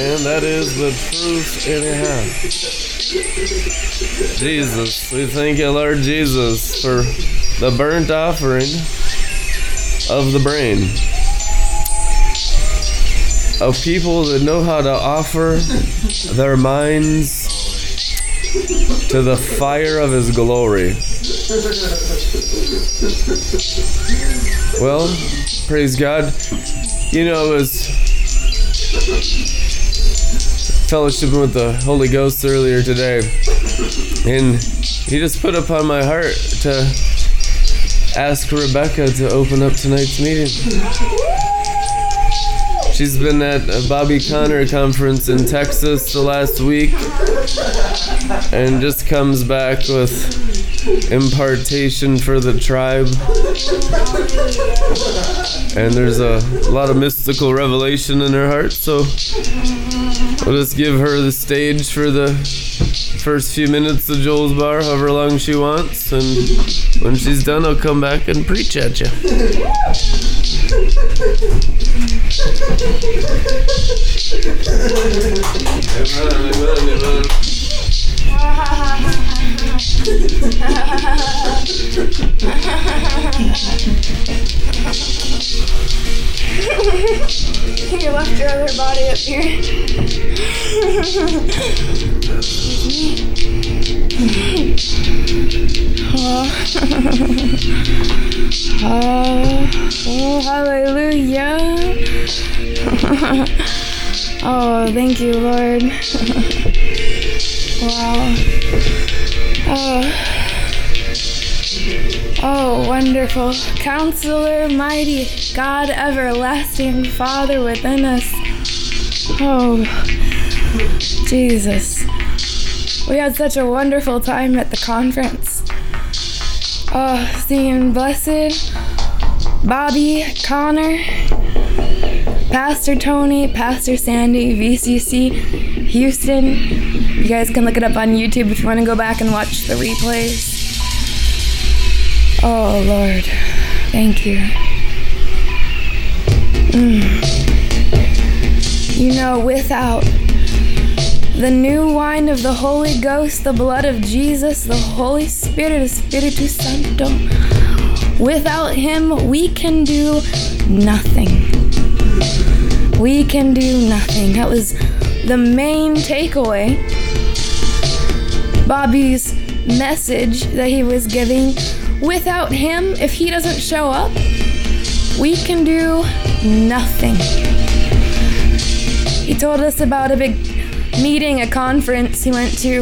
And that is the truth anyhow. Jesus, we thank you, Lord Jesus, for the burnt offering of the brain. Of people that know how to offer their minds to the fire of His glory. Well, praise God. You know, it was fellowshipping with the Holy Ghost earlier today, and He just put upon my heart to ask Rebecca to open up tonight's meeting. She's been at a Bobby Conner conference in Texas the last week and just comes back with impartation for the tribe. And there's a lot of mystical revelation in her heart, so we'll just give her the stage for the first few minutes of Joel's Bar, however long she wants, and when she's done, I'll come back and preach at you. You left your other body up here. oh, oh, hallelujah. oh, thank you, Lord. wow. Oh. Oh, wonderful counselor, mighty God, everlasting Father within us. Oh, Jesus. We had such a wonderful time at the conference. Oh, seeing Blessed, Bobby, Conner, Pastor Tony, Pastor Sandy, VCC, Houston. You guys can look it up on YouTube if you want to go back and watch the replays. Oh, Lord. Thank you. Mm. You know, without the new wine of the Holy Ghost, the blood of Jesus, the Holy Spirit, Espiritu Santo, without Him, we can do nothing. We can do nothing. That was the main takeaway. Bobby's message that he was giving without him, if he doesn't show up, we can do nothing. He told us about a big meeting, a conference he went to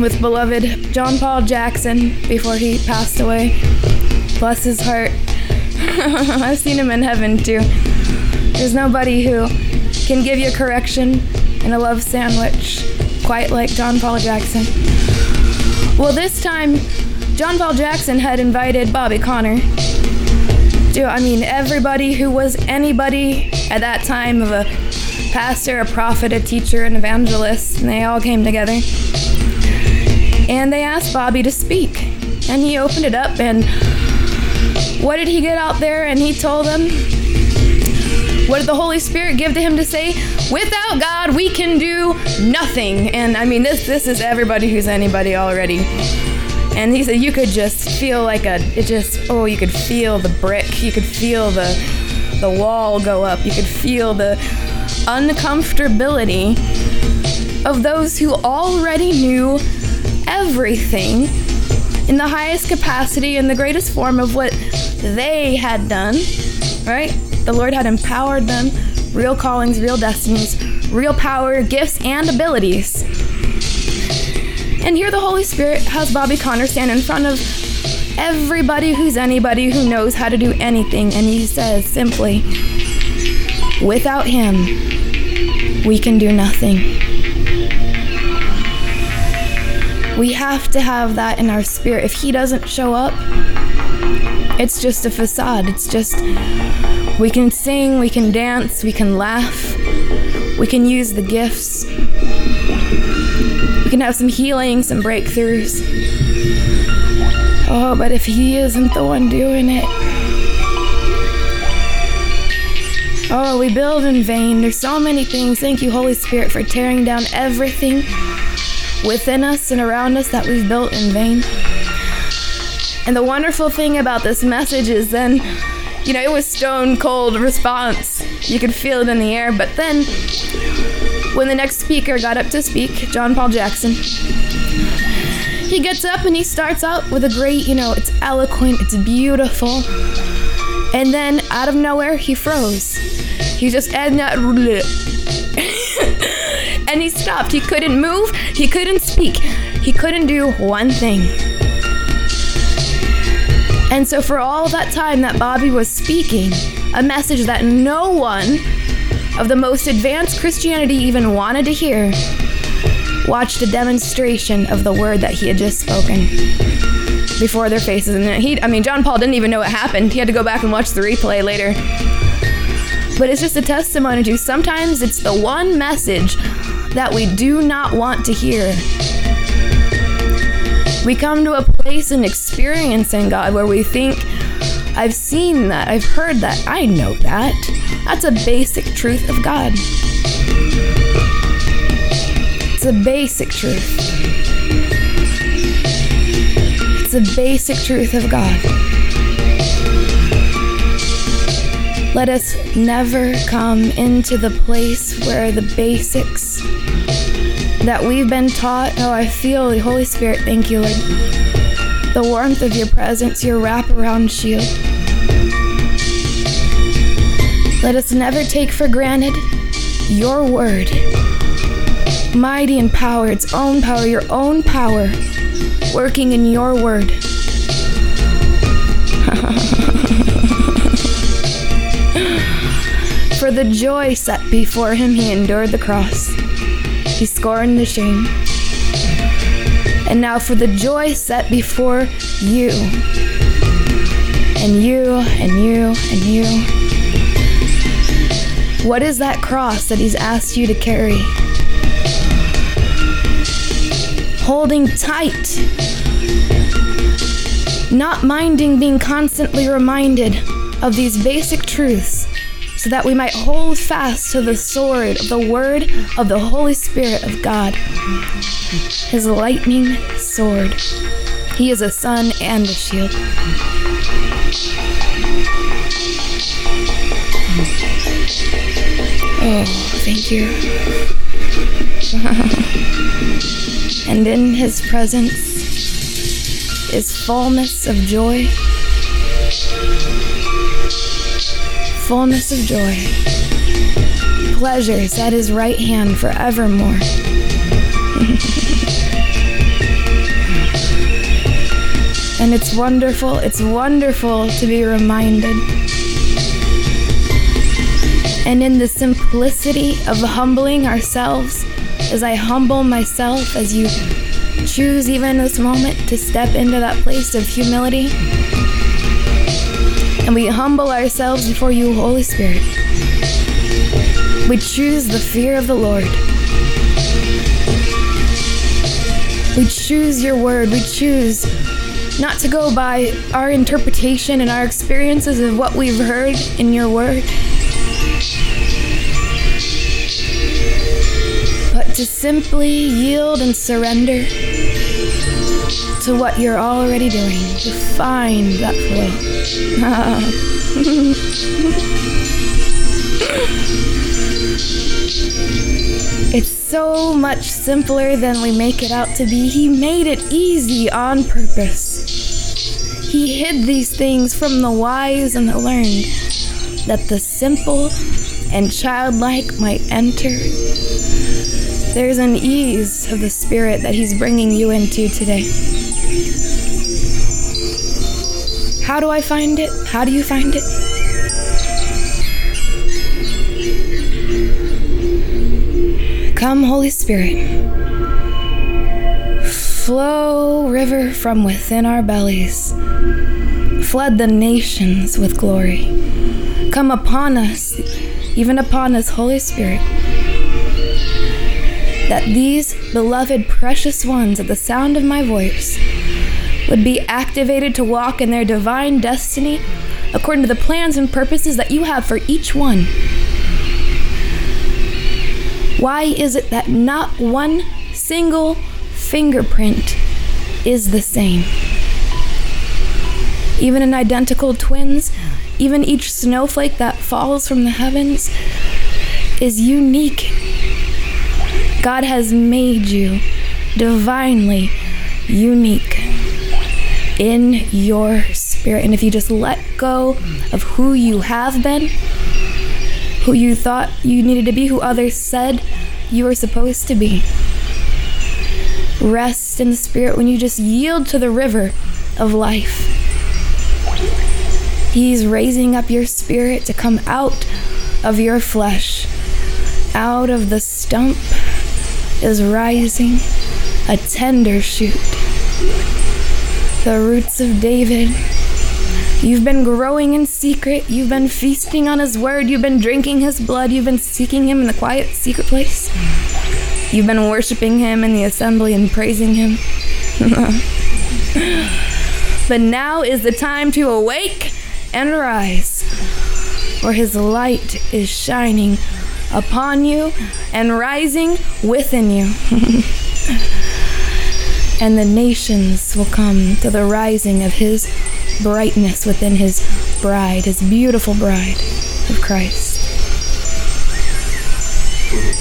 with beloved John Paul Jackson before he passed away. Bless his heart. I've seen him in heaven too. There's nobody who can give you a correction and a love sandwich quite like John Paul Jackson. Well, this time, John Paul Jackson had invited Bobby Conner. Dude, I mean, everybody who was anybody at that time of a pastor, a prophet, a teacher, an evangelist, and they all came together. And they asked Bobby to speak. And he opened it up, and what did he get out there? And he told them, what did the Holy Spirit give to him to say? Without God, we can do nothing. And I mean, this this is everybody who's anybody already. And he said you could just feel like a it just oh you could feel the brick, you could feel the the wall go up, you could feel the uncomfortability of those who already knew everything in the highest capacity and the greatest form of what they had done, right? The Lord had empowered them, real callings, real destinies, real power, gifts, and abilities. And here the Holy Spirit has Bobby Conner stand in front of everybody who's anybody who knows how to do anything, and he says simply, Without him, we can do nothing. We have to have that in our spirit. If he doesn't show up, it's just a facade. It's just, we can sing, we can dance, we can laugh, we can use the gifts, we can have some healing, some breakthroughs. Oh, but if he isn't the one doing it, Oh, we build in vain. There's so many things. Thank you, Holy Spirit, for tearing down everything within us and around us that we've built in vain. And the wonderful thing about this message is then, you know, it was stone cold response. You could feel it in the air. But then, when the next speaker got up to speak, John Paul Jackson, he gets up and he starts out with a great, you know, it's eloquent, it's beautiful. And then out of nowhere, he froze. He just and that and he stopped. He couldn't move. He couldn't speak. He couldn't do one thing. And so, for all that time that Bobby was speaking, a message that no one of the most advanced Christianity even wanted to hear, watched a demonstration of the word that he had just spoken before their faces. And he, I mean, John Paul didn't even know what happened. He had to go back and watch the replay later. But it's just a testimony to sometimes it's the one message that we do not want to hear. We come to a place in experiencing God where we think, I've seen that, I've heard that, I know that. That's a basic truth of God. It's a basic truth. It's a basic truth of God. Let us never come into the place where the basics that we've been taught. Oh, I feel the Holy Spirit. Thank you, Lord. The warmth of your presence, your wraparound shield. Let us never take for granted your word. Mighty in power, its own power, your own power, working in your word. For the joy set before him, he endured the cross. He scorned the shame. And now, for the joy set before you, and you, and you, and you. What is that cross that he's asked you to carry? Holding tight, not minding being constantly reminded of these basic truths so that we might hold fast to the sword the word of the Holy Spirit of God, his lightning sword. He is a sun and a shield. Oh, thank you. and in his presence is fullness of joy fullness of joy, pleasures at his right hand forevermore. and it's wonderful, it's wonderful to be reminded. And in the simplicity of humbling ourselves, as I humble myself, as you choose even this moment to step into that place of humility and we humble ourselves before you, Holy Spirit. We choose the fear of the Lord. We choose your word. We choose not to go by our interpretation and our experiences of what we've heard in your word, to simply yield and surrender to what you're already doing, to find that flow. it's so much simpler than we make it out to be. He made it easy on purpose. He hid these things from the wise and the learned, that the simple and childlike might enter. There's an ease of the Spirit that He's bringing you into today. How do I find it? How do you find it? Come, Holy Spirit. Flow, river from within our bellies. Flood the nations with glory. Come upon us, even upon us, Holy Spirit. That these beloved, precious ones, at the sound of my voice, would be activated to walk in their divine destiny according to the plans and purposes that you have for each one. Why is it that not one single fingerprint is the same? Even in identical twins, even each snowflake that falls from the heavens is unique. God has made you divinely unique in your spirit. And if you just let go of who you have been, who you thought you needed to be, who others said you were supposed to be, rest in the spirit when you just yield to the river of life. He's raising up your spirit to come out of your flesh. Out of the stump is rising a tender shoot. The roots of David. You've been growing in secret. You've been feasting on his word. You've been drinking his blood. You've been seeking him in the quiet, secret place. You've been worshiping him in the assembly and praising him. but now is the time to awake and rise, for his light is shining upon you and rising within you. and the nations will come to the rising of his brightness within his bride, his beautiful bride of Christ.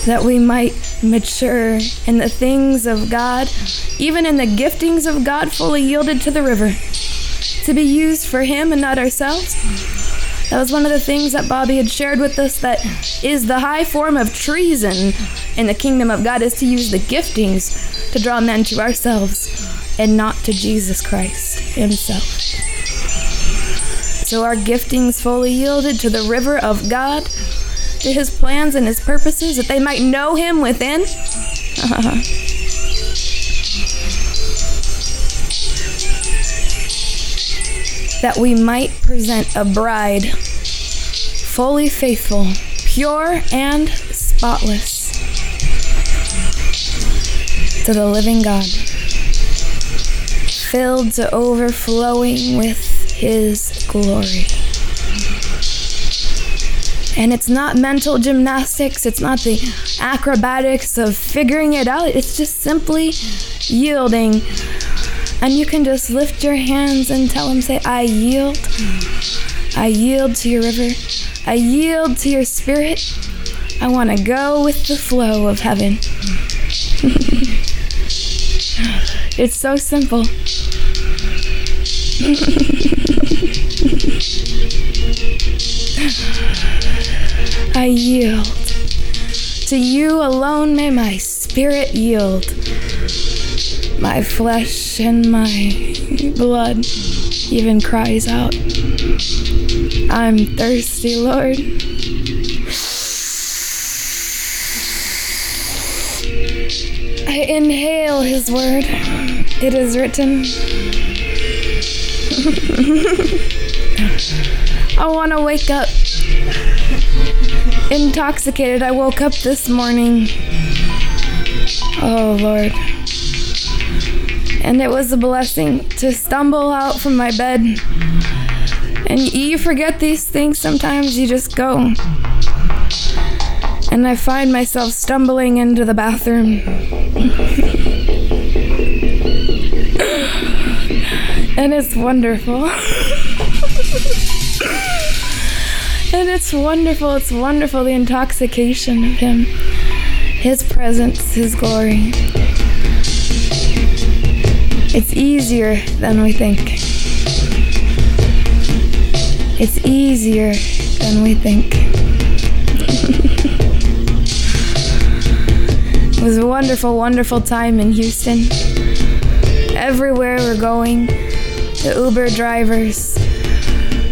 That we might mature in the things of God, even in the giftings of God, fully yielded to the river to be used for Him and not ourselves. That was one of the things that Bobby had shared with us that is the high form of treason in the kingdom of God is to use the giftings to draw men to ourselves and not to Jesus Christ Himself. So our giftings fully yielded to the river of God, to His plans and His purposes, that they might know Him within. that we might present a bride fully faithful, pure, and spotless to the living God, filled to overflowing with His glory. And it's not mental gymnastics, it's not the acrobatics of figuring it out, it's just simply yielding and you can just lift your hands and tell him, say, I yield. I yield to your river. I yield to your spirit. I want to go with the flow of heaven. it's so simple. I yield. To you alone may my spirit yield my flesh and my blood even cries out, I'm thirsty, Lord. I inhale His word. It is written. I want to wake up intoxicated. I woke up this morning. Oh, Lord. And it was a blessing to stumble out from my bed. And you forget these things sometimes, you just go. And I find myself stumbling into the bathroom. and it's wonderful. and it's wonderful, it's wonderful the intoxication of Him, His presence, His glory. It's easier than we think. It's easier than we think. it was a wonderful, wonderful time in Houston. Everywhere we're going, the Uber drivers,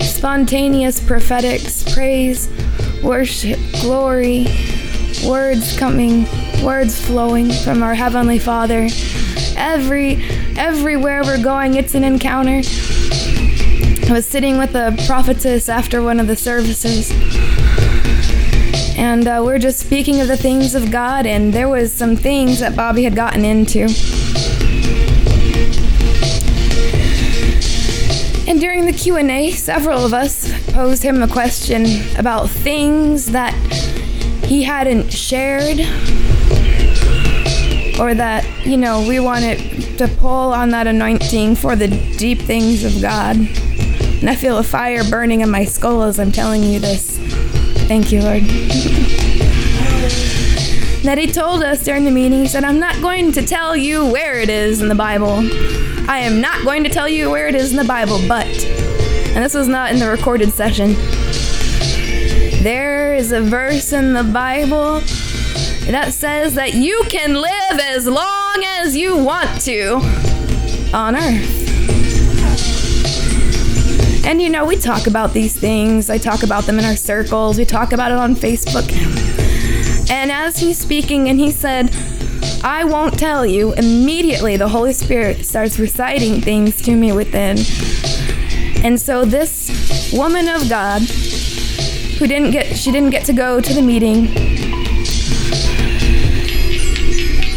spontaneous prophetics, praise, worship, glory, words coming, words flowing from our Heavenly Father. Every everywhere we're going, it's an encounter. I was sitting with a prophetess after one of the services, and uh, we're just speaking of the things of God, and there was some things that Bobby had gotten into. And during the Q&A, several of us posed him a question about things that he hadn't shared or that, you know, we wanted to pull on that anointing for the deep things of God. And I feel a fire burning in my skull as I'm telling you this. Thank you, Lord. that he told us during the meeting, he said, I'm not going to tell you where it is in the Bible. I am not going to tell you where it is in the Bible, but, and this was not in the recorded session, there is a verse in the Bible that says that you can live as long as you want to on earth. And you know, we talk about these things. I talk about them in our circles. We talk about it on Facebook. And as he's speaking, and he said, I won't tell you, immediately the Holy Spirit starts reciting things to me within. And so this woman of God, who didn't get, she didn't get to go to the meeting,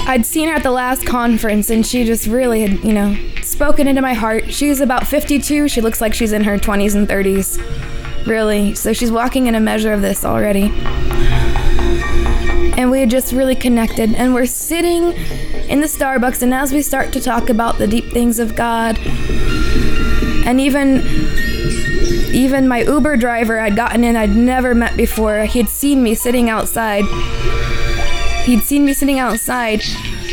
I'd seen her at the last conference and she just really had, you know, spoken into my heart. She's about 52. She looks like she's in her 20s and 30s. Really. So she's walking in a measure of this already. And we had just really connected. And we're sitting in the Starbucks, and as we start to talk about the deep things of God, and even even my Uber driver I'd gotten in I'd never met before, he'd seen me sitting outside he'd seen me sitting outside,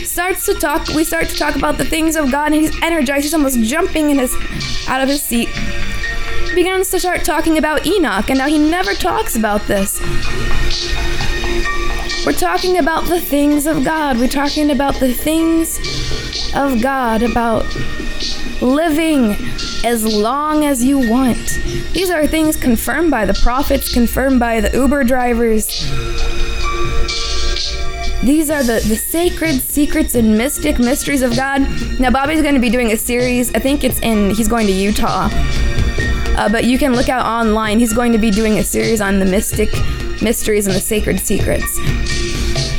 starts to talk. We start to talk about the things of God, and he's energized. He's almost jumping in his out of his seat. He Begins to start talking about Enoch, and now he never talks about this. We're talking about the things of God. We're talking about the things of God, about living as long as you want. These are things confirmed by the prophets, confirmed by the Uber drivers. These are the, the sacred secrets and mystic mysteries of God. Now, Bobby's going to be doing a series. I think it's in, he's going to Utah. Uh, but you can look out online. He's going to be doing a series on the mystic mysteries and the sacred secrets.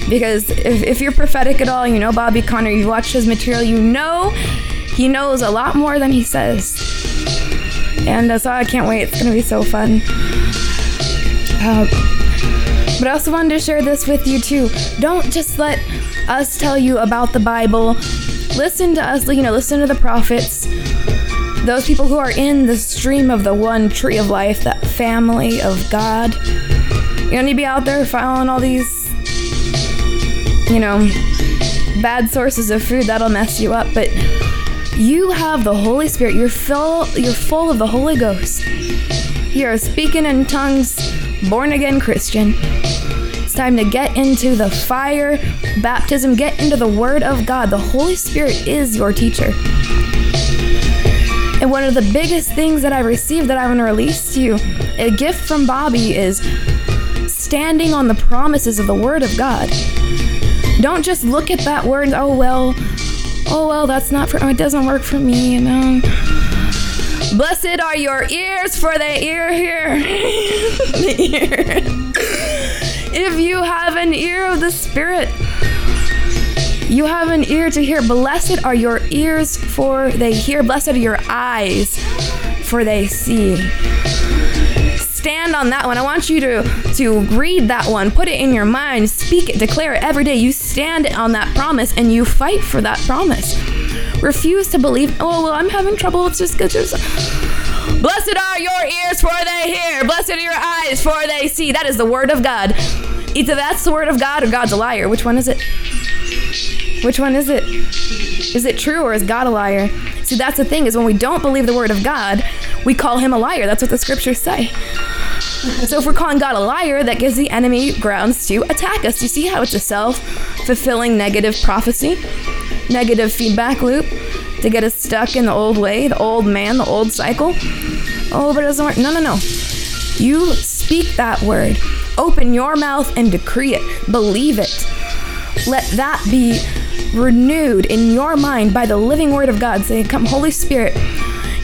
Because if, if you're prophetic at all, you know Bobby Conner, you've watched his material, you know he knows a lot more than he says. And uh, so I can't wait. It's going to be so fun. Uh, but I also wanted to share this with you too. Don't just let us tell you about the Bible. Listen to us, you know, listen to the prophets. Those people who are in the stream of the one tree of life, that family of God. You don't need to be out there following all these, you know, bad sources of food. That'll mess you up. But you have the Holy Spirit. You're full. You're full of the Holy Ghost. You're speaking in tongues, born again Christian. It's time to get into the fire baptism, get into the Word of God. The Holy Spirit is your teacher. And one of the biggest things that I received that I want to release to you, a gift from Bobby, is standing on the promises of the Word of God. Don't just look at that word, oh well, oh well, that's not for, oh, it doesn't work for me, you know. Blessed are your ears, for they ear hear. the ear. You have an ear of the Spirit, you have an ear to hear. Blessed are your ears, for they hear. Blessed are your eyes, for they see. Stand on that one. I want you to, to read that one, put it in your mind, speak it, declare it every day. You stand on that promise and you fight for that promise. Refuse to believe, oh, well, I'm having trouble. It's just good. Blessed are your ears, for they hear. Blessed are your eyes, for they see. That is the word of God. Either that's the word of God or God's a liar. Which one is it? Which one is it? Is it true or is God a liar? See, that's the thing is when we don't believe the word of God, we call him a liar. That's what the scriptures say. So if we're calling God a liar, that gives the enemy grounds to attack us. You see how it's a self-fulfilling negative prophecy, negative feedback loop to get us stuck in the old way, the old man, the old cycle. Oh, but it doesn't work. No, no, no. You speak that word. Open your mouth and decree it. Believe it. Let that be renewed in your mind by the living word of God, saying, Come, Holy Spirit,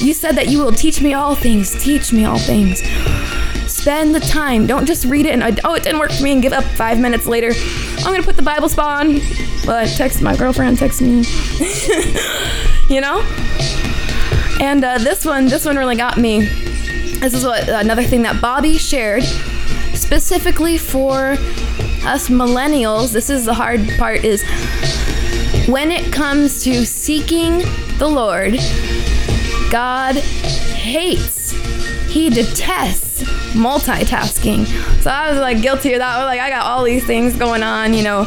you said that you will teach me all things. Teach me all things. Spend the time. Don't just read it and, oh, it didn't work for me and give up five minutes later. I'm going to put the Bible spawn. But text my girlfriend, text me. you know? And uh, this one, this one really got me. This is what another thing that Bobby shared specifically for us millennials, this is the hard part is when it comes to seeking the Lord, God hates, He detests multitasking. So I was like guilty of that. I was like, I got all these things going on, you know,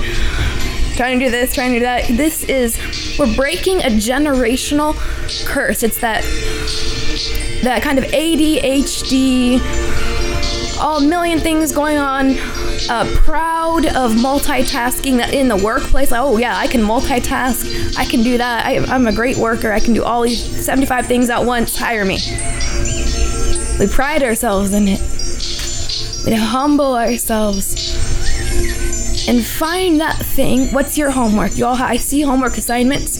trying to do this, trying to do that. This is, we're breaking a generational curse. It's that, that kind of ADHD, all million things going on. Uh, proud of multitasking in the workplace. Oh yeah, I can multitask. I can do that. I, I'm a great worker. I can do all these 75 things at once. Hire me. We pride ourselves in it. We humble ourselves and find that thing. What's your homework? Y'all, I see homework assignments.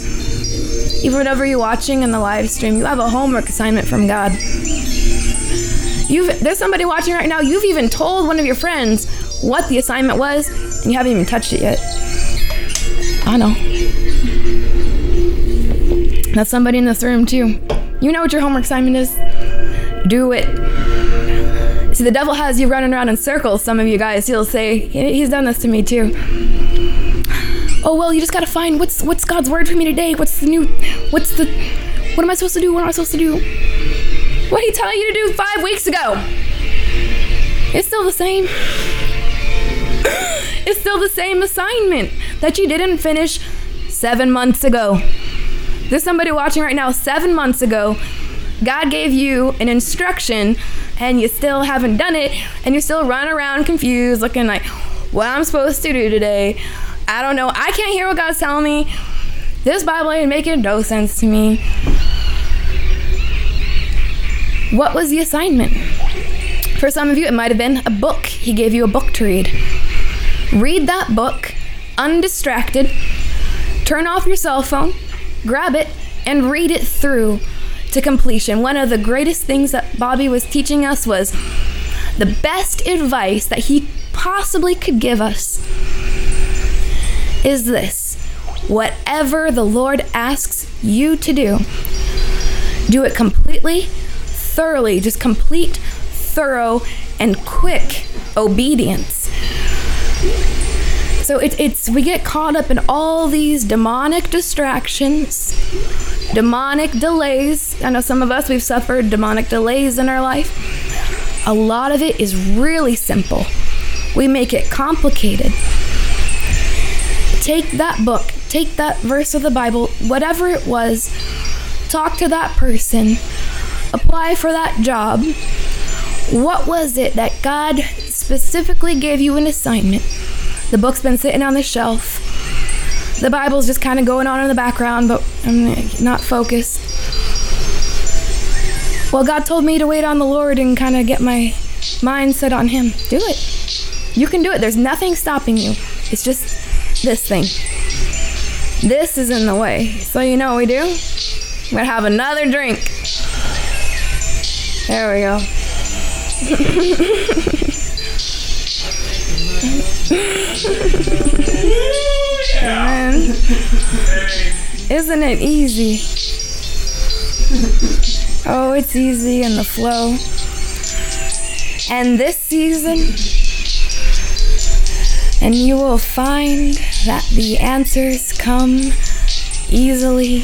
Even whenever you're watching in the live stream, you have a homework assignment from God. You've, there's somebody watching right now. You've even told one of your friends what the assignment was, and you haven't even touched it yet. I know. That's somebody in this room too. You know what your homework assignment is. Do it. See, the devil has you running around in circles. Some of you guys, he'll say, he's done this to me too. Oh well, you just gotta find what's what's God's word for me today. What's the new? What's the? What am I supposed to do? What am I supposed to do? What did he tell you to do five weeks ago? It's still the same. It's still the same assignment that you didn't finish seven months ago. There's somebody watching right now, seven months ago. God gave you an instruction and you still haven't done it and you're still running around confused looking like what I'm supposed to do today. I don't know. I can't hear what God's telling me. This Bible ain't making no sense to me. What was the assignment? For some of you, it might have been a book. He gave you a book to read. Read that book undistracted. Turn off your cell phone, grab it, and read it through to completion. One of the greatest things that Bobby was teaching us was the best advice that he possibly could give us is this whatever the Lord asks you to do, do it completely, thoroughly, just complete, thorough, and quick obedience. So it, it's we get caught up in all these demonic distractions, demonic delays. I know some of us we've suffered demonic delays in our life. A lot of it is really simple. We make it complicated. Take that book, take that verse of the Bible, whatever it was, talk to that person, apply for that job. What was it that God specifically gave you an assignment? The book's been sitting on the shelf. The Bible's just kind of going on in the background, but I'm not focused. Well, God told me to wait on the Lord and kind of get my mind set on Him. Do it. You can do it. There's nothing stopping you. It's just this thing. This is in the way. So, you know what we do? We're gonna have another drink. There we go. Amen. Isn't it easy? Oh, it's easy in the flow. And this season, and you will find that the answers come easily.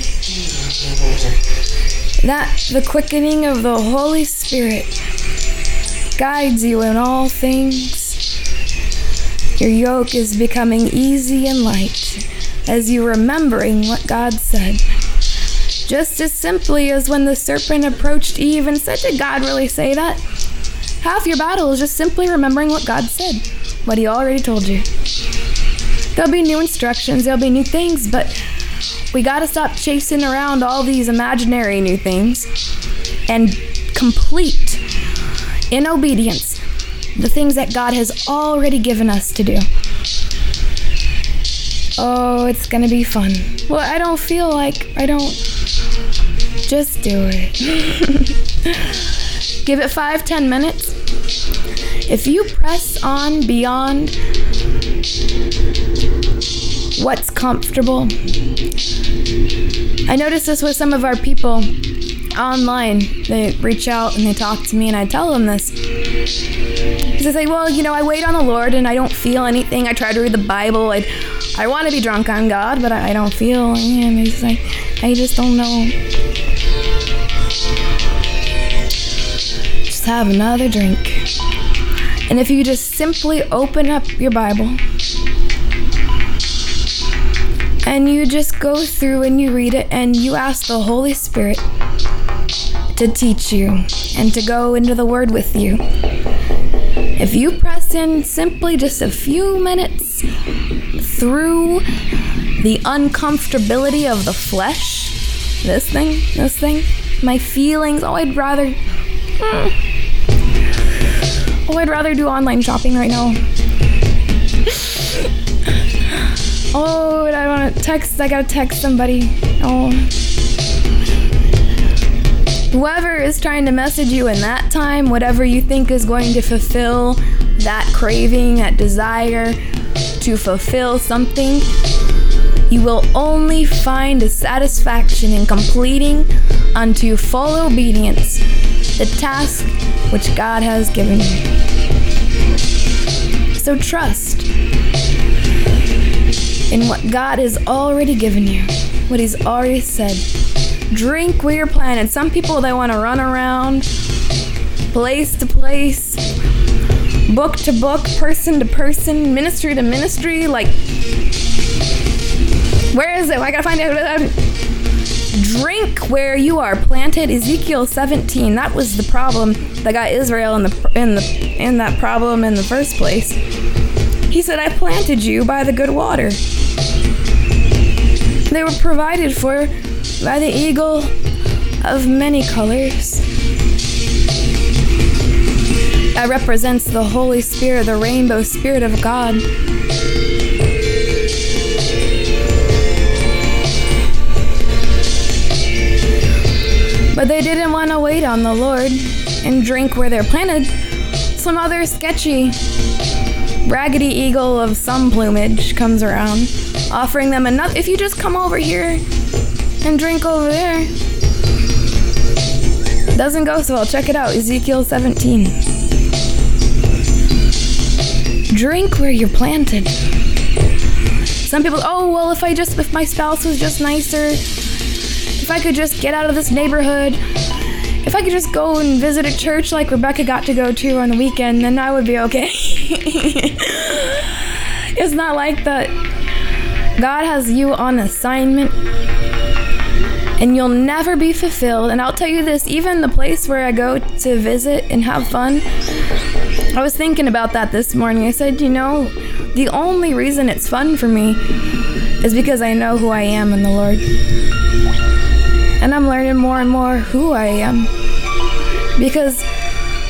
That the quickening of the Holy Spirit guides you in all things. Your yoke is becoming easy and light as you're remembering what God said. Just as simply as when the serpent approached Eve and said, Did God really say that? Half your battle is just simply remembering what God said, what He already told you. There'll be new instructions, there'll be new things, but we gotta stop chasing around all these imaginary new things and complete in obedience the things that God has already given us to do. Oh, it's gonna be fun. Well, I don't feel like I don't. Just do it. Give it five, ten minutes. If you press on beyond what's comfortable, I noticed this with some of our people online, they reach out and they talk to me, and I tell them this. They say, well, you know, I wait on the Lord and I don't feel anything. I try to read the Bible. I, I want to be drunk on God, but I, I don't feel. And he's like, I just don't know. Just have another drink. And if you just simply open up your Bible and you just go through and you read it and you ask the Holy Spirit to teach you and to go into the Word with you. If you press in simply just a few minutes through the uncomfortability of the flesh, this thing, this thing, my feelings, oh, I'd rather. Hmm, oh, I'd rather do online shopping right now. Oh, I want to text. I gotta text somebody. Oh. Whoever is trying to message you in that time, whatever you think is going to fulfill that craving, that desire to fulfill something, you will only find a satisfaction in completing unto full obedience the task which God has given you. So trust in what God has already given you, what He's already said. Drink where you're planted. Some people they want to run around, place to place, book to book, person to person, ministry to ministry. Like, where is it? I gotta find it. Drink where you are planted. Ezekiel 17. That was the problem that got Israel in the in the in that problem in the first place. He said, I planted you by the good water. They were provided for by the eagle of many colors. That represents the Holy Spirit, the rainbow spirit of God. But they didn't want to wait on the Lord and drink where they're planted. Some other sketchy raggedy eagle of some plumage comes around, offering them enough. If you just come over here and drink over there, doesn't go so well. Check it out Ezekiel 17. Drink where you're planted. Some people, oh, well, if I just, if my spouse was just nicer, if I could just get out of this neighborhood, if I could just go and visit a church like Rebecca got to go to on the weekend, then I would be okay. it's not like that. God has you on assignment and you'll never be fulfilled. And I'll tell you this even the place where I go to visit and have fun, I was thinking about that this morning. I said, you know, the only reason it's fun for me is because I know who I am in the Lord. And I'm learning more and more who I am because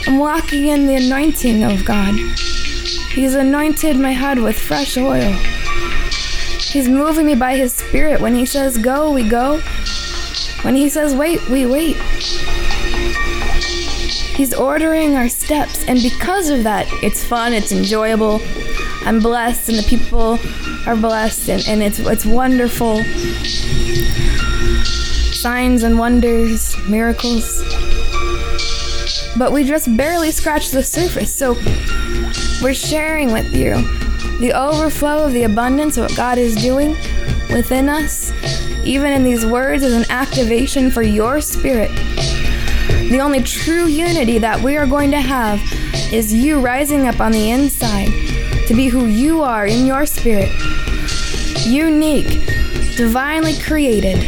I'm walking in the anointing of God. He's anointed my head with fresh oil. He's moving me by His Spirit. When He says go, we go. When He says wait, we wait. He's ordering our steps, and because of that, it's fun, it's enjoyable. I'm blessed, and the people are blessed, and, and it's, it's wonderful signs and wonders, miracles. But we just barely scratched the surface. So we're sharing with you the overflow of the abundance of what God is doing within us, even in these words, is an activation for your spirit. The only true unity that we are going to have is you rising up on the inside to be who you are in your spirit. Unique, divinely created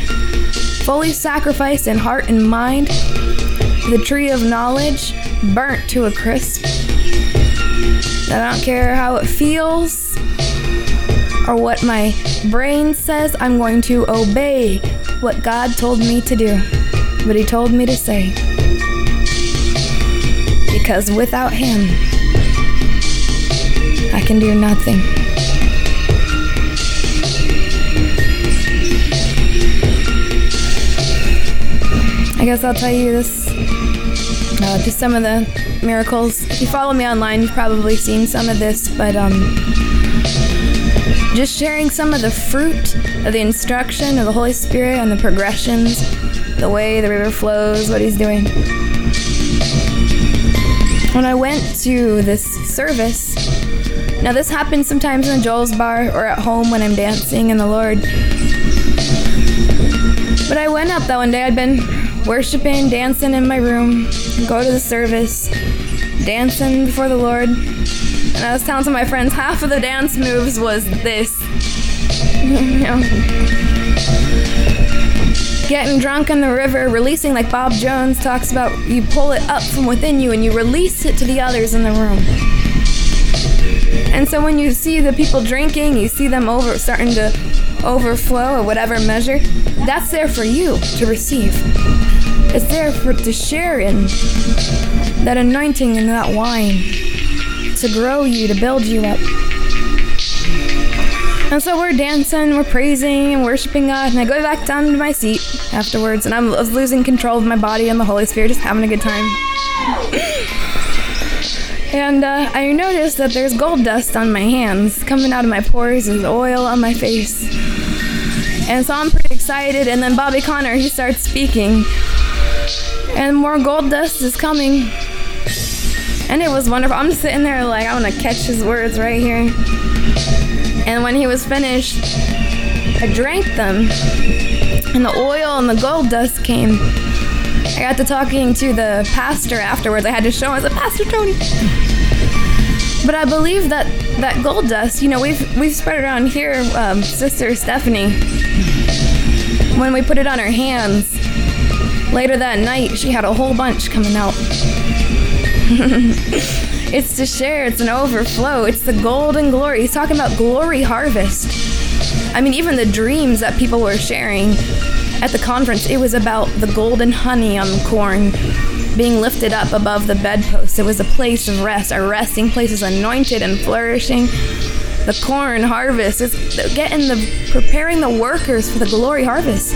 fully sacrificed in heart and mind, the tree of knowledge burnt to a crisp. I don't care how it feels or what my brain says, I'm going to obey what God told me to do, what He told me to say. Because without Him, I can do nothing. I guess I'll tell you this. Uh, just some of the miracles. If you follow me online, you've probably seen some of this, but um, just sharing some of the fruit of the instruction of the Holy Spirit and the progressions, the way the river flows, what He's doing. When I went to this service, now this happens sometimes in Joel's bar or at home when I'm dancing in the Lord. But I went up that one day. I'd been worshiping, dancing in my room, go to the service, dancing before the Lord. And I was telling some of my friends half of the dance moves was this. you know, getting drunk in the river, releasing like Bob Jones talks about. You pull it up from within you and you release it to the others in the room. And so when you see the people drinking, you see them over starting to overflow or whatever measure, that's there for you to receive. It's there for to share in that anointing and that wine to grow you, to build you up. And so we're dancing, we're praising and worshiping God, and I go back down to my seat afterwards, and I'm, losing control of my body and the Holy Spirit, just having a good time. And uh, I noticed that there's gold dust on my hands coming out of my pores, there's oil on my face. And so I'm pretty excited, and then Bobby Conner, he starts speaking, and more gold dust is coming. And it was wonderful. I'm sitting there like, I want to catch his words right here. And when he was finished, I drank them, and the oil and the gold dust came. I got to talking to the pastor afterwards. I had to show him. I said, Pastor Tony. But I believe that that gold dust, you know, we've we've spread around here, um, Sister Stephanie. When we put it on her hands, later that night, she had a whole bunch coming out. it's to share, it's an overflow, it's the golden glory. He's talking about glory harvest. I mean, even the dreams that people were sharing at the conference, it was about the golden honey on the corn being lifted up above the bedpost. It was a place of rest. Our resting place is anointed and flourishing. The corn harvest is getting the preparing the workers for the glory harvest.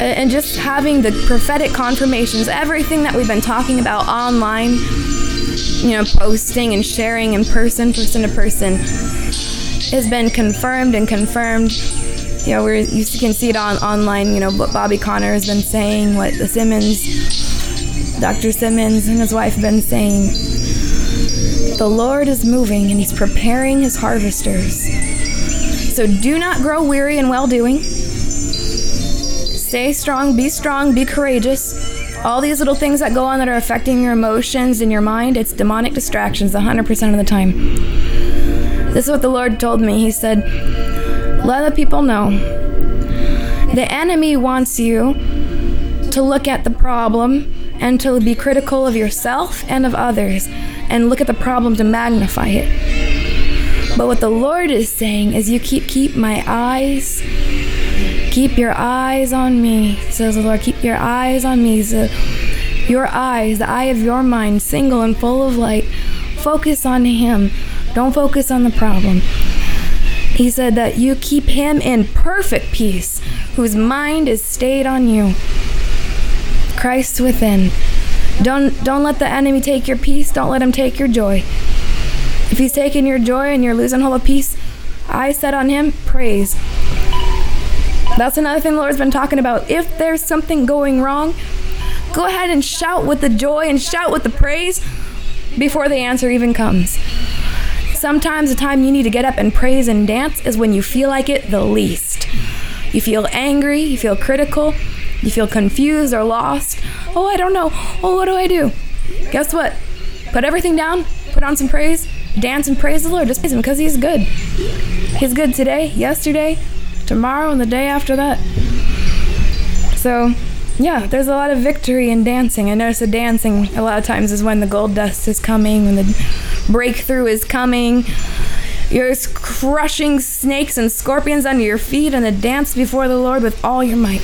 And just having the prophetic confirmations, everything that we've been talking about online, you know, posting and sharing in person, person to person, has been confirmed and confirmed you know, we're, you can see it on online. You know, what Bobby Conner has been saying, what the Simmons, Dr. Simmons, and his wife have been saying. The Lord is moving, and He's preparing His harvesters. So do not grow weary in well doing. Stay strong, be strong, be courageous. All these little things that go on that are affecting your emotions and your mind, it's demonic distractions 100% of the time. This is what the Lord told me. He said, let the people know. The enemy wants you to look at the problem and to be critical of yourself and of others and look at the problem to magnify it. But what the Lord is saying is you keep keep my eyes keep your eyes on me says the Lord keep your eyes on me so your eyes the eye of your mind single and full of light focus on him don't focus on the problem he said that you keep him in perfect peace, whose mind is stayed on you. Christ within. Don't don't let the enemy take your peace. Don't let him take your joy. If he's taking your joy and you're losing hold of peace, I said on him, praise. That's another thing the Lord's been talking about. If there's something going wrong, go ahead and shout with the joy and shout with the praise before the answer even comes. Sometimes the time you need to get up and praise and dance is when you feel like it the least. You feel angry, you feel critical, you feel confused or lost. Oh, I don't know. Oh, what do I do? Guess what? Put everything down, put on some praise, dance and praise the Lord. Just praise Him because He's good. He's good today, yesterday, tomorrow, and the day after that. So, yeah, there's a lot of victory in dancing. I notice that dancing a lot of times is when the gold dust is coming, when the breakthrough is coming. You're crushing snakes and scorpions under your feet and the dance before the Lord with all your might.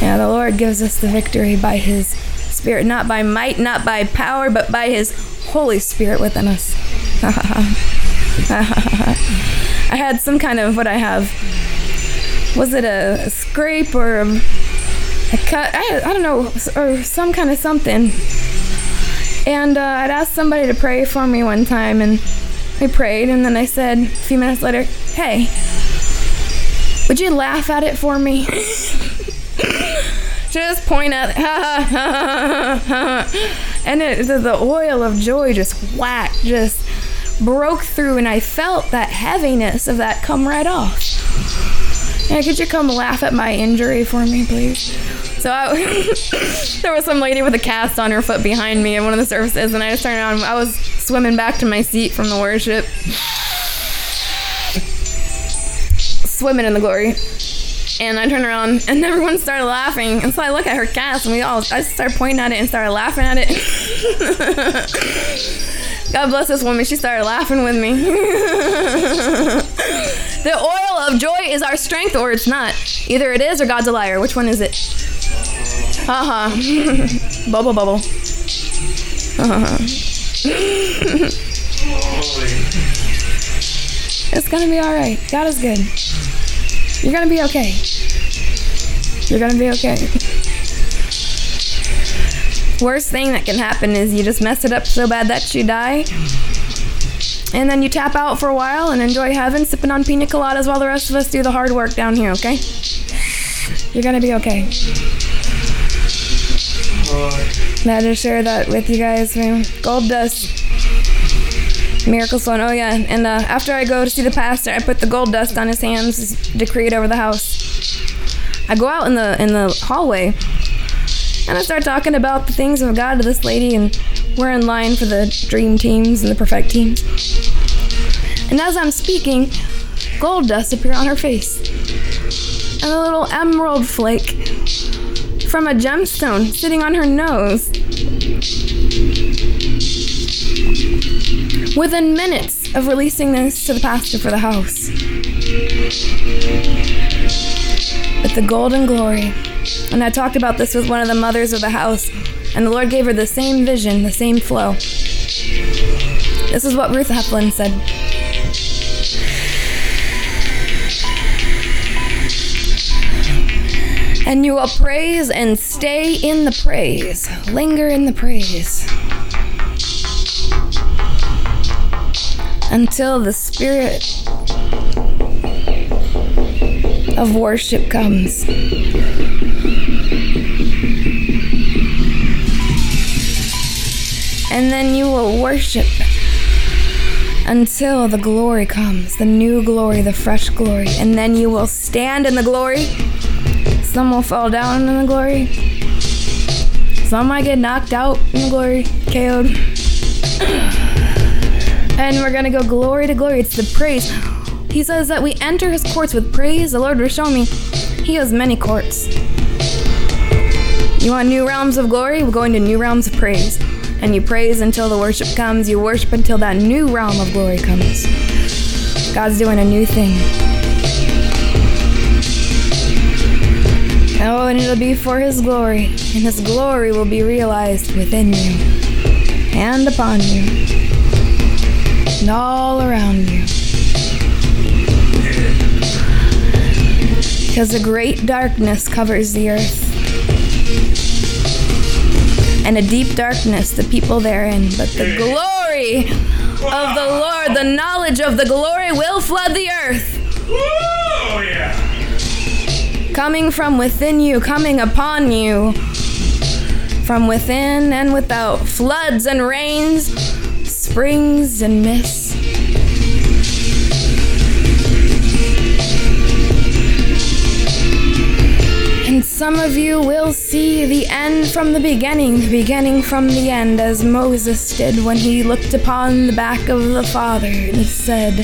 Yeah, the Lord gives us the victory by His Spirit, not by might, not by power, but by His Holy Spirit within us. I had some kind of what I have. Was it a, a scrape or a, a cut? I, I don't know, or some kind of something and uh, I'd asked somebody to pray for me one time, and we prayed, and then I said a few minutes later, Hey, would you laugh at it for me? just point at it. and it, the, the oil of joy just whack, just broke through, and I felt that heaviness of that come right off. Yeah, could you come laugh at my injury for me, please? So I, there was some lady with a cast on her foot behind me at one of the services, and I just turned around. I was swimming back to my seat from the worship, swimming in the glory. And I turned around, and everyone started laughing. And so I look at her cast, and we all I started pointing at it and started laughing at it. God bless this woman. She started laughing with me. the oil of joy is our strength, or it's not. Either it is, or God's a liar. Which one is it? Uh huh. bubble, bubble. Uh huh. it's gonna be all right. God is good. You're gonna be okay. You're gonna be okay. Worst thing that can happen is you just mess it up so bad that you die. And then you tap out for a while and enjoy heaven, sipping on pina coladas while the rest of us do the hard work down here, okay? You're gonna be okay. Glad to share that with you guys. Gold dust. Miracle Stone. Oh yeah, and uh, after I go to see the pastor, I put the gold dust on his hands, decree it over the house. I go out in the in the hallway, and I start talking about the things of God to this lady, and we're in line for the dream teams and the perfect teams. And as I'm speaking, gold dust appear on her face, and a little emerald flake from a gemstone sitting on her nose. Within minutes of releasing this to the pastor for the house. With the golden glory. And I talked about this with one of the mothers of the house, and the Lord gave her the same vision, the same flow. This is what Ruth Heflin said. And you will praise and stay in the praise, linger in the praise. Until the spirit of worship comes. And then you will worship until the glory comes, the new glory, the fresh glory. And then you will stand in the glory. Some will fall down in the glory. Some might get knocked out in the glory, KO'd. And we're gonna go glory to glory. It's the praise. He says that we enter his courts with praise. The Lord will show me he has many courts. You want new realms of glory? We're going to new realms of praise. And you praise until the worship comes. You worship until that new realm of glory comes. God's doing a new thing. Oh, and it'll be for His glory. And His glory will be realized within you and upon you and all around you. Because a great darkness covers the earth. And a deep darkness the people therein. But the glory of the Lord, the knowledge of the glory will flood the earth. Coming from within you, coming upon you. From within and without. Floods and rains, springs and mists. Some of you will see the end from the beginning, the beginning from the end, as Moses did when he looked upon the back of the Father and said,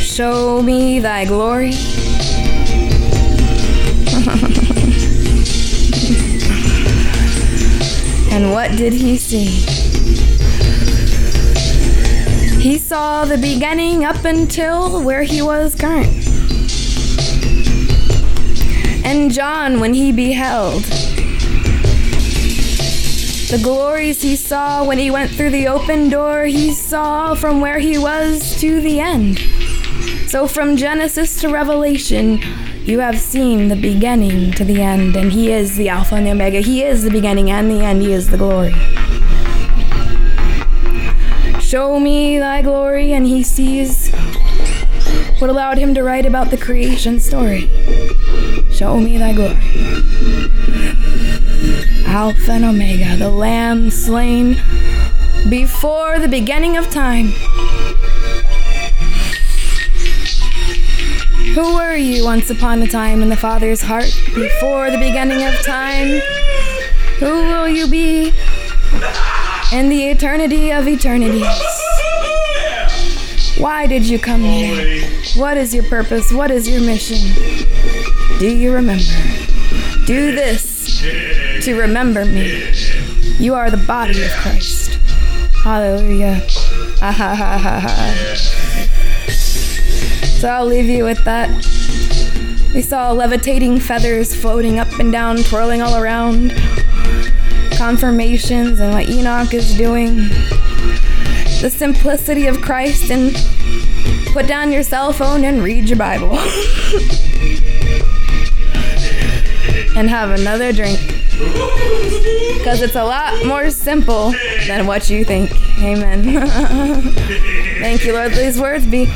Show me thy glory. and what did he see? He saw the beginning up until where he was current. And John, when he beheld the glories he saw when he went through the open door, he saw from where he was to the end. So from Genesis to Revelation, you have seen the beginning to the end, and he is the Alpha and the Omega. He is the beginning and the end. He is the glory. Show me thy glory, and he sees what allowed him to write about the creation story. Show me thy glory. Alpha and Omega, the Lamb slain before the beginning of time. Who were you once upon a time in the Father's heart before the beginning of time? Who will you be in the eternity of eternities? Why did you come here? What is your purpose? What is your mission? Do you remember? Do this to remember me. You are the body of Christ. Hallelujah. Ha ha ha ha ha. So I'll leave you with that. We saw levitating feathers floating up and down, twirling all around. Confirmations and what Enoch is doing. The simplicity of Christ and put down your cell phone and read your Bible. and have another drink. Because it's a lot more simple than what you think. Amen. Thank you, Lord. These words be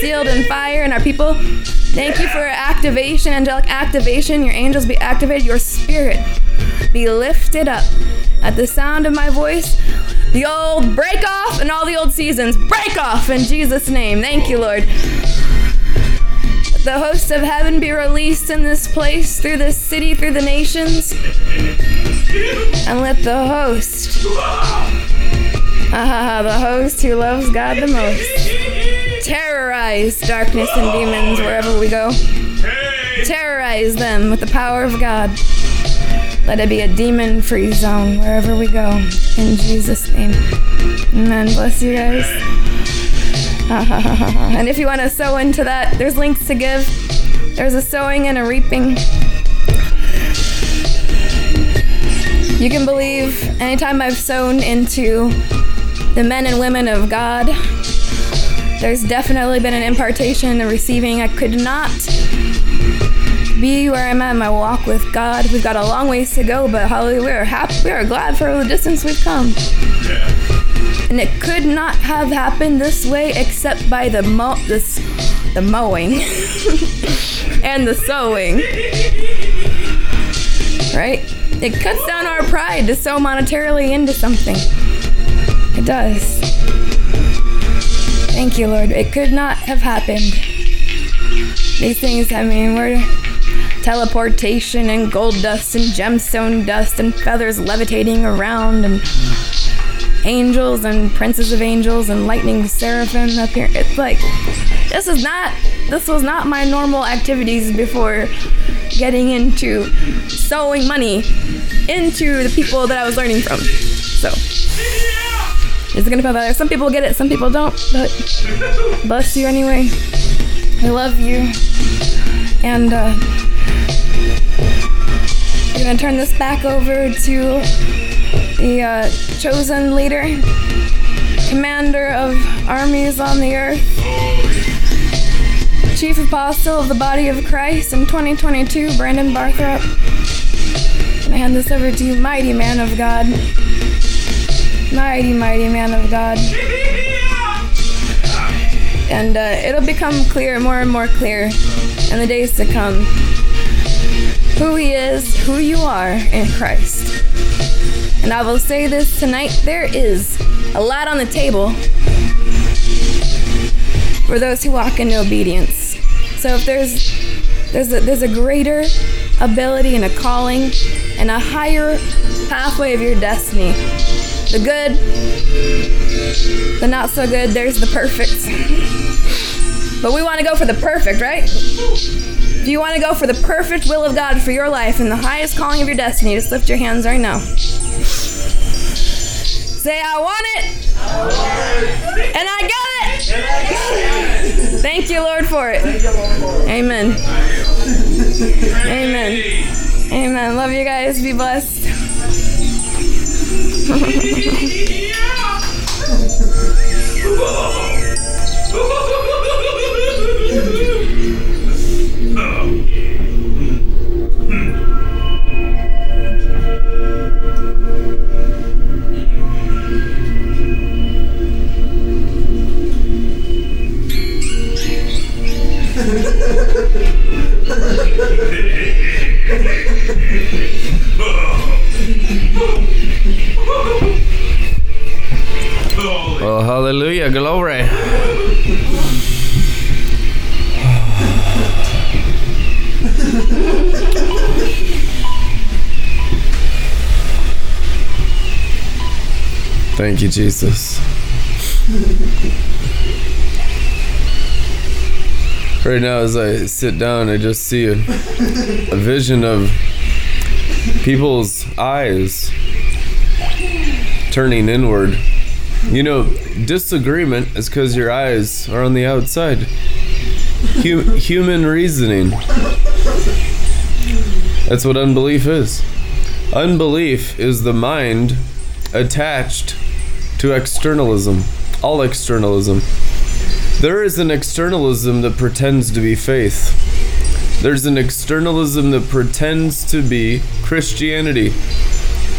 sealed in fire and our people. Thank you for activation, angelic activation. Your angels be activated. Your spirit be lifted up. At the sound of my voice, the old break off and all the old seasons break off in Jesus' name. Thank you, Lord the hosts of heaven be released in this place, through this city, through the nations. And let the host, ah, the host who loves God the most, terrorize darkness and demons wherever we go. Terrorize them with the power of God. Let it be a demon free zone wherever we go. In Jesus' name. Amen. Bless you guys. and if you want to sew into that, there's links to give. There's a sowing and a reaping. You can believe anytime I've sown into the men and women of God, there's definitely been an impartation and receiving. I could not be where I'm at in my walk with God. We've got a long ways to go, but hallelujah, we are happy, we are glad for the distance we've come. And it could not have happened this way except by the mo- the mowing and the sowing. Right? It cuts down our pride to sow monetarily into something. It does. Thank you, Lord. It could not have happened. These things, I mean, we're teleportation and gold dust and gemstone dust and feathers levitating around and angels and princes of angels and lightning seraphim up here. It's like this is not this was not my normal activities before getting into sowing money into the people that I was learning from. So it's gonna feel better. Some people get it, some people don't, but bless you anyway. I love you. And uh I'm gonna turn this back over to the uh, chosen leader, commander of armies on the earth, chief apostle of the body of Christ in 2022, Brandon Barthrop. I hand this over to you, mighty man of God. Mighty, mighty man of God. And uh, it'll become clear, more and more clear in the days to come who He is, who you are in Christ. And I will say this tonight there is a lot on the table for those who walk into obedience. So if there's there's a, there's a greater ability and a calling and a higher pathway of your destiny. The good, the not so good, there's the perfect. but we want to go for the perfect, right? If you want to go for the perfect will of God for your life and the highest calling of your destiny, just lift your hands right now. Say, I want it. And I got it. Thank you, Lord, for it. Amen. Amen. Amen. Love you guys. Be blessed. Oh, hallelujah, glory. Thank you, Jesus. Right now, as I sit down, I just see a, a vision of people's eyes turning inward. You know, disagreement is because your eyes are on the outside. Hu- human reasoning. That's what unbelief is. Unbelief is the mind attached to externalism, all externalism. There is an externalism that pretends to be faith. There's an externalism that pretends to be Christianity.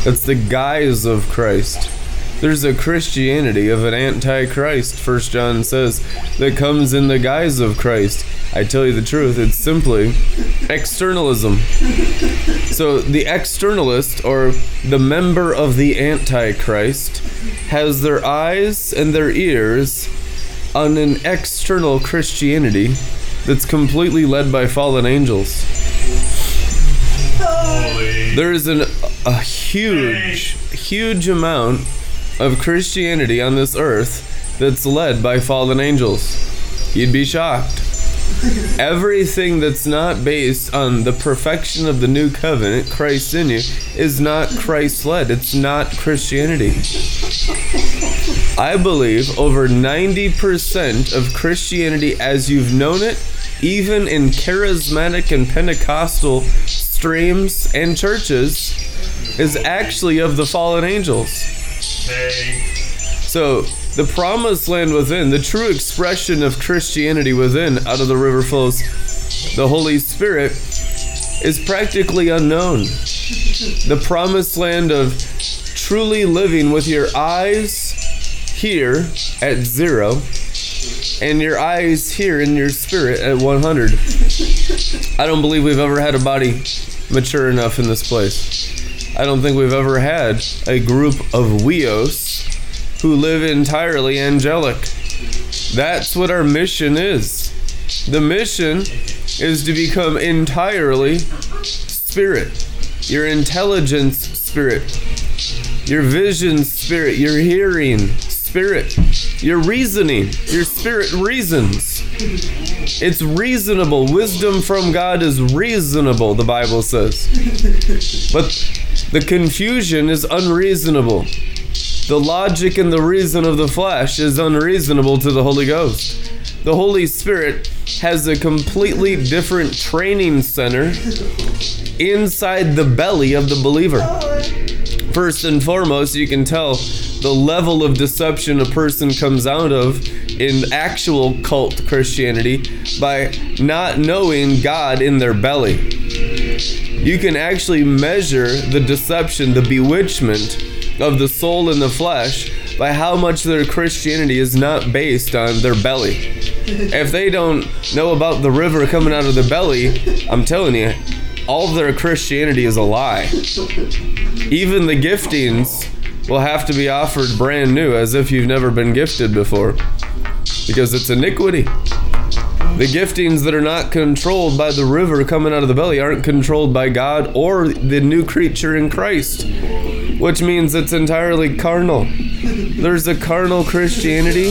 That's the guise of Christ. There's a Christianity of an antichrist, First John says, that comes in the guise of Christ. I tell you the truth, it's simply externalism. So the externalist or the member of the antichrist has their eyes and their ears on an external Christianity that's completely led by fallen angels. There is an, a huge, huge amount of Christianity on this earth that's led by fallen angels. You'd be shocked. Everything that's not based on the perfection of the new covenant, Christ in you, is not Christ led. It's not Christianity. I believe over 90% of Christianity as you've known it, even in charismatic and Pentecostal streams and churches, is actually of the fallen angels. So, the promised land within, the true expression of Christianity within, out of the river flows the Holy Spirit, is practically unknown. The promised land of truly living with your eyes here at zero and your eyes here in your spirit at 100. I don't believe we've ever had a body mature enough in this place. I don't think we've ever had a group of weos who live entirely angelic. That's what our mission is. The mission is to become entirely spirit. Your intelligence spirit. Your vision spirit. Your hearing spirit. Your reasoning. Your spirit reasons. It's reasonable. Wisdom from God is reasonable, the Bible says. But the confusion is unreasonable. The logic and the reason of the flesh is unreasonable to the Holy Ghost. The Holy Spirit has a completely different training center inside the belly of the believer. First and foremost, you can tell the level of deception a person comes out of in actual cult Christianity by not knowing God in their belly. You can actually measure the deception, the bewitchment of the soul and the flesh by how much their Christianity is not based on their belly. If they don't know about the river coming out of their belly, I'm telling you, all of their Christianity is a lie. Even the giftings will have to be offered brand new as if you've never been gifted before because it's iniquity. The giftings that are not controlled by the river coming out of the belly aren't controlled by God or the new creature in Christ, which means it's entirely carnal. There's a carnal Christianity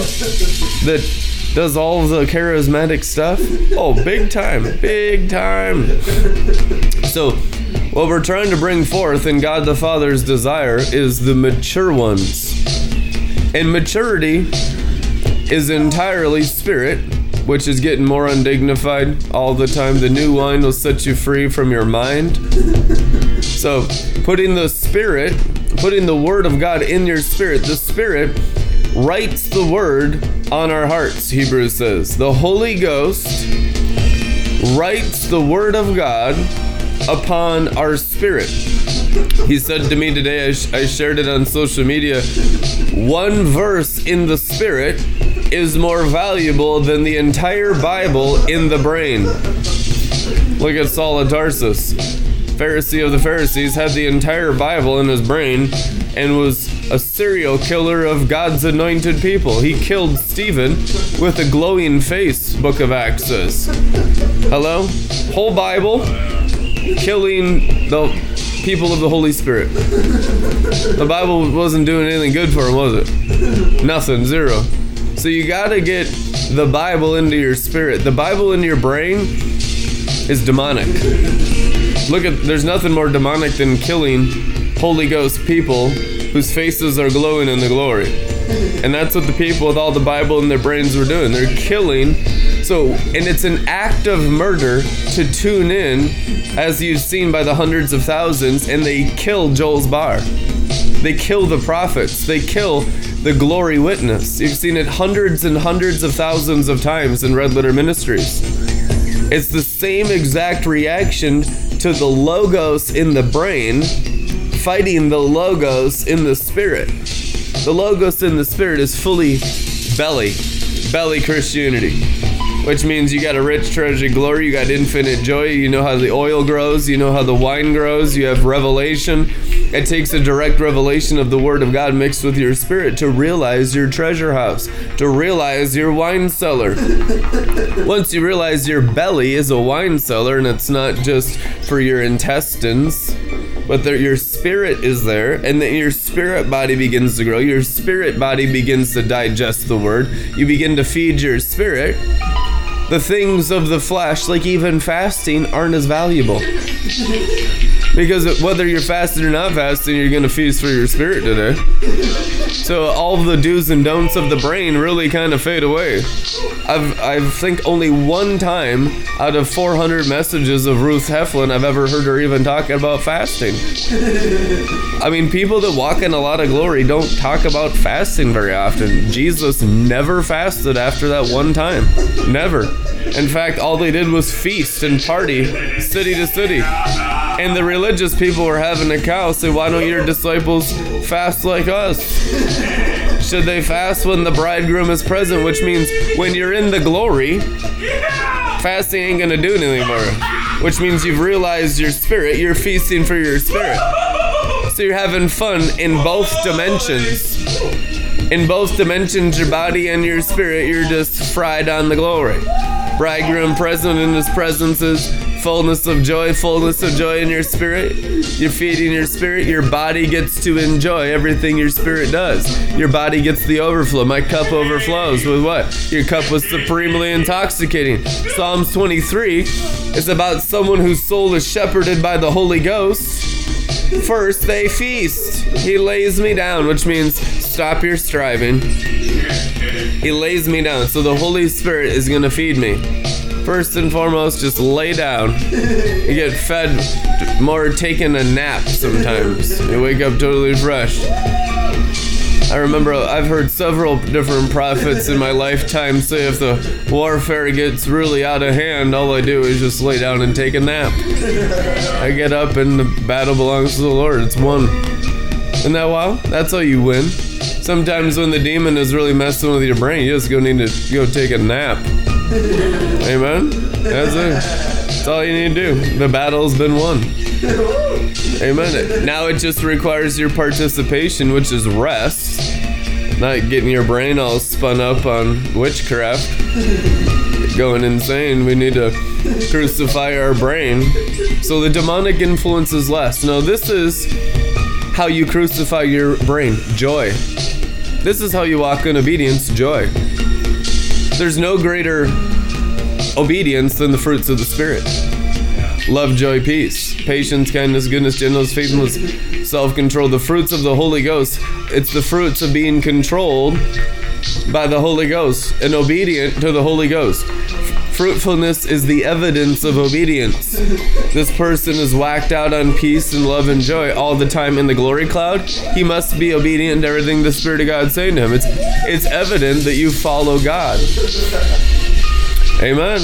that does all the charismatic stuff. Oh, big time, big time. So, what we're trying to bring forth in God the Father's desire is the mature ones. And maturity is entirely spirit, which is getting more undignified all the time. The new wine will set you free from your mind. So, putting the spirit, putting the word of God in your spirit, the spirit writes the word on our hearts, Hebrews says. The Holy Ghost writes the word of God upon our spirit. He said to me today, I, sh- I shared it on social media, one verse in the spirit is more valuable than the entire Bible in the brain. Look at Saul of Tarsus. Pharisee of the Pharisees had the entire Bible in his brain and was a serial killer of God's anointed people. He killed Stephen with a glowing face, Book of Acts says. Hello? Whole Bible killing the people of the Holy Spirit. The Bible wasn't doing anything good for him, was it? Nothing, zero. So you gotta get the Bible into your spirit. The Bible in your brain is demonic. Look at, there's nothing more demonic than killing Holy Ghost people whose faces are glowing in the glory. And that's what the people with all the Bible in their brains were doing. They're killing. So, and it's an act of murder to tune in, as you've seen by the hundreds of thousands, and they kill Joel's bar. They kill the prophets. They kill the glory witness. You've seen it hundreds and hundreds of thousands of times in Red Letter Ministries. It's the same exact reaction to the logos in the brain fighting the logos in the spirit. The logos in the spirit is fully belly, belly Christianity, which means you got a rich treasure glory, you got infinite joy, you know how the oil grows, you know how the wine grows, you have revelation. It takes a direct revelation of the Word of God mixed with your spirit to realize your treasure house, to realize your wine cellar. Once you realize your belly is a wine cellar and it's not just for your intestines, but that your spirit is there and that your spirit body begins to grow your spirit body begins to digest the word you begin to feed your spirit the things of the flesh like even fasting aren't as valuable because whether you're fasting or not fasting you're going to feast for your spirit today so all the do's and don'ts of the brain really kind of fade away I've I think only one time out of 400 messages of Ruth Heflin I've ever heard her even talk about fasting. I mean, people that walk in a lot of glory don't talk about fasting very often. Jesus never fasted after that one time. Never. In fact, all they did was feast and party city to city. And the religious people were having a cow say, Why don't your disciples fast like us? Should they fast when the bridegroom is present? Which means when you're in the glory, fasting ain't gonna do anything for you. Which means you've realized your spirit, you're feasting for your spirit. So you're having fun in both dimensions. In both dimensions, your body and your spirit, you're just fried on the glory. Bridegroom present in his presence is fullness of joy, fullness of joy in your spirit. You're feeding your spirit. Your body gets to enjoy everything your spirit does. Your body gets the overflow. My cup overflows with what? Your cup was supremely intoxicating. Psalms 23 is about someone whose soul is shepherded by the Holy Ghost. First, they feast. He lays me down, which means stop your striving. He lays me down. So the Holy Spirit is going to feed me. First and foremost, just lay down. You get fed more taking a nap sometimes. You wake up totally fresh. I remember I've heard several different prophets in my lifetime say if the warfare gets really out of hand, all I do is just lay down and take a nap. I get up and the battle belongs to the Lord. It's won. Isn't that wild? That's how you win. Sometimes when the demon is really messing with your brain, you just go need to go take a nap. Amen. That's it. That's all you need to do. The battle's been won. Amen. Now it just requires your participation, which is rest, not getting your brain all spun up on witchcraft, going insane. We need to crucify our brain. So the demonic influence is less. Now, this is how you crucify your brain joy. This is how you walk in obedience joy. There's no greater obedience than the fruits of the Spirit love, joy, peace, patience, kindness, goodness, gentleness, faithfulness, self control. The fruits of the Holy Ghost. It's the fruits of being controlled by the Holy Ghost and obedient to the Holy Ghost. Fruitfulness is the evidence of obedience. This person is whacked out on peace and love and joy all the time in the glory cloud. He must be obedient to everything the Spirit of God is saying to him. It's it's evident that you follow God. Amen.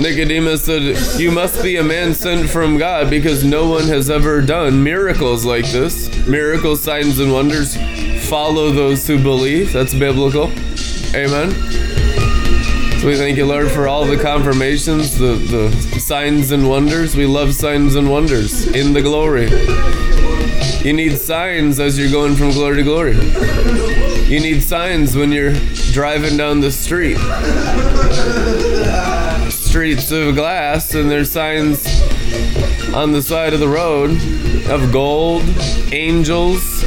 Nicodemus said, You must be a man sent from God because no one has ever done miracles like this. Miracles, signs, and wonders follow those who believe. That's biblical. Amen. We thank you, Lord, for all the confirmations, the, the signs and wonders. We love signs and wonders in the glory. You need signs as you're going from glory to glory. You need signs when you're driving down the street. Streets of glass, and there's signs on the side of the road of gold, angels,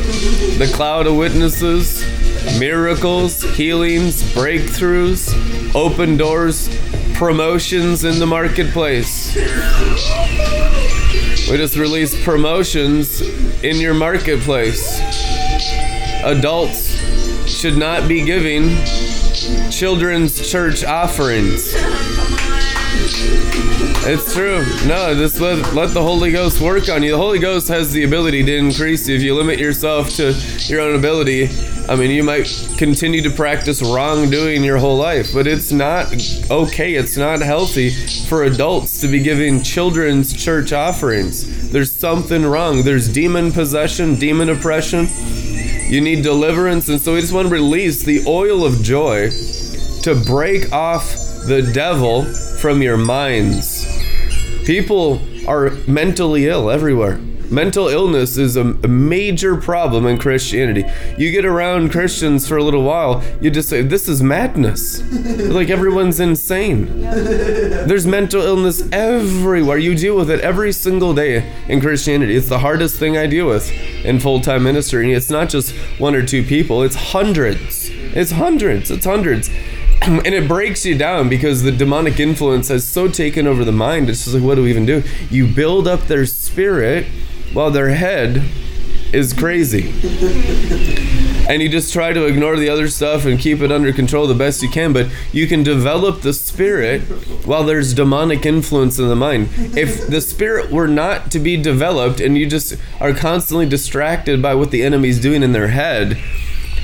the cloud of witnesses, miracles, healings, breakthroughs, open doors, promotions in the marketplace. We just released promotions in your marketplace. Adults should not be giving children's church offerings. It's true. No, just let, let the Holy Ghost work on you. The Holy Ghost has the ability to increase you. If you limit yourself to your own ability, I mean, you might continue to practice wrongdoing your whole life, but it's not okay. It's not healthy for adults to be giving children's church offerings. There's something wrong. There's demon possession, demon oppression. You need deliverance. And so we just want to release the oil of joy to break off the devil from your minds. People are mentally ill everywhere. Mental illness is a, major problem in Christianity. You get around Christians for a little while, you just say, This is madness. like everyone's insane. There's mental illness everywhere. You deal with it every single day in Christianity. It's the hardest thing I deal with in full time ministry. And it's not just one or two people, it's hundreds. It's hundreds. It's hundreds. And it breaks you down because the demonic influence has so taken over the mind. It's just like, what do we even do? You build up their spirit while their head is crazy. And you just try to ignore the other stuff and keep it under control the best you can, but you can develop the spirit while there's demonic influence in the mind. If the spirit were not to be developed and you just are constantly distracted by what the enemy's doing in their head,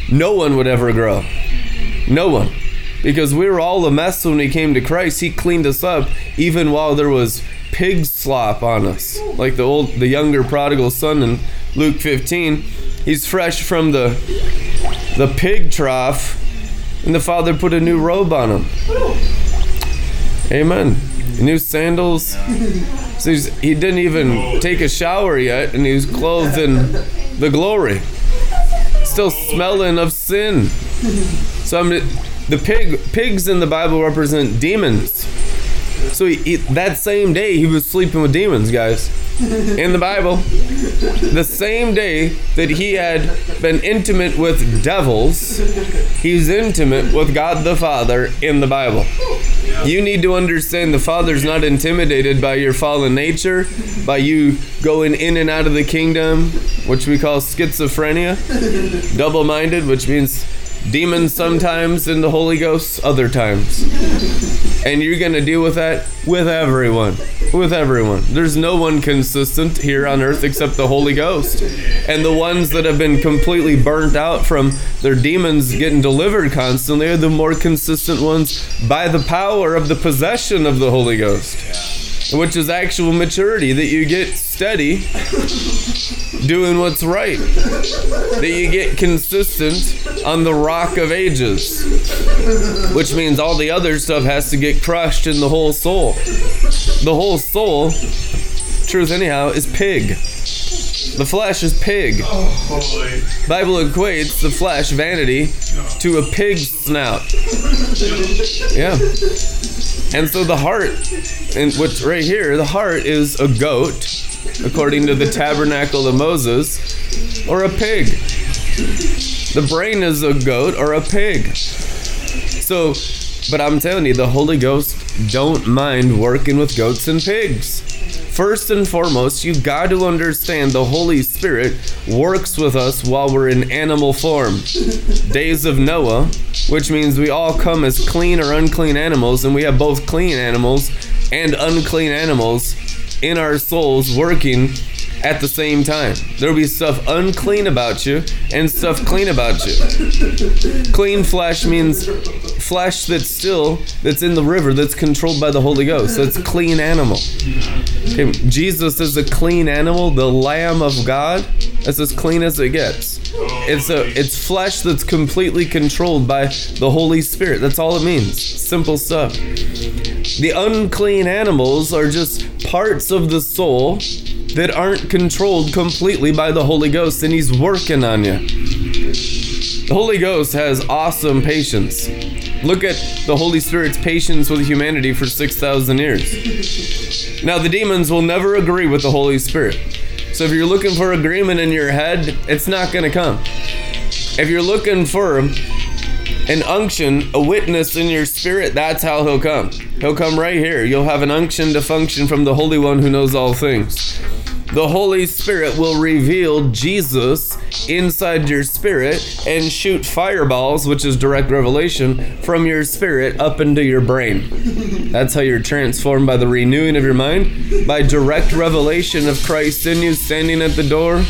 no one would ever grow. No one. Because we were all a mess when we came to Christ. He cleaned us up even while there was pig slop on us. Like the old the younger prodigal son in Luke 15. He's fresh from the the pig trough and the father put a new robe on him. Amen. New sandals. So he's, he didn't even take a shower yet and he was clothed in the glory. Still smelling of sin. So I'm the pig pigs in the Bible represent demons. So he, he, that same day he was sleeping with demons, guys. In the Bible, the same day that he had been intimate with devils, he's intimate with God the Father in the Bible. You need to understand the Father's not intimidated by your fallen nature, by you going in and out of the kingdom, which we call schizophrenia, double minded, which means demons sometimes and the Holy Ghost other times. And you're going to deal with that with everyone. With everyone. There's no one consistent here on earth except the Holy Ghost. And the ones that have been completely burnt out from their demons getting delivered constantly are the more consistent ones by the power of the possession of the Holy Ghost. Which is actual maturity that you get steady doing what's right. That you get consistent on the rock of ages. Which means all the other stuff has to get crushed in the whole soul. The whole soul, truth anyhow, is pig. The flesh is pig. Bible equates the flesh, vanity, to a pig's snout. Yeah. And so the heart, and what's right here, the heart is a goat, according to the tabernacle of Moses, or a pig. The brain is a goat or a pig. So, but I'm telling you, the Holy Ghost don't mind working with goats and pigs. First and foremost, you got to understand the Holy Spirit works with us while we're in animal form. Days of Noah, which means we all come as clean or unclean animals, and we have both clean animals and unclean animals in our souls working at the same time. There'll be stuff unclean about you and stuff clean about you. Clean flesh means flesh that's still that's in the river that's controlled by the Holy Ghost. That's clean animal. Okay, Jesus is a clean animal, the Lamb of God. That's as clean as it gets. It's a it's flesh that's completely controlled by the Holy Spirit. That's all it means. Simple stuff. The unclean animals are just parts of the soul that aren't controlled completely by the Holy Ghost, and He's working on you. The Holy Ghost has awesome patience. Look at the Holy Spirit's patience with humanity for 6,000 years. Now, the demons will never agree with the Holy Spirit. So, if you're looking for agreement in your head, it's not going to come. If you're looking for an unction, a witness in your spirit, that's how he'll come. He'll come right here. You'll have an unction to function from the Holy One who knows all things. The Holy Spirit will reveal Jesus inside your spirit and shoot fireballs, which is direct revelation, from your spirit up into your brain. That's how you're transformed by the renewing of your mind, by direct revelation of Christ in you, standing at the door.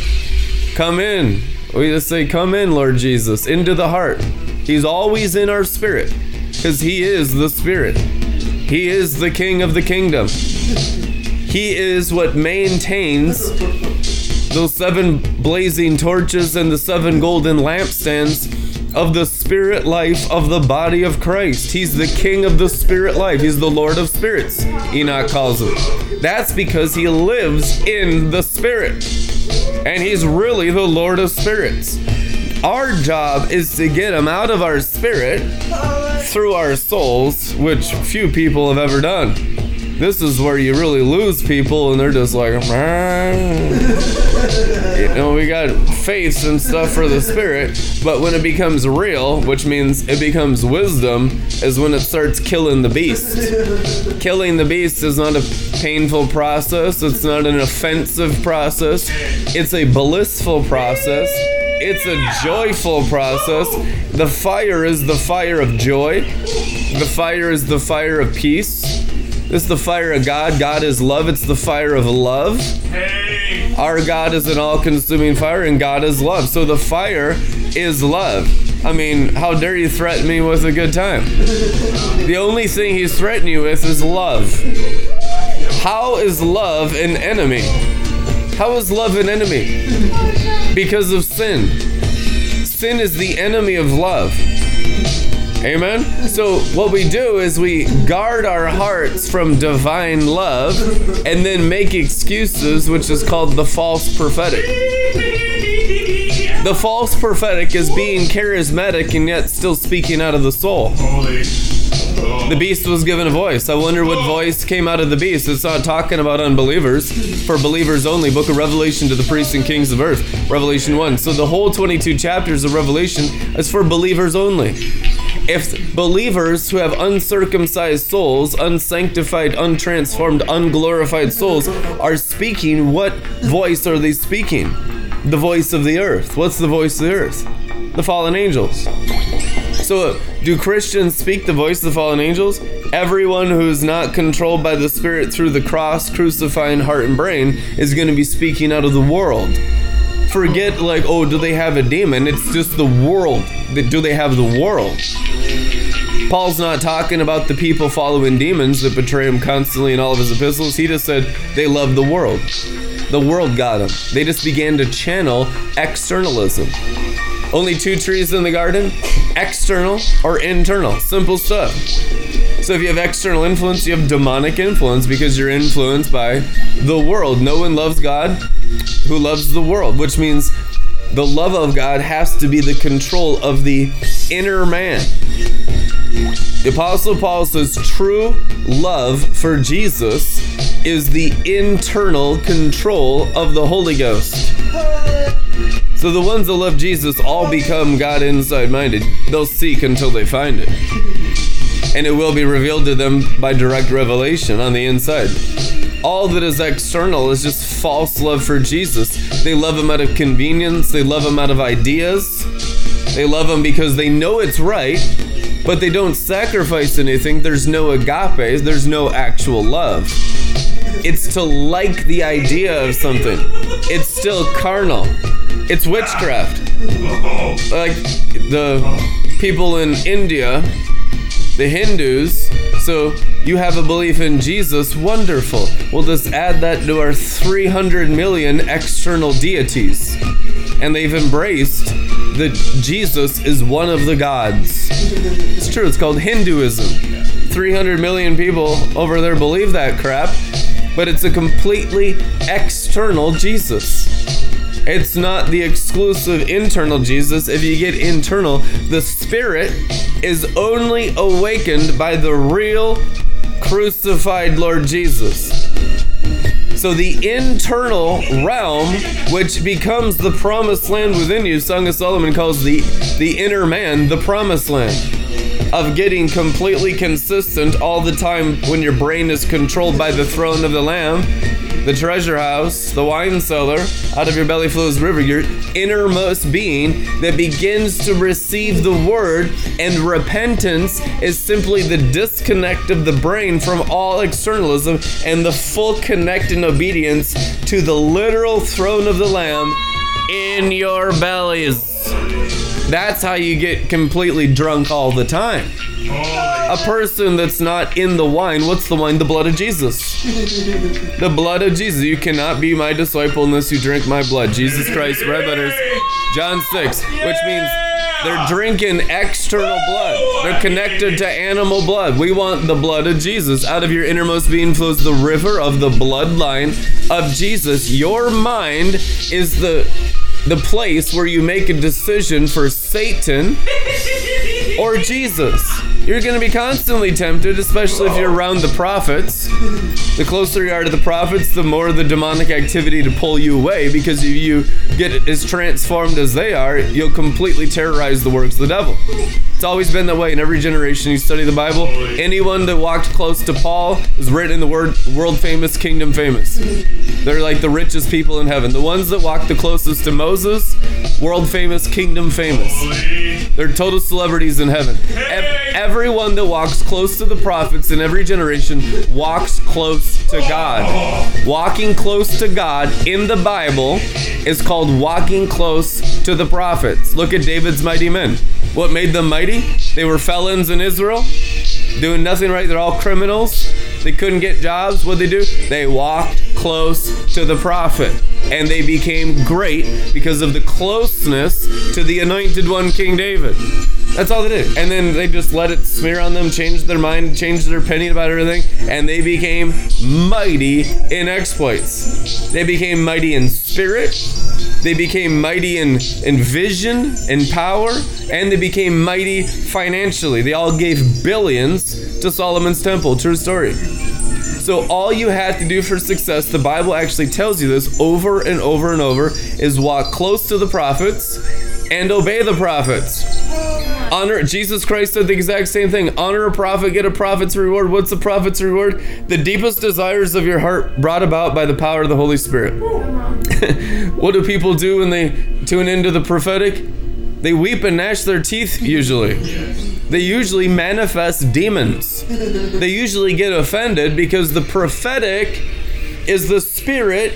Come in. We just say, Come in, Lord Jesus, into the heart. He's always in our spirit because He is the Spirit. He is the King of the kingdom. He is what maintains those seven blazing torches and the seven golden lampstands of the spirit life of the body of Christ. He's the king of the spirit life. He's the Lord of spirits, Enoch calls him. That's because he lives in the spirit. And he's really the Lord of spirits. Our job is to get them out of our spirit through our souls, which few people have ever done. This is where you really lose people, and they're just like, you know, we got faith and stuff for the spirit, but when it becomes real, which means it becomes wisdom, is when it starts killing the beast. Killing the beast is not a painful process, it's not an offensive process, it's a blissful process. It's a joyful process. The fire is the fire of joy. The fire is the fire of peace. Is the fire of God. God is love. It's the fire of love. Hey. Our God is an all consuming fire, and God is love. So the fire is love. I mean, how dare you threaten me with a good time? The only thing he's threatening you with is love. How is love an enemy? How is love an enemy? Because of sin. Sin is the enemy of love. Amen. So what we do is we guard our hearts from divine love and then make excuses, which is called the false prophetic. The false prophetic is being charismatic and yet still speaking out of the soul. Holy. The beast was given a voice. I wonder what voice came out of the beast. It's not talking about unbelievers, for believers only. Book of Revelation to the priests and kings of earth. Revelation 1. So the whole 22 chapters of Revelation is for believers only. If believers who have uncircumcised souls, unsanctified, untransformed, unglorified souls are speaking, what voice are they speaking? The voice of the earth. What's the voice of the earth? The fallen angels. So, do Christians speak the voice of the fallen angels? Everyone who's not controlled by the Spirit through the cross, crucifying heart and brain is going to be speaking out of the world. Forget, like, oh, do they have a demon? It's just the world. Do they have the world? Paul's not talking about the people following demons that betray him constantly in all of his epistles. He just said they love the world. The world got them. They just began to channel externalism. Only two trees in the garden external or internal. Simple stuff. So if you have external influence, you have demonic influence because you're influenced by the world. No one loves God who loves the world, which means the love of God has to be the control of the inner man. The Apostle Paul says true love for Jesus is the internal control of the Holy Ghost. So the ones that love Jesus all become God inside minded. They'll seek until they find it. And it will be revealed to them by direct revelation on the inside. All that is external is just false love for Jesus. They love him out of convenience, they love him out of ideas. They love him because they know it's right, but they don't sacrifice anything. There's no agape, there's no actual love. It's to like the idea of something. It's still carnal. It's witchcraft. Like the people in India, the Hindus. So you have a belief in Jesus, wonderful. We'll just add that to our 300 million external deities. And they've embraced that Jesus is one of the gods. It's true, it's called Hinduism. 300 million people over there believe that crap. but it's a completely external Jesus. It's not the exclusive internal Jesus. If you get internal, the spirit is only awakened by the real crucified Lord Jesus. So the internal realm, which becomes the promised land within you, Song of Solomon calls the the inner man the promised land of getting completely consistent all the time when your brain is controlled by the throne of the Lamb, the treasure house, the wine cellar, out of your belly flows river, your innermost being that begins to receive the word, and repentance is simply the disconnect of the brain from all externalism and the full connect and obedience to the literal throne of the Lamb in your bellies. That's how you get completely drunk all the time. A person that's not in the wine, what's the wine? The blood of Jesus. The blood of Jesus. You cannot be my disciple unless you drink my blood. Jesus Christ, red letters, John 6, which means they're drinking external blood. They're connected to animal blood. We want the blood of Jesus. Out of your innermost being flows the river of the bloodline of Jesus. Your mind is the the place where you make a decision for Satan or Jesus. You're going to be constantly tempted, especially if you're around the prophets. The closer you are to the prophets, the more the demonic activity to pull you away because if you get as transformed as they are, you'll completely terrorize the works of the devil. It's always been that way in every generation. You study the Bible, anyone that walked close to Paul is written in the word world famous, kingdom famous. They're like the richest people in heaven. The ones that walked the closest to Moses, world famous, kingdom famous. They're total celebrities in heaven. Ev- everyone that walks close to the prophets in every generation walks close to God. Walking close to God in the Bible is called walking close to the prophets. Look at David's mighty men. What made them mighty? They were felons in Israel, doing nothing right. They're all criminals. They couldn't get jobs. What'd they do? They walked close to the prophet. And they became great because of the closeness to the anointed one, King David. That's all they did. And then they just let it smear on them, changed their mind, changed their opinion about everything, and they became mighty in exploits. They became mighty in spirit, they became mighty in, in vision and power, and they became mighty financially. They all gave billions to Solomon's temple. True story. So all you have to do for success, the Bible actually tells you this over and over and over, is walk close to the prophets and obey the prophets. Honor Jesus Christ said the exact same thing. Honor a prophet, get a prophet's reward. What's the prophet's reward? The deepest desires of your heart brought about by the power of the Holy Spirit. what do people do when they tune into the prophetic? They weep and gnash their teeth usually. They usually manifest demons. They usually get offended because the prophetic is the spirit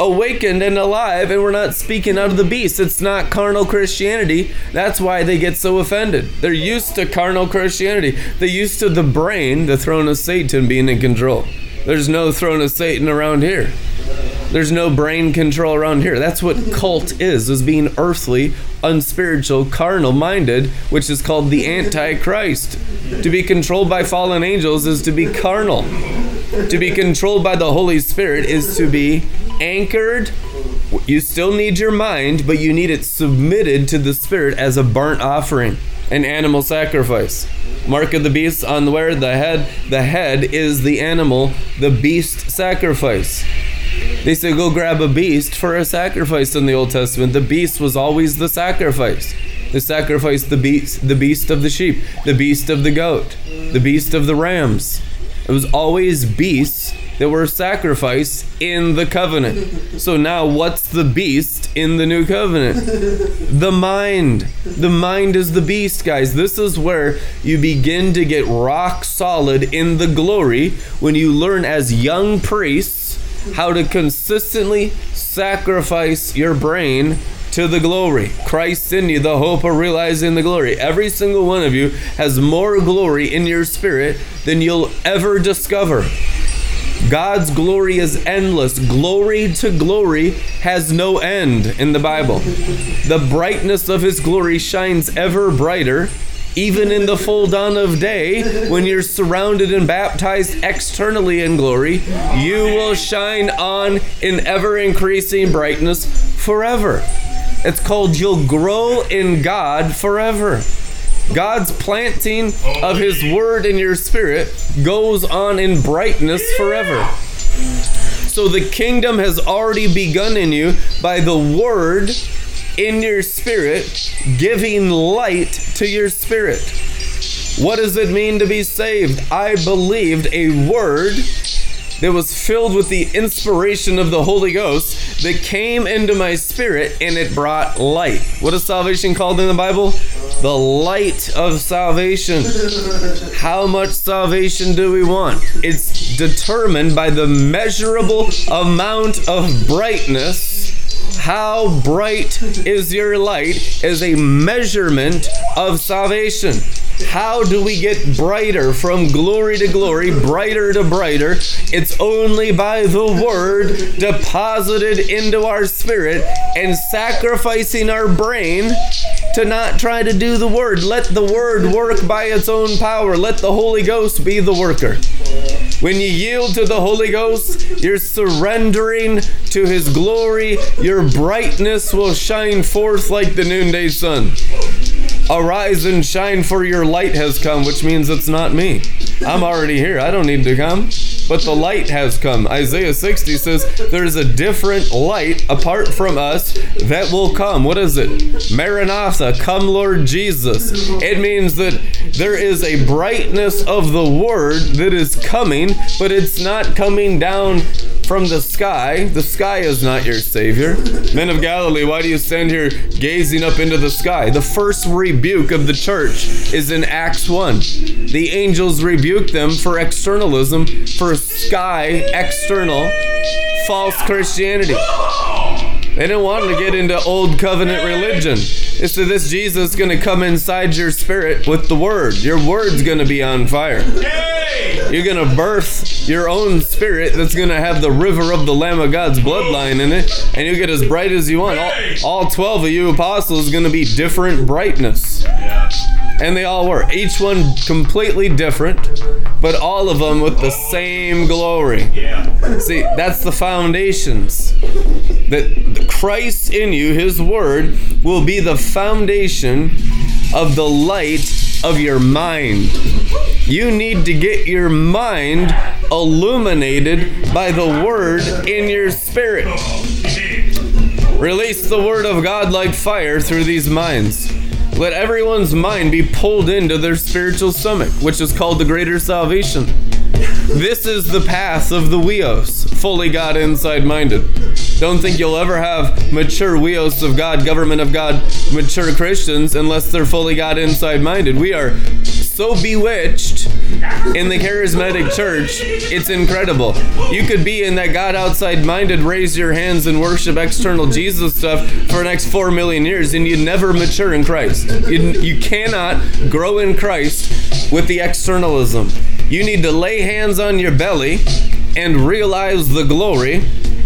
awakened and alive, and we're not speaking out of the beast. It's not carnal Christianity. That's why they get so offended. They're used to carnal Christianity, they're used to the brain, the throne of Satan, being in control. There's no throne of Satan around here. There's no brain control around here. That's what cult is, is being earthly, unspiritual, carnal minded, which is called the Antichrist. To be controlled by fallen angels is to be carnal. To be controlled by the Holy Spirit is to be anchored. You still need your mind, but you need it submitted to the Spirit as a burnt offering, an animal sacrifice. Mark of the beast on the where the head, the head is the animal, the beast sacrifice. They say go grab a beast for a sacrifice in the Old Testament. The beast was always the sacrifice. They sacrificed the beast, the beast of the sheep, the beast of the goat, the beast of the rams. It was always beasts that were sacrificed in the covenant. So now, what's the beast in the new covenant? The mind. The mind is the beast, guys. This is where you begin to get rock solid in the glory when you learn as young priests how to consistently sacrifice your brain to the glory. Christ in you, the hope of realizing the glory. Every single one of you has more glory in your spirit than you'll ever discover. God's glory is endless. Glory to glory has no end in the Bible. The brightness of his glory shines ever brighter, even in the full dawn of day, when you're surrounded and baptized externally in glory, you will shine on in ever increasing brightness forever. It's called You'll Grow in God Forever. God's planting of His Word in your spirit goes on in brightness forever. So the kingdom has already begun in you by the Word in your spirit, giving light to your spirit. What does it mean to be saved? I believed a word that was filled with the inspiration of the Holy Ghost that came into my spirit and it brought light. What is salvation called in the Bible? The light of salvation. How much salvation do we want? It's determined by the measurable amount of brightness how bright is your light is a measurement of salvation. How do we get brighter from glory to glory, brighter to brighter? It's only by the word deposited into our spirit and sacrificing our brain to not try to do the word. Let the word work by its own power. Let the Holy Ghost be the worker. When you yield to the Holy Ghost, you're surrendering to His glory. Your brightness will shine forth like the noonday sun. Arise and shine, for your light has come, which means it's not me. I'm already here. I don't need to come. But the light has come. Isaiah 60 says there's a different light apart from us that will come. What is it? Maranatha, come Lord Jesus. It means that there is a brightness of the word that is coming, but it's not coming down from the sky. The sky is not your Savior. Men of Galilee, why do you stand here gazing up into the sky? The first rebuke of the church is in Acts 1. The angels rebuke them for externalism, for sky, external, false Christianity. They didn't want to get into old covenant religion. They to this Jesus going to come inside your spirit with the word. Your word's going to be on fire. You're going to birth your own spirit that's going to have the river of the Lamb of God's bloodline in it, and you get as bright as you want. All, all 12 of you apostles going to be different brightness. And they all were. Each one completely different, but all of them with the same glory. See, that's the foundations. That Christ in you, His Word, will be the foundation of the light of your mind. You need to get your mind illuminated by the Word in your spirit. Release the Word of God like fire through these minds. Let everyone's mind be pulled into their spiritual stomach, which is called the greater salvation. This is the path of the huios, fully God inside minded. Don't think you'll ever have mature huios of God, government of God, mature Christians unless they're fully God inside minded. We are so bewitched in the charismatic church, it's incredible. You could be in that God outside minded, raise your hands and worship external Jesus stuff for the next four million years, and you'd never mature in Christ. You, you cannot grow in Christ with the externalism. You need to lay hands on your belly and realize the glory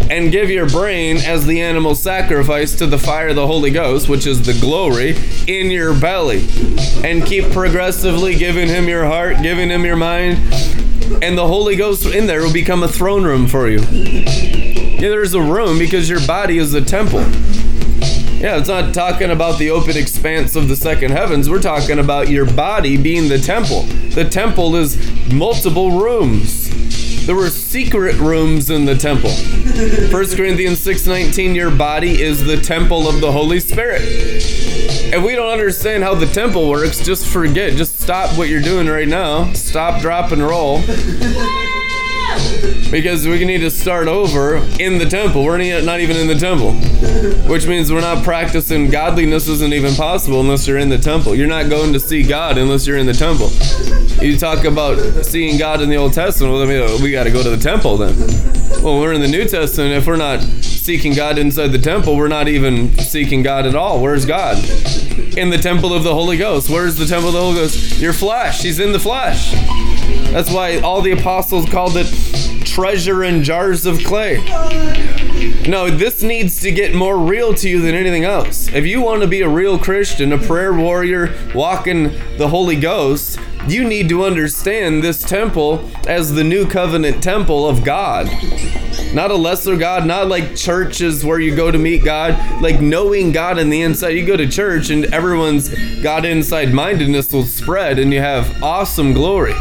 and give your brain as the animal sacrifice to the fire of the Holy Ghost, which is the glory, in your belly. And keep progressively giving Him your heart, giving Him your mind, and the Holy Ghost in there will become a throne room for you. Yeah, there's a room because your body is a temple. Yeah, it's not talking about the open expanse of the second heavens. We're talking about your body being the temple. The temple is multiple rooms. There were secret rooms in the temple. 1 Corinthians 6:19 your body is the temple of the Holy Spirit. If we don't understand how the temple works, just forget. Just stop what you're doing right now. Stop, drop and roll. Because we need to start over in the temple. We're not even in the temple. Which means we're not practicing godliness isn't even possible unless you're in the temple. You're not going to see God unless you're in the temple. You talk about seeing God in the Old Testament, well, I mean, we got to go to the temple then. Well, we're in the New Testament. If we're not seeking God inside the temple, we're not even seeking God at all. Where's God? In the temple of the Holy Ghost. Where's the temple of the Holy Ghost? Your flesh. He's in the flesh. That's why all the apostles called it treasure in jars of clay. No, this needs to get more real to you than anything else. If you want to be a real Christian, a prayer warrior, walking the Holy Ghost, you need to understand this temple as the new covenant temple of God. Not a lesser God, not like churches where you go to meet God, like knowing God in the inside. You go to church and everyone's God inside mindedness will spread and you have awesome glory.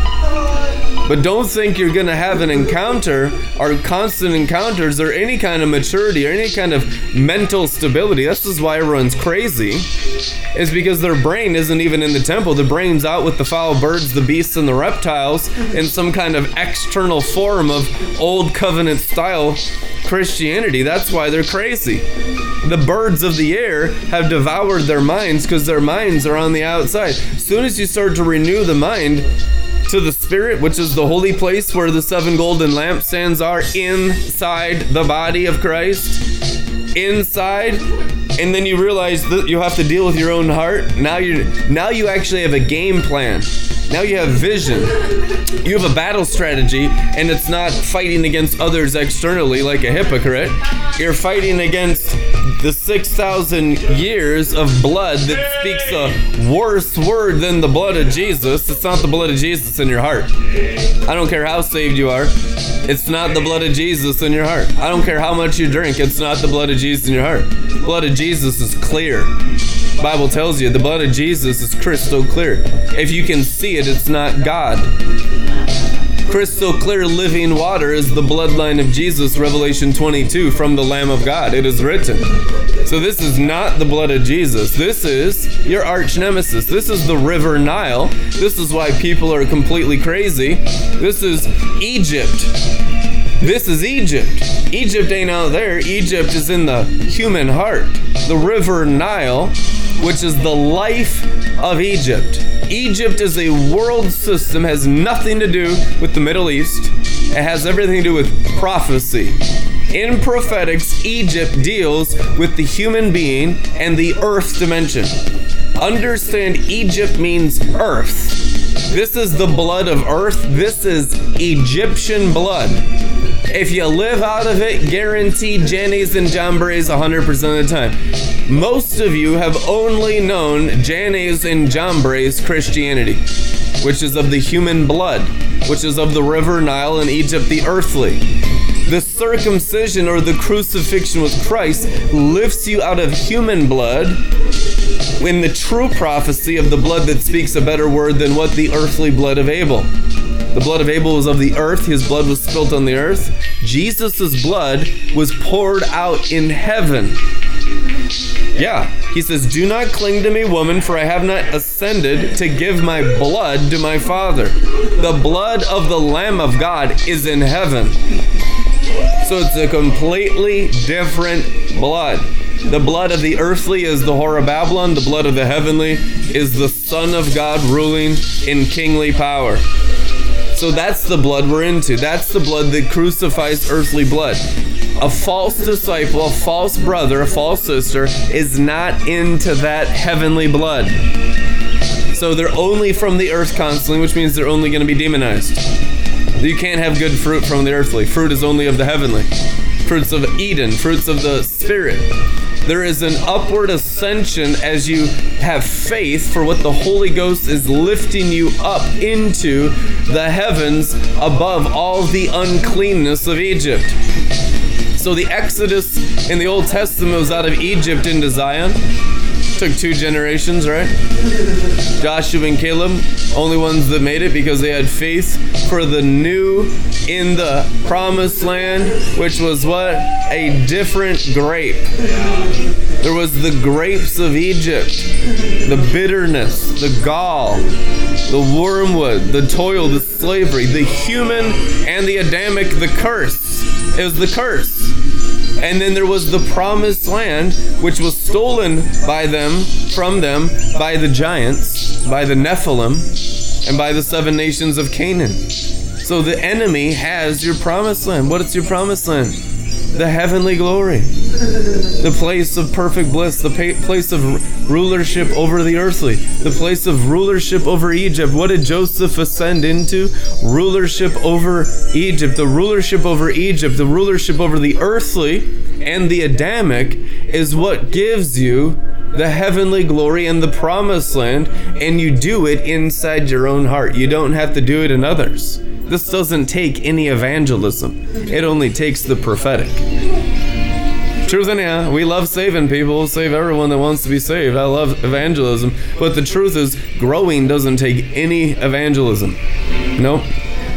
But don't think you're going to have an encounter or constant encounters or any kind of maturity or any kind of mental stability. That's just why everyone's crazy. Is because their brain isn't even in the temple. The brain's out with the foul birds, the beasts, and the reptiles in some kind of external form of old covenant style Christianity. That's why they're crazy. The birds of the air have devoured their minds because their minds are on the outside. As soon as you start to renew the mind, to the Spirit, which is the holy place where the seven golden lampstands are inside the body of Christ. Inside. And then you realize that you have to deal with your own heart. Now you now you actually have a game plan. Now you have vision. You have a battle strategy, and it's not fighting against others externally like a hypocrite. You're fighting against the 6,000 years of blood that speaks a worse word than the blood of Jesus. It's not the blood of Jesus in your heart. I don't care how saved you are. It's not the blood of Jesus in your heart. I don't care how much you drink. It's not the blood of Jesus in your heart. The blood of Jesus is clear. Bible tells you the blood of Jesus is crystal clear. If you can see it, it's not God. Crystal clear living water is the bloodline of Jesus, Revelation 22, from the Lamb of God. It is written. So this is not the blood of Jesus. This is your arch nemesis. This is the River Nile. This is why people are completely crazy. This is Egypt. This is Egypt. Egypt ain't out there. Egypt is in the human heart. The River Nile, which is the life of Egypt. Egypt is a world system, has nothing to do with the Middle East. It has everything to do with prophecy. In prophetics, Egypt deals with the human being and the earth dimension. Understand Egypt means earth. This is the blood of earth. This is Egyptian blood. If you live out of it, guaranteed Jannes and Jambres 100% of the time. Most of you have only known Jannes and Jambres Christianity, which is of the human blood, which is of the river Nile in Egypt, the earthly. The circumcision or the crucifixion with Christ lifts you out of human blood in the true prophecy of the blood that speaks a better word than what the earthly blood of Abel. The blood of Abel was of the earth, his blood was spilt on the earth. Jesus' blood was poured out in heaven. Yeah, he says, Do not cling to me, woman, for I have not ascended to give my blood to my Father. The blood of the Lamb of God is in heaven. So it's a completely different blood. The blood of the earthly is the whore of Babylon. The blood of the heavenly is the Son of God ruling in kingly power. So that's the blood we're into. That's the blood that crucifies earthly blood. A false disciple, a false brother, a false sister is not into that heavenly blood. So they're only from the earth constantly, which means they're only going to be demonized. You can't have good fruit from the earthly. Fruit is only of the heavenly. Fruits of Eden, fruits of the Spirit. There is an upward ascension as you have faith for what the Holy Ghost is lifting you up into the heavens above all the uncleanness of Egypt. So the Exodus in the Old Testament was out of Egypt into Zion. Took two generations, right? Joshua and Caleb, only ones that made it because they had faith for the new in the promised land, which was what? A different grape. There was the grapes of Egypt, the bitterness, the gall, the wormwood, the toil, the slavery, the human and the Adamic, the curse. It was the curse. And then there was the promised land, which was stolen by them, from them, by the giants, by the Nephilim, and by the seven nations of Canaan. So the enemy has your promised land. What is your promised land? The heavenly glory. the place of perfect bliss, the pa- place of rulership over the earthly, the place of rulership over Egypt. What did Joseph ascend into? Rulership over Egypt. The rulership over Egypt, the rulership over the earthly and the Adamic is what gives you the heavenly glory and the promised land, and you do it inside your own heart. You don't have to do it in others. This doesn't take any evangelism, it only takes the prophetic. Truth and yeah, we love saving people, we'll save everyone that wants to be saved. I love evangelism. But the truth is, growing doesn't take any evangelism. Nope.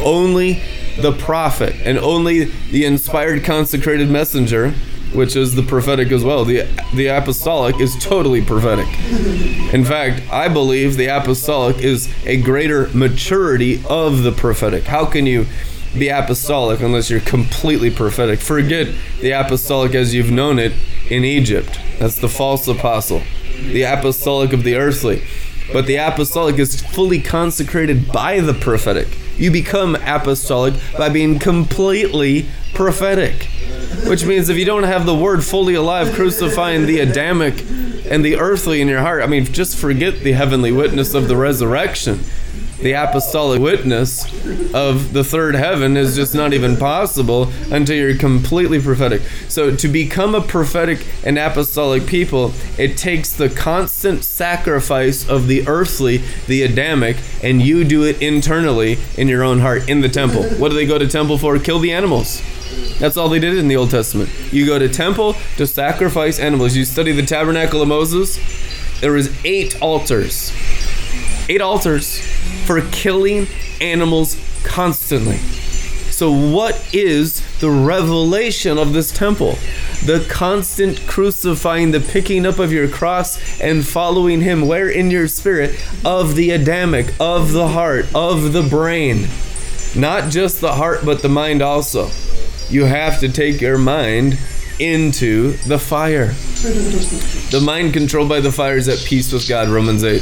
Only the prophet and only the inspired consecrated messenger which is the prophetic as well. The the apostolic is totally prophetic. In fact, I believe the apostolic is a greater maturity of the prophetic. How can you be apostolic unless you're completely prophetic? Forget the apostolic as you've known it in Egypt. That's the false apostle. The apostolic of the earthly. But the apostolic is fully consecrated by the prophetic. You become apostolic by being completely prophetic. Which means if you don't have the word fully alive, crucifying the Adamic and the earthly in your heart, I mean, just forget the heavenly witness of the resurrection. The apostolic witness of the third heaven is just not even possible until you're completely prophetic. So, to become a prophetic and apostolic people, it takes the constant sacrifice of the earthly, the Adamic, and you do it internally in your own heart in the temple. What do they go to temple for? Kill the animals. That's all they did in the Old Testament. You go to temple to sacrifice animals. You study the tabernacle of Moses. There was eight altars. Eight altars for killing animals constantly. So what is the revelation of this temple? The constant crucifying, the picking up of your cross and following him where in your spirit of the Adamic, of the heart, of the brain. Not just the heart but the mind also you have to take your mind into the fire. The mind controlled by the fire is at peace with God, Romans 8.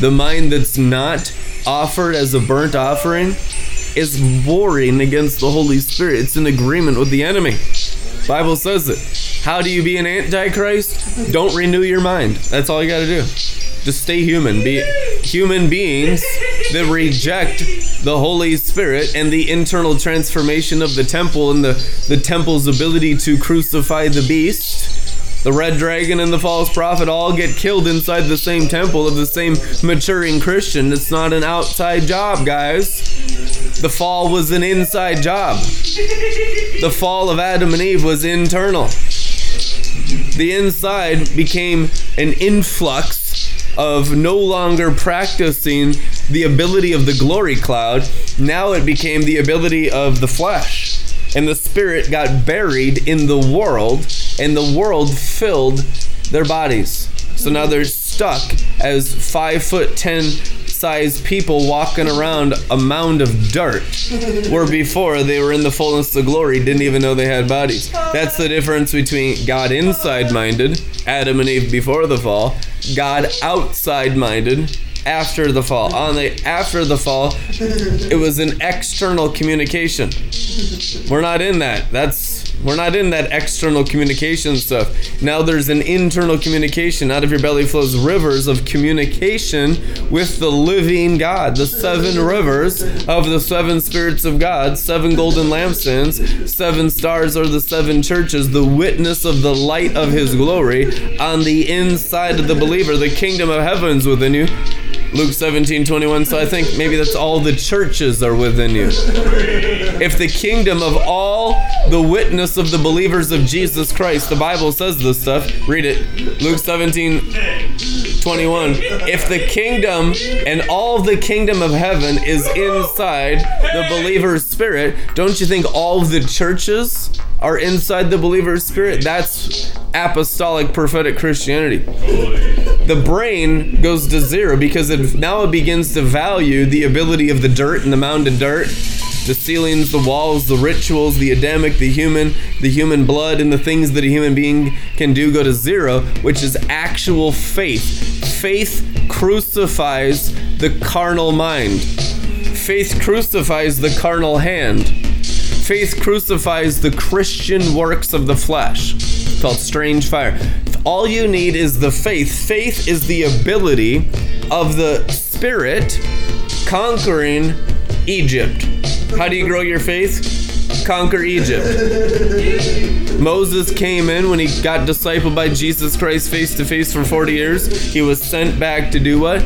The mind that's not offered as a burnt offering is warring against the Holy Spirit. It's in agreement with the enemy. Bible says it. How do you be an antichrist? Don't renew your mind. That's all you got to do. Just stay human. Be human beings that reject the Holy Spirit and the internal transformation of the temple and the, the temple's ability to crucify the beast. The red dragon and the false prophet all get killed inside the same temple of the same maturing Christian. It's not an outside job, guys. The fall was an inside job. The fall of Adam and Eve was internal. The inside became an influx of no longer practicing the ability of the glory cloud, now it became the ability of the flesh. And the spirit got buried in the world, and the world filled their bodies. So now they're stuck as five foot ten size people walking around a mound of dirt, where before they were in the fullness of glory, didn't even know they had bodies. That's the difference between God inside minded, Adam and Eve before the fall, God outside minded, after the fall. On the after the fall, it was an external communication. We're not in that. That's we're not in that external communication stuff. Now there's an internal communication. Out of your belly flows rivers of communication with the living God. The seven rivers of the seven spirits of God, seven golden lampstands, seven stars are the seven churches, the witness of the light of his glory on the inside of the believer. The kingdom of heavens within you. Luke 17, 21. So I think maybe that's all the churches are within you. If the kingdom of all the witness of the believers of Jesus Christ, the Bible says this stuff. Read it. Luke 17, 21. If the kingdom and all the kingdom of heaven is inside the believer's spirit, don't you think all the churches are inside the believer's spirit? That's apostolic prophetic Christianity. The brain goes to zero because it now it begins to value the ability of the dirt and the mound of dirt the ceilings, the walls, the rituals, the Adamic, the human, the human blood, and the things that a human being can do go to zero, which is actual faith. Faith crucifies the carnal mind. Faith crucifies the carnal hand. Faith crucifies the Christian works of the flesh. called Strange Fire. All you need is the faith. Faith is the ability of the Spirit conquering Egypt. How do you grow your faith? Conquer Egypt. Moses came in when he got discipled by Jesus Christ face to face for 40 years. He was sent back to do what?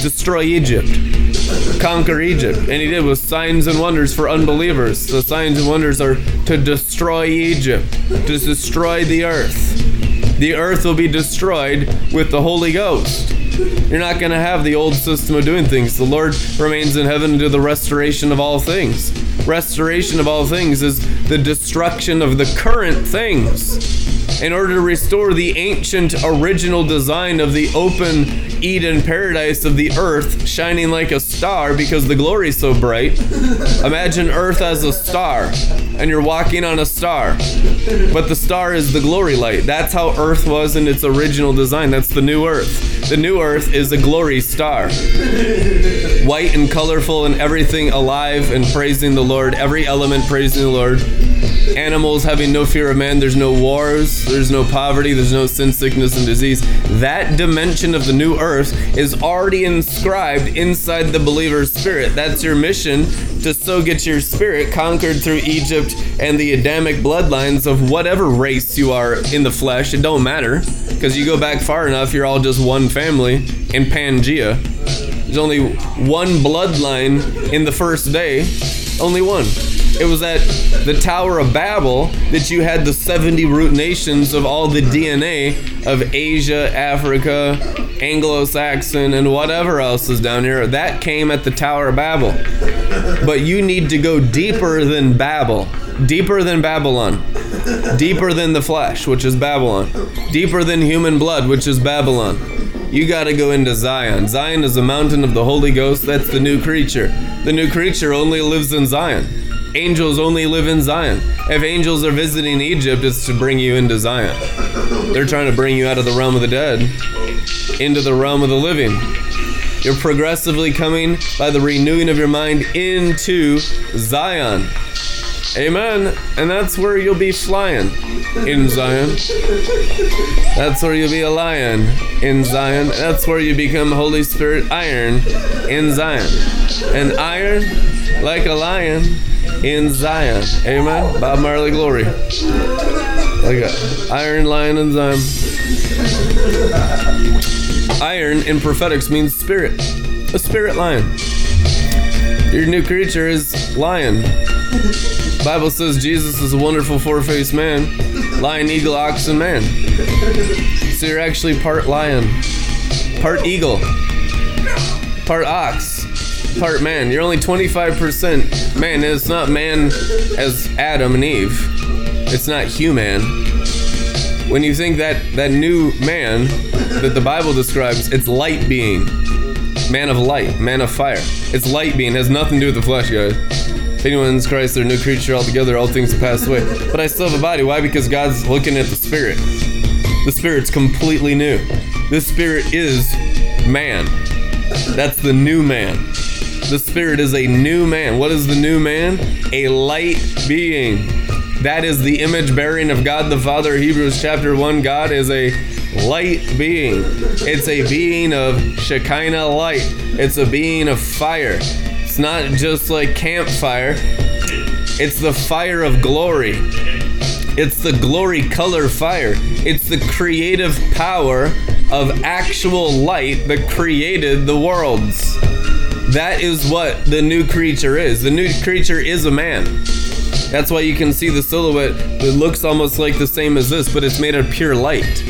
Destroy Egypt. Conquer Egypt. And he did with signs and wonders for unbelievers. The signs and wonders are to destroy Egypt, to destroy the earth. The earth will be destroyed with the Holy Ghost. You're not going to have the old system of doing things. The Lord remains in heaven to the restoration of all things. Restoration of all things is the destruction of the current things in order to restore the ancient original design of the open Eden paradise of the earth shining like a star because the glory is so bright. Imagine earth as a star and you're walking on a star. But the star is the glory light. That's how earth was in its original design. That's the new earth. The new earth is a glory star. White and colorful and everything alive and praising the Lord, every element praising the Lord animals having no fear of man. There's no wars, there's no poverty, there's no sin, sickness, and disease. That dimension of the new earth is already inscribed inside the believer's spirit. That's your mission to so get your spirit conquered through Egypt and the Adamic bloodlines of whatever race you are in the flesh. It don't matter because you go back far enough, you're all just one family in Pangea. There's only one bloodline in the first day, only one. It was at the Tower of Babel that you had the 70 root nations of all the DNA of Asia, Africa, Anglo Saxon, and whatever else is down here. That came at the Tower of Babel. But you need to go deeper than Babel, deeper than Babylon, deeper than the flesh, which is Babylon, deeper than human blood, which is Babylon. You got to go into Zion. Zion is the mountain of the Holy Ghost. That's the new creature. The new creature only lives in Zion. Angels only live in Zion. If angels are visiting Egypt, it's to bring you into Zion. They're trying to bring you out of the realm of the dead into the realm of the living. You're progressively coming by the renewing of your mind into Zion. Amen. And that's where you'll be flying in Zion. That's where you'll be a lion in Zion. That's where you become Holy Spirit iron in Zion. And iron, like a lion, in Zion. Amen. Bob Marley glory. Like a iron lion in Zion. Iron in prophetics means spirit. A spirit lion. Your new creature is lion. Bible says Jesus is a wonderful four-faced man, lion, eagle, ox, and man. So you're actually part lion, part eagle, part ox, part man. You're only 25% man. It's not man as Adam and Eve. It's not human. When you think that that new man that the Bible describes, it's light being, man of light, man of fire. It's light being. It has nothing to do with the flesh, guys. If anyone's Christ, they're a new creature altogether. All things have passed away. But I still have a body. Why? Because God's looking at the spirit. The spirit's completely new. This spirit is man. That's the new man. The spirit is a new man. What is the new man? A light being. That is the image bearing of God the Father. Hebrews chapter 1 God is a light being. It's a being of Shekinah light. It's a being of fire. It's not just like campfire, it's the fire of glory. It's the glory color fire. It's the creative power of actual light that created the worlds. That is what the new creature is. The new creature is a man. That's why you can see the silhouette. It looks almost like the same as this, but it's made of pure light.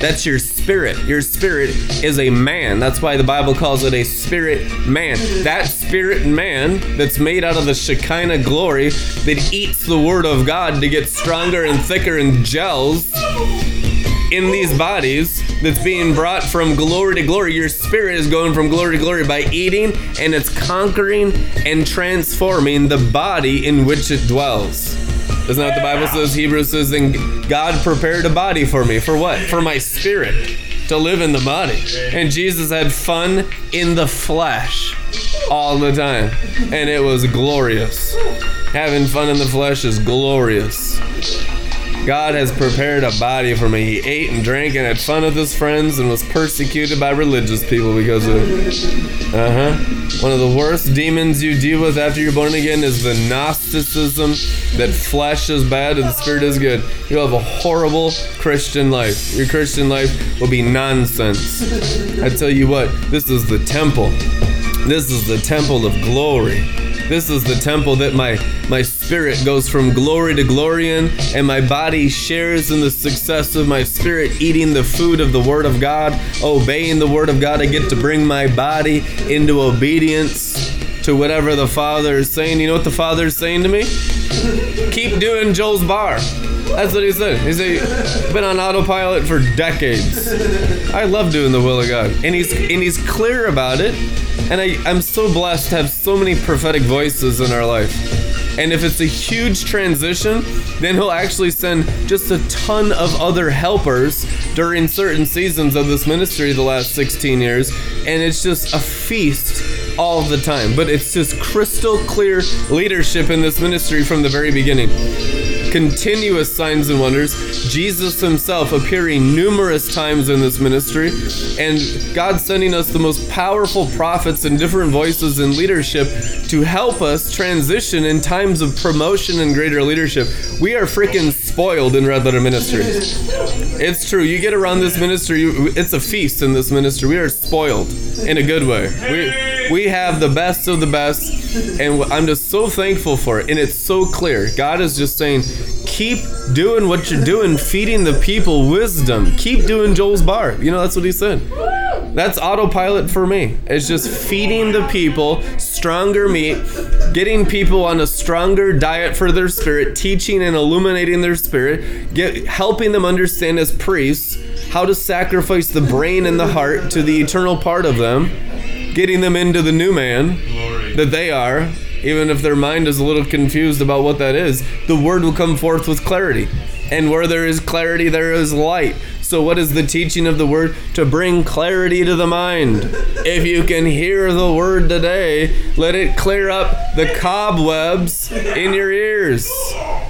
That's your spirit. Your spirit is a man. That's why the Bible calls it a spirit man. That spirit man that's made out of the Shekinah glory that eats the word of God to get stronger and thicker and gels in these bodies that's being brought from glory to glory. Your spirit is going from glory to glory by eating and it's conquering and transforming the body in which it dwells. Isn't that what the Bible says? Hebrews says, then God prepared a body for me. For what? For my spirit to live in the body. And Jesus had fun in the flesh all the time. And it was glorious. Having fun in the flesh is glorious. God has prepared a body for me. He ate and drank and had fun with his friends and was persecuted by religious people because of. Uh huh. One of the worst demons you deal with after you're born again is the Gnosticism that flesh is bad and the spirit is good. You'll have a horrible Christian life. Your Christian life will be nonsense. I tell you what, this is the temple. This is the temple of glory. This is the temple that my my spirit goes from glory to glory in, and my body shares in the success of my spirit eating the food of the Word of God, obeying the Word of God. I get to bring my body into obedience to whatever the Father is saying. You know what the Father is saying to me? Keep doing Joel's bar. That's what he said. He said, been on autopilot for decades. I love doing the will of God. And he's and he's clear about it. And I, I'm so blessed to have so many prophetic voices in our life. And if it's a huge transition, then he'll actually send just a ton of other helpers during certain seasons of this ministry the last 16 years. And it's just a feast all the time. But it's just crystal clear leadership in this ministry from the very beginning continuous signs and wonders, Jesus himself appearing numerous times in this ministry, and God sending us the most powerful prophets and different voices in leadership to help us transition in times of promotion and greater leadership. We are freaking spoiled in Red Letter Ministry. It's true. You get around this ministry, it's a feast in this ministry. We are spoiled in a good way. We, we have the best of the best, and I'm just so thankful for it. And it's so clear. God is just saying, keep doing what you're doing, feeding the people wisdom. Keep doing Joel's bar. You know, that's what he said. That's autopilot for me. It's just feeding the people stronger meat, getting people on a stronger diet for their spirit, teaching and illuminating their spirit, get helping them understand as priests how to sacrifice the brain and the heart to the eternal part of them, getting them into the new man that they are, even if their mind is a little confused about what that is, the word will come forth with clarity. And where there is clarity, there is light. So, what is the teaching of the word? To bring clarity to the mind. If you can hear the word today, let it clear up the cobwebs in your ears.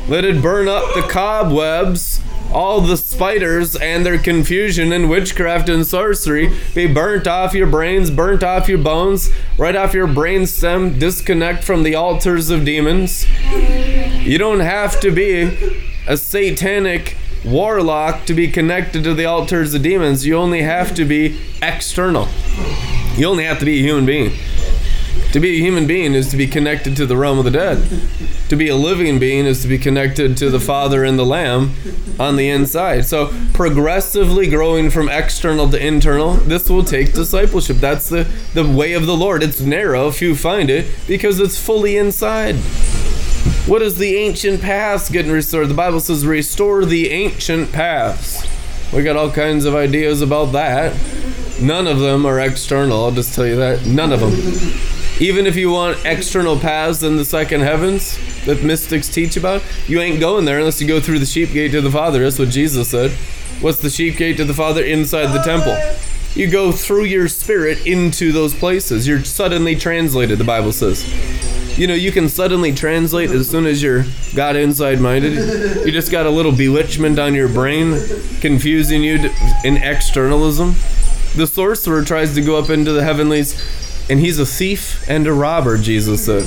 Let it burn up the cobwebs all the spiders and their confusion and witchcraft and sorcery be burnt off your brains, burnt off your bones, right off your brain stem, disconnect from the altars of demons. You don't have to be a satanic warlock to be connected to the altars of demons. You only have to be external. You only have to be a human being. To be a human being is to be connected to the realm of the dead. To be a living being is to be connected to the Father and the Lamb on the inside. So, progressively growing from external to internal, this will take discipleship. That's the, the way of the Lord. It's narrow you find it because it's fully inside. What is the ancient paths getting restored? The Bible says, restore the ancient paths. We got all kinds of ideas about that. None of them are external, I'll just tell you that. None of them. Even if you want external paths in the second heavens that mystics teach about, you ain't going there unless you go through the sheep gate to the Father. That's what Jesus said. What's the sheep gate to the Father? Inside the temple. You go through your spirit into those places. You're suddenly translated, the Bible says. You know, you can suddenly translate as soon as you're God inside minded. You just got a little bewitchment on your brain, confusing you in externalism. The sorcerer tries to go up into the heavenlies and he's a thief and a robber, Jesus said.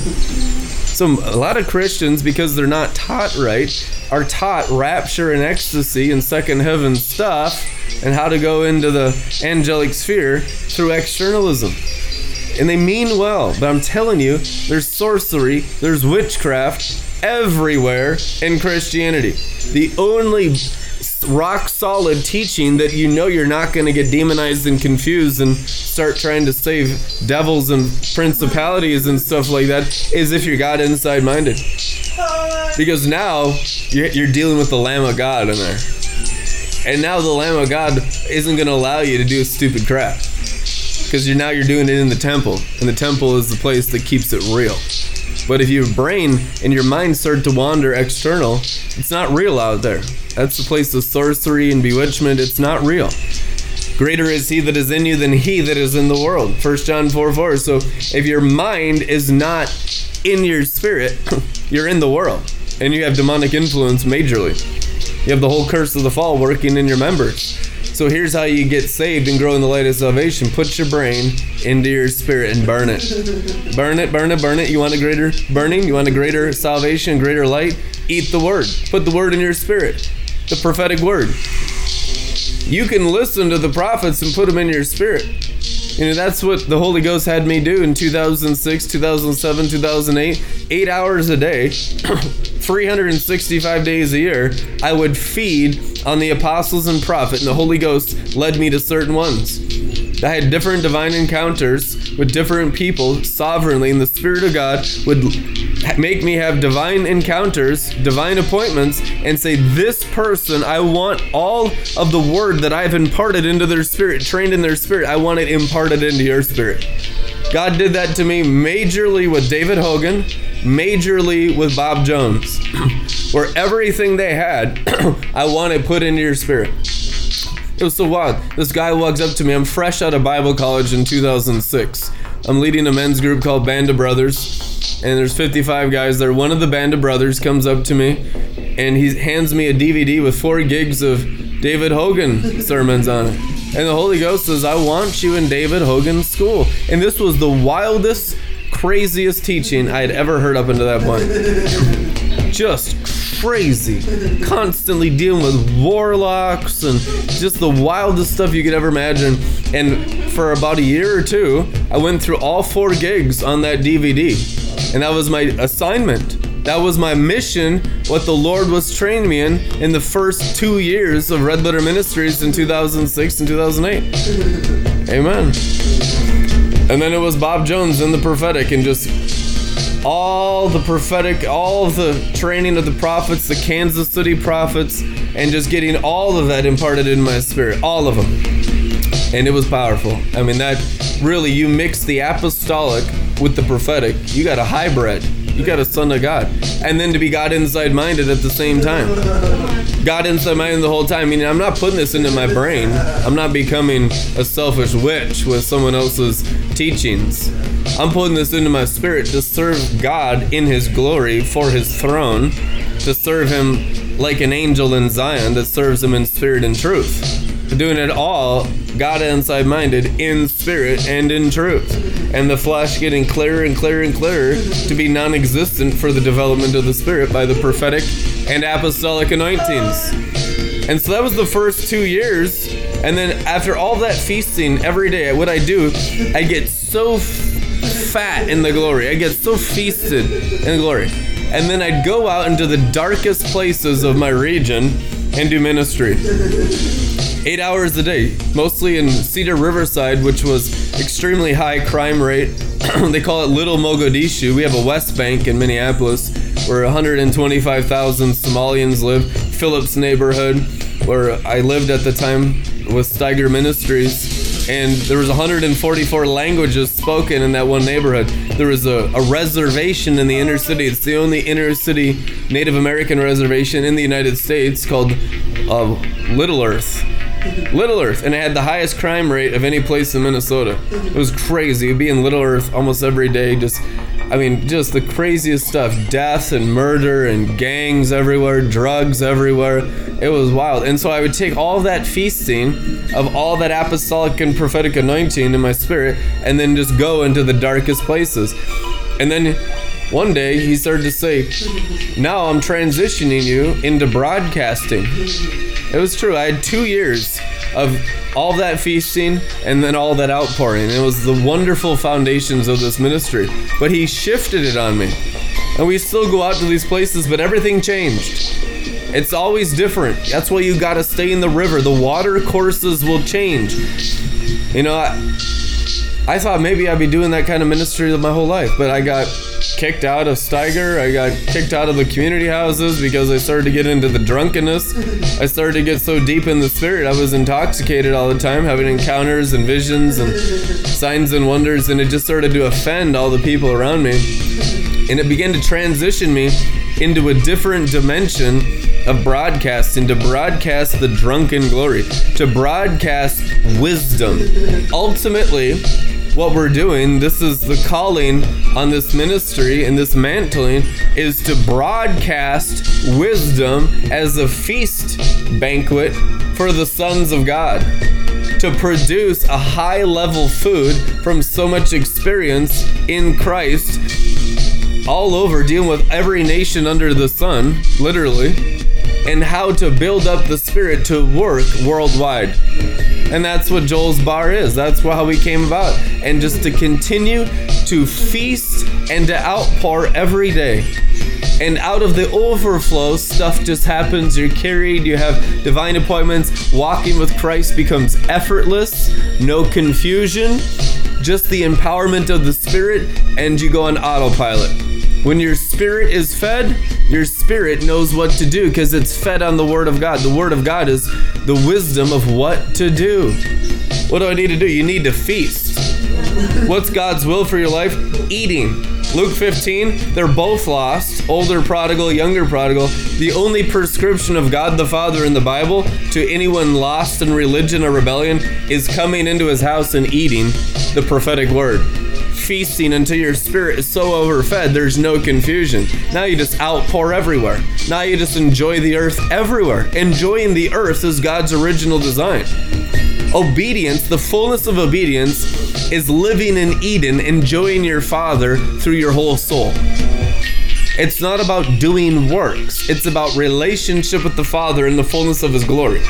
So a lot of Christians, because they're not taught right, are taught rapture and ecstasy and second heaven stuff and how to go into the angelic sphere through externalism. And they mean well, but I'm telling you, there's sorcery, there's witchcraft everywhere in Christianity. The only rock solid teaching that you know you're not going to get demonized and confused and start trying to save devils and principalities and stuff like that is if you're God inside minded. Because now you're dealing with the Lamb of God in there. And now the Lamb of God isn't going to allow you to do stupid crap. Because you're now you're doing it in the temple. And the temple is the place that keeps it real. But if your brain and your mind start to wander external, it's not real out there. That's the place of sorcery and bewitchment. It's not real. Greater is he that is in you than he that is in the world. 1 John 4 4. So if your mind is not in your spirit, you're in the world. And you have demonic influence majorly. You have the whole curse of the fall working in your members. So here's how you get saved and grow in the light of salvation. Put your brain into your spirit and burn it. Burn it, burn it, burn it. You want a greater burning? You want a greater salvation, greater light? Eat the word. Put the word in your spirit. The prophetic word. You can listen to the prophets and put them in your spirit. You know, that's what the Holy Ghost had me do in 2006, 2007, 2008. Eight hours a day, 365 days a year, I would feed on the apostles and prophet, and the Holy Ghost led me to certain ones. I had different divine encounters with different people sovereignly, and the Spirit of God would make me have divine encounters, divine appointments, and say, This person, I want all of the word that I've imparted into their spirit, trained in their spirit, I want it imparted into your spirit. God did that to me majorly with David Hogan, majorly with Bob Jones, where everything they had, I want it put into your spirit. It was so wild. This guy walks up to me. I'm fresh out of Bible college in 2006. I'm leading a men's group called Band of Brothers, and there's 55 guys there. One of the Band of Brothers comes up to me, and he hands me a DVD with four gigs of David Hogan sermons on it. And the Holy Ghost says, I want you in David Hogan's school. And this was the wildest, craziest teaching I had ever heard up until that point. Just crazy. Constantly dealing with warlocks and just the wildest stuff you could ever imagine. And for about a year or two, I went through all four gigs on that DVD. And that was my assignment. That was my mission, what the Lord was training me in in the first two years of Red Letter Ministries in 2006 and 2008. Amen. And then it was Bob Jones in the prophetic and just all the prophetic, all the training of the prophets, the Kansas City prophets, and just getting all of that imparted in my spirit, all of them. And it was powerful. I mean, that really, you mix the apostolic with the prophetic, you got a hybrid. You got a son of God. And then to be God inside minded at the same time. God inside minded the whole time. Meaning, I'm not putting this into my brain. I'm not becoming a selfish witch with someone else's teachings. I'm putting this into my spirit to serve God in His glory for His throne, to serve Him like an angel in Zion that serves Him in spirit and truth. Doing it all, God inside minded, in spirit and in truth. And the flesh getting clearer and clearer and clearer to be non existent for the development of the spirit by the prophetic and apostolic anointings. And so that was the first two years. And then after all that feasting every day, what I do, I get so fat in the glory. I get so feasted in the glory. And then I'd go out into the darkest places of my region and do ministry. Eight hours a day, mostly in Cedar Riverside, which was extremely high crime rate. they call it Little Mogadishu. We have a West Bank in Minneapolis where 125,000 Somalians live. Phillips neighborhood, where I lived at the time with Steiger Ministries and there was 144 languages spoken in that one neighborhood. There was a, a, reservation in the inner city. It's the only inner city Native American reservation in the United States called uh, Little Earth. Little Earth, and it had the highest crime rate of any place in Minnesota. It was crazy. It'd be in Little Earth almost every day. Just, I mean, just the craziest stuff: death and murder and gangs everywhere, drugs everywhere. It was wild. And so I would take all that feasting of all that apostolic and prophetic anointing in my spirit, and then just go into the darkest places. And then one day he started to say, Now I'm transitioning you into broadcasting. It was true. I had two years of all that feasting and then all that outpouring. It was the wonderful foundations of this ministry. But he shifted it on me. And we still go out to these places, but everything changed. It's always different. That's why you gotta stay in the river. The water courses will change. You know, I, I thought maybe I'd be doing that kind of ministry my whole life, but I got kicked out of Steiger. I got kicked out of the community houses because I started to get into the drunkenness. I started to get so deep in the spirit. I was intoxicated all the time, having encounters and visions and signs and wonders, and it just started to offend all the people around me. And it began to transition me into a different dimension of broadcasting to broadcast the drunken glory, to broadcast wisdom. Ultimately, what we're doing. This is the calling on this ministry and this mantling is to broadcast wisdom as a feast banquet for the sons of God. To produce a high level food from so much experience in Christ all over, dealing with every nation under the sun, literally, and how to build up the spirit to work worldwide. And that's what Joel's Bar is. That's how we came about. And just to continue to feast and to outpour every day. And out of the overflow, stuff just happens. You're carried, you have divine appointments. Walking with Christ becomes effortless, no confusion, just the empowerment of the Spirit, and you go on autopilot. When your spirit is fed, your spirit knows what to do because it's fed on the Word of God. The Word of God is the wisdom of what to do. What do I need to do? You need to feast. What's God's will for your life? Eating. Luke 15, they're both lost, older prodigal, younger prodigal. The only prescription of God the Father in the Bible to anyone lost in religion or rebellion is coming into his house and eating the prophetic word feasting until your spirit is so overfed there's no confusion. Now you just outpour everywhere. Now you just enjoy the earth everywhere. Enjoying the earth is God's original design. Obedience, the fullness of obedience, is living in Eden, enjoying your Father through your whole soul. It's not about doing works. It's about relationship with the Father in the fullness of His glory.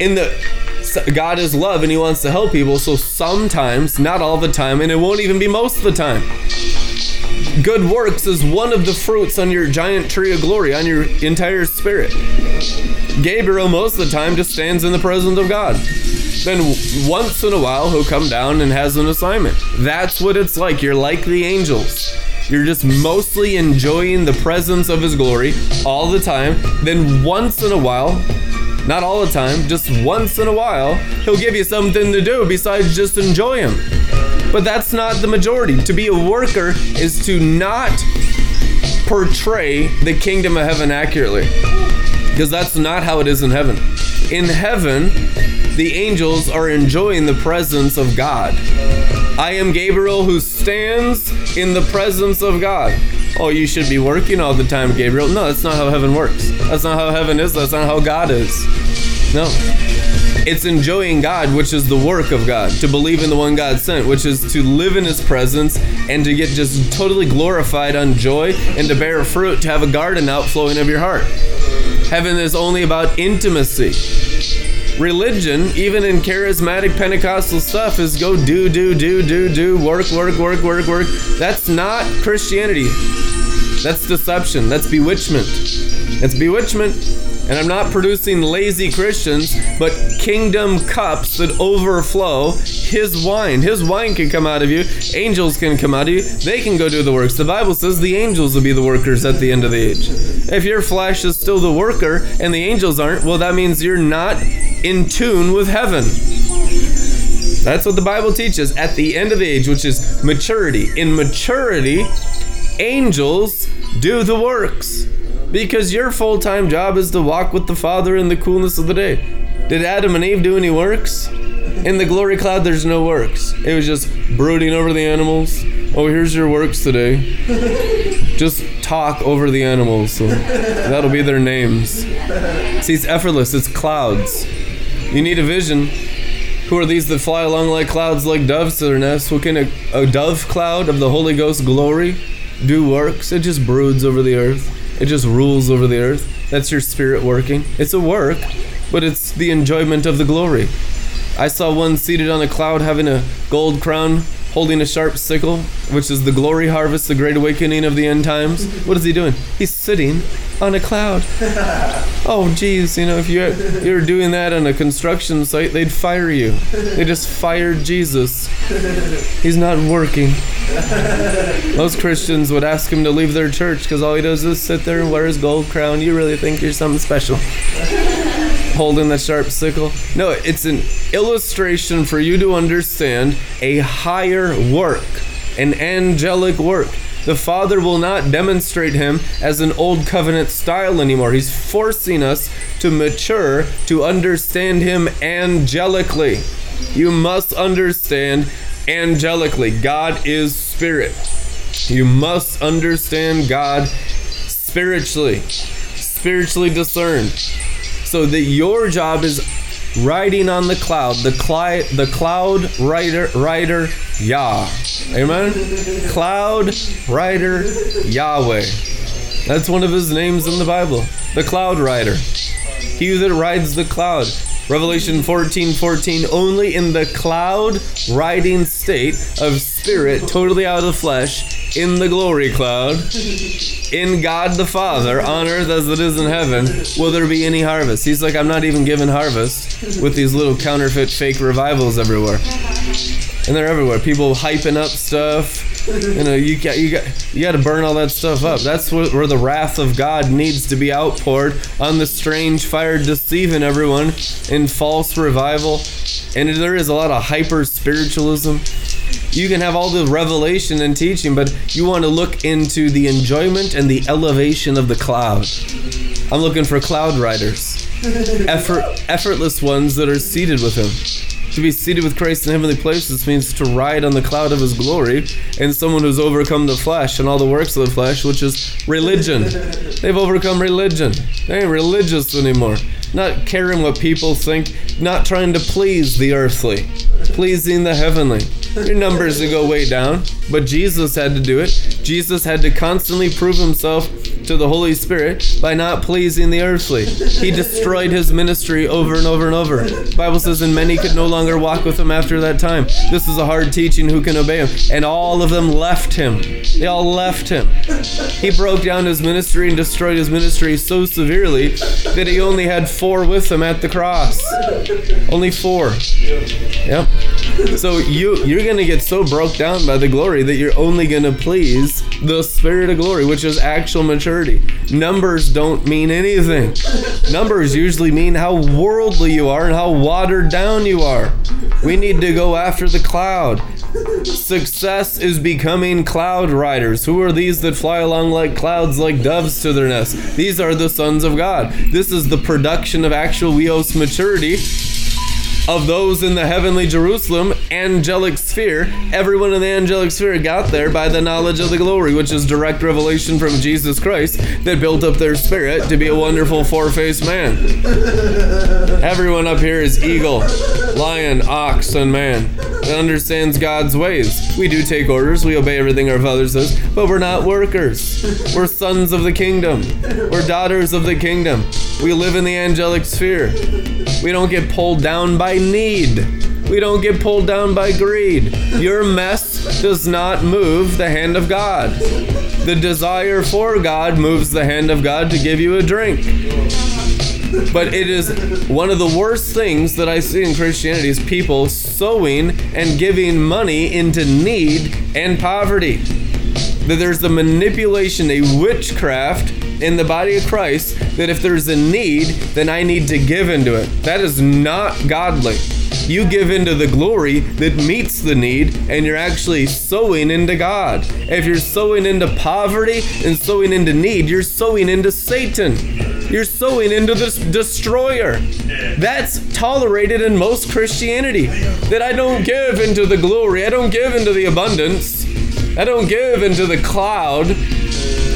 In the God is love and He wants to help people. So sometimes, not all the time, and it won't even be most of the time. Good works is one of the fruits on your giant tree of glory, on your entire spirit. Gabriel, most of the time, just stands in the presence of God. Then once in a while, he'll come down and has an assignment. That's what it's like. You're like the angels. You're just mostly enjoying the presence of His glory all the time. Then once in a while, not all the time, just once in a while, he'll give you something to do besides just enjoy him. But that's not the majority. To be a worker is to not portray the kingdom of heaven accurately. Because that's not how it is in heaven. In heaven, the angels are enjoying the presence of God. I am Gabriel who stands in the presence of God. Oh, you should be working all the time, Gabriel. No, that's not how heaven works. That's not how heaven is. That's not how God is. No. It's enjoying God, which is the work of God, to believe in the one God sent, which is to live in His presence and to get just totally glorified on joy and to bear fruit, to have a garden outflowing of your heart. Heaven is only about intimacy. Religion, even in charismatic Pentecostal stuff, is go do, do, do, do, do, work, work, work, work, work. That's not Christianity. That's deception. That's bewitchment. That's bewitchment. And I'm not producing lazy Christians, but kingdom cups that overflow his wine. His wine can come out of you. Angels can come out of you. They can go do the works. The Bible says the angels will be the workers at the end of the age. If your flesh is still the worker and the angels aren't, well, that means you're not in tune with heaven. That's what the Bible teaches at the end of the age, which is maturity. In maturity, angels do the works because your full time job is to walk with the Father in the coolness of the day. Did Adam and Eve do any works? In the glory cloud, there's no works. It was just brooding over the animals. Oh, here's your works today. Just talk over the animals. So that'll be their names. See, it's effortless. It's clouds. You need a vision. Who are these that fly along like clouds, like doves to their nests? What can a, a dove cloud of the Holy Ghost glory do works? It just broods over the earth. It just rules over the earth. That's your spirit working. It's a work, but it's the enjoyment of the glory. I saw one seated on a cloud having a gold crown, holding a sharp sickle, which is the glory harvest, the great awakening of the end times. What is he doing? He's sitting on a cloud. Oh, geez, you know, if you you were doing that on a construction site, they'd fire you. They just fired Jesus. He's not working. Most Christians would ask him to leave their church because all he does is sit there and wear his gold crown. You really think you're something special? Holding the sharp sickle? No, it's an illustration for you to understand a higher work, an angelic work. The Father will not demonstrate him as an old covenant style anymore. He's forcing us to mature to understand him angelically. You must understand angelically. God is spirit. You must understand God spiritually, spiritually discerned, so that your job is riding on the cloud, the cli- the cloud rider rider Yah. Amen. Cloud rider Yahweh. That's one of his names in the Bible. The cloud rider. He that rides the cloud. Revelation 14 14, only in the cloud riding state of spirit, totally out of flesh, in the glory cloud, in God the Father, on earth as it is in heaven, will there be any harvest. He's like, I'm not even giving harvest with these little counterfeit fake revivals everywhere. Uh-huh. And they're everywhere. People hyping up stuff. You know, you got you got you got to burn all that stuff up. That's what, where the wrath of God needs to be outpoured on the strange fire, deceiving everyone in false revival. And there is a lot of hyper spiritualism. You can have all the revelation and teaching, but you want to look into the enjoyment and the elevation of the cloud. I'm looking for cloud riders, effort, effortless ones that are seated with Him. To be seated with Christ in heavenly places means to ride on the cloud of his glory, and someone who's overcome the flesh and all the works of the flesh, which is religion. They've overcome religion. They ain't religious anymore. Not caring what people think, not trying to please the earthly, pleasing the heavenly. Your numbers would go way down, but Jesus had to do it. Jesus had to constantly prove himself to the Holy Spirit by not pleasing the earthly. He destroyed his ministry over and over and over. The Bible says, and many could no longer walk with him after that time. This is a hard teaching. Who can obey him? And all of them left him. They all left him. He broke down his ministry and destroyed his ministry so severely that he only had four with him at the cross. Only four. Yep. So you you're gonna get so broke down by the glory that you're only gonna please the spirit of glory, which is actual maturity. Numbers don't mean anything. Numbers usually mean how worldly you are and how watered down you are. We need to go after the cloud. Success is becoming cloud riders. Who are these that fly along like clouds, like doves to their nest? These are the sons of God. This is the production of actual huios maturity of those in the heavenly Jerusalem angelic sphere. Everyone in the angelic sphere got there by the knowledge of the glory, which is direct revelation from Jesus Christ that built up their spirit to be a wonderful four faced man. Everyone up here is eagle, lion, ox, and man that understands God's ways. We do take orders, we obey everything our Father says, but we're not workers. We're sons of the kingdom, we're daughters of the kingdom. We live in the angelic sphere. We don't get pulled down by need. We don't get pulled down by greed. Your mess does not move the hand of God. The desire for God moves the hand of God to give you a drink. But it is one of the worst things that I see in Christianity is people sowing and giving money into need and poverty. That there's a manipulation, a witchcraft in the body of Christ that if there's a need, then I need to give into it. That is not godly. You give into the glory that meets the need, and you're actually sowing into God. If you're sowing into poverty and sowing into need, you're sowing into Satan. You're sowing into this destroyer. That's tolerated in most Christianity. That I don't give into the glory, I don't give into the abundance, I don't give into the cloud.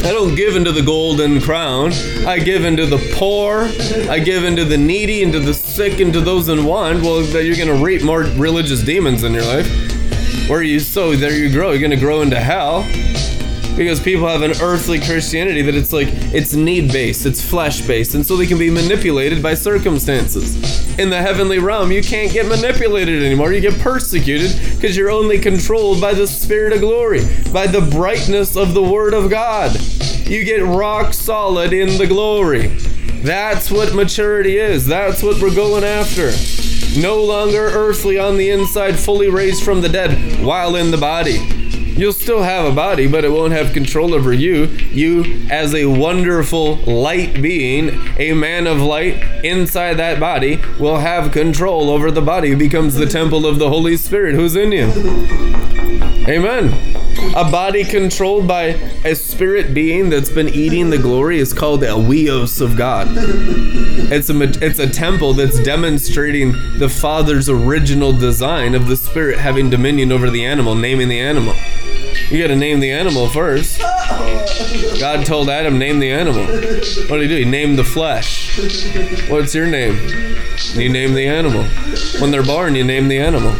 I don't give into the golden crown. I give into the poor. I give into the needy, into the sick, into those in want. Well, you're going to reap more religious demons in your life. Where you sow, there you grow. You're going to grow into hell because people have an earthly Christianity that it's like it's need based, it's flesh based, and so they can be manipulated by circumstances. In the heavenly realm, you can't get manipulated anymore. You get persecuted because you're only controlled by the Spirit of glory, by the brightness of the Word of God. You get rock solid in the glory. That's what maturity is. That's what we're going after. No longer earthly on the inside, fully raised from the dead while in the body. You'll still have a body, but it won't have control over you. You, as a wonderful light being, a man of light inside that body, will have control over the body. It becomes the temple of the Holy Spirit who's in you. Amen. A body controlled by a spirit being that's been eating the glory is called a huios of God. It's a it's a temple that's demonstrating the Father's original design of the spirit having dominion over the animal, naming the animal. You got to name the animal first. God told Adam, name the animal. What did he do? He named the flesh. What's your name? You name the animal. When they're born, you name the animal.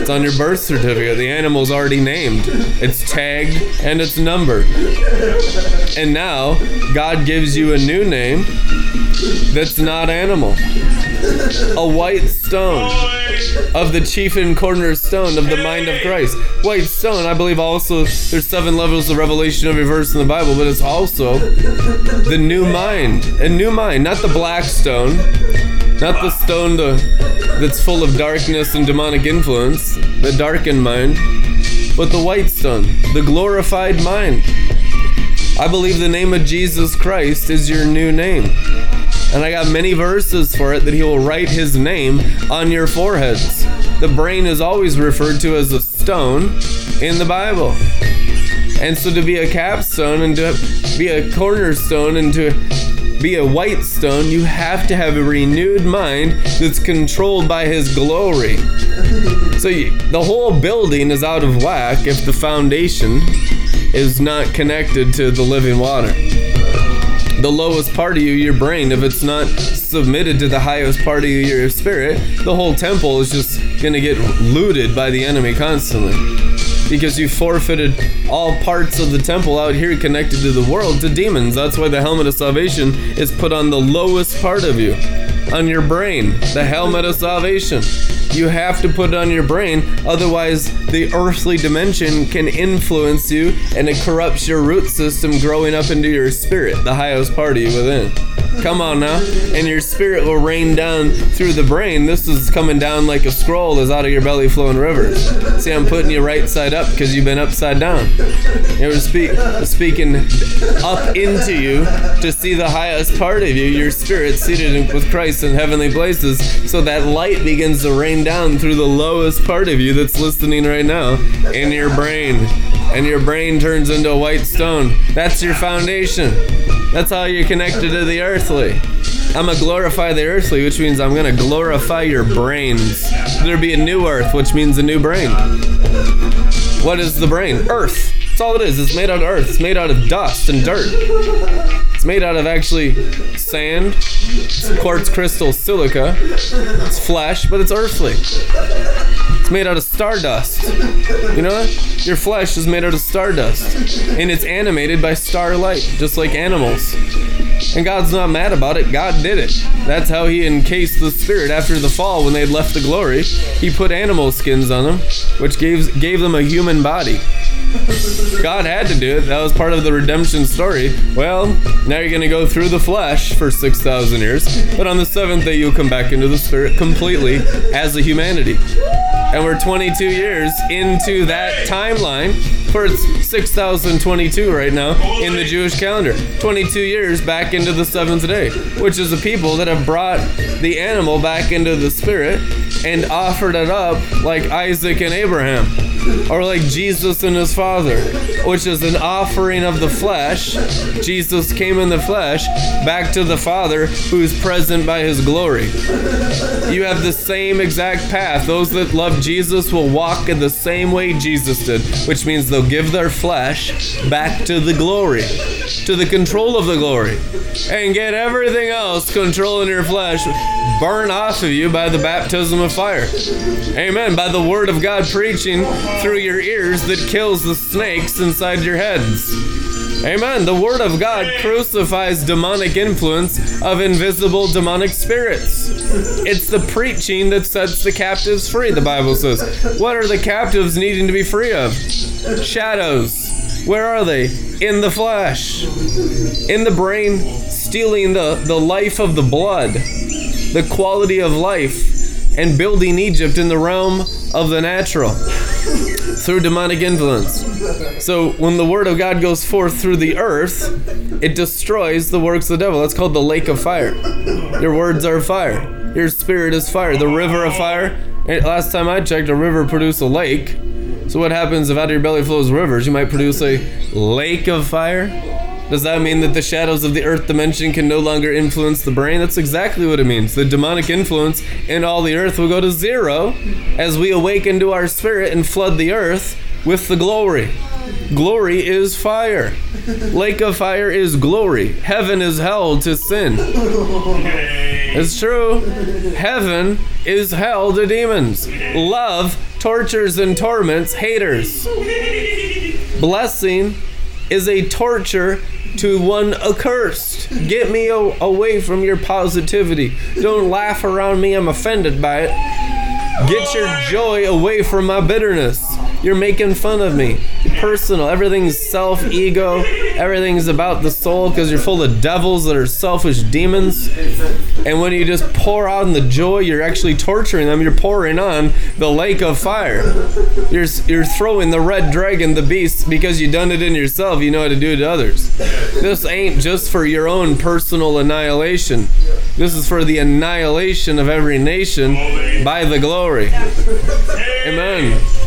It's on your birth certificate. The animal's already named. It's tagged and it's numbered. And now, God gives you a new name that's not animal. A white stone of the chief and cornerstone of the mind of Christ. White stone, I believe also there's seven levels of revelation a verse in the Bible, but it's also the new mind. A new mind, not the black stone, not the stone to, that's full of darkness and demonic influence, the darkened mind, but the white stone, the glorified mind. I believe the name of Jesus Christ is your new name. And I got many verses for it that he will write his name on your foreheads. The brain is always referred to as a stone in the Bible. And so to be a capstone and to be a cornerstone and to be a white stone, you have to have a renewed mind that's controlled by his glory. So you, the whole building is out of whack if the foundation is not connected to the living water the lowest part of you, your brain, if it's not submitted to the highest part of you, your spirit, the whole temple is just going to get looted by the enemy constantly. Because you forfeited all parts of the temple out here connected to the world to demons. That's why the helmet of salvation is put on the lowest part of you, on your brain, the helmet of salvation. You have to put it on your brain, otherwise, the earthly dimension can influence you and it corrupts your root system growing up into your spirit, the highest part of you within. Come on now. And your spirit will rain down through the brain. This is coming down like a scroll is out of your belly flowing rivers. See, I'm putting you right side up because you've been upside down. It was speak, speaking up into you to see the highest part of you, your spirit seated with Christ in heavenly places, so that light begins to rain down through the lowest part of you that's listening right now in your brain. And your brain turns into a white stone. That's your foundation. That's how you're connected to the earthly. I'm gonna glorify the earthly, which means I'm gonna glorify your brains. There'll be a new earth, which means a new brain. What is the brain? Earth. That's all it is. It's made out of earth. It's made out of dust and dirt. It's made out of actually sand, quartz crystal silica. It's flesh, but it's earthly. Made out of stardust. You know what? Your flesh is made out of stardust. And it's animated by starlight, just like animals. And God's not mad about it. God did it. That's how He encased the Spirit after the fall when they had left the glory. He put animal skins on them, which gave, gave them a human body. God had to do it. That was part of the redemption story. Well, now you're going to go through the flesh for 6,000 years, but on the seventh day you'll come back into the spirit completely as a humanity. And we're 22 years into that timeline for it's 6022 right now in the Jewish calendar. 22 years back into the seventh day, which is the people that have brought the animal back into the spirit and offered it up like Isaac and Abraham or like Jesus and his Father, which is an offering of the flesh. Jesus came in the flesh back to the Father who's present by his glory. You have the same exact path. Those that love Jesus will walk in the same way Jesus did, which means they'll give their flesh back to the glory, to the control of the glory, and get everything else controlling your flesh burn off of you by the baptism of fire. Amen. By the word of God preaching through your ears that kills the snakes inside your heads. Amen. The Word of God crucifies demonic influence of invisible demonic spirits. It's the preaching that sets the captives free, the Bible says. What are the captives needing to be free of? Shadows. Where are they? In the flesh. In the brain, stealing the, the life of the blood, the quality of life, and building Egypt in the realm of the natural through demonic influence. So when the word of God goes forth through the earth, it destroys the works of the devil. That's called the lake of fire. Your words are fire. Your spirit is fire. The river of fire. Last time I checked, a river produced a lake. So what happens if out of your belly flows rivers? You might produce a lake of fire. Does that mean that the shadows of the earth dimension can no longer influence the brain? That's exactly what it means. The demonic influence in all the earth will go to zero as we awaken to our spirit and flood the earth with the glory. Glory is fire. Lake of fire is glory. Heaven is hell to sin. It's true. Heaven is hell to demons. Love tortures and torments haters. Blessing is a torture to one accursed. Get me a- away from your positivity. Don't laugh around me. I'm offended by it. Get your joy away from my bitterness. You're making fun of me. Personal. Everything's self ego. Everything's about the soul because you're full of devils that are selfish demons. And when you just pour out in the joy, you're actually torturing them. You're pouring on the lake of fire. You're, you're throwing the red dragon, the beast, because you done it in yourself. You know how to do it to others. This ain't just for your own personal annihilation. This is for the annihilation of every nation by the glory. Amen.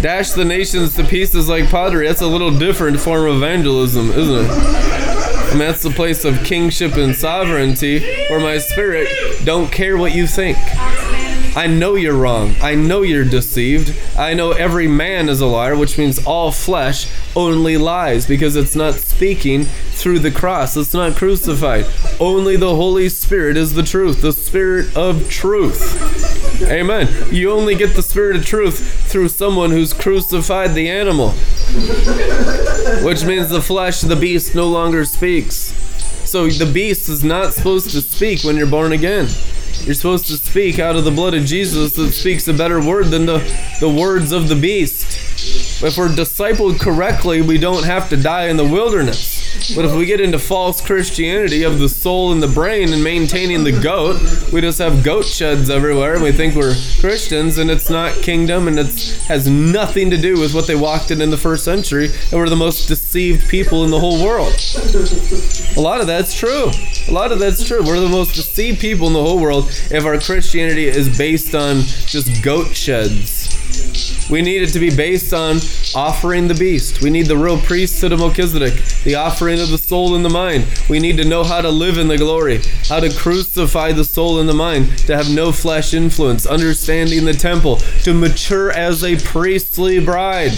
Dash the nations to pieces like pottery. That's a little different form of evangelism, isn't it? I mean, that's the place of kingship and sovereignty where my spirit don't care what you think. I know you're wrong. I know you're deceived. I know every man is a liar, which means all flesh only lies because it's not speaking through the cross. It's not crucified. Only the Holy Spirit is the truth, the Spirit of truth. Amen. You only get the Spirit of truth through someone who's crucified the animal, which means the flesh, of the beast, no longer speaks. So the beast is not supposed to speak when you're born again. You're supposed to speak out of the blood of Jesus that speaks a better word than the, the words of the beast. If we're discipled correctly, we don't have to die in the wilderness. But if we get into false Christianity of the soul and the brain and maintaining the goat, we just have goat sheds everywhere and we think we're Christians and it's not kingdom and it has nothing to do with what they walked in in the first century and we're the most deceived people in the whole world. A lot of that's true. A lot of that's true. We're the most deceived people in the whole world if our Christianity is based on just goat sheds. We need it to be based on offering the beast. We need the real priesthood of Melchizedek, the offering of the soul and the mind. We need to know how to live in the glory, how to crucify the soul and the mind, to have no flesh influence, understanding the temple, to mature as a priestly bride.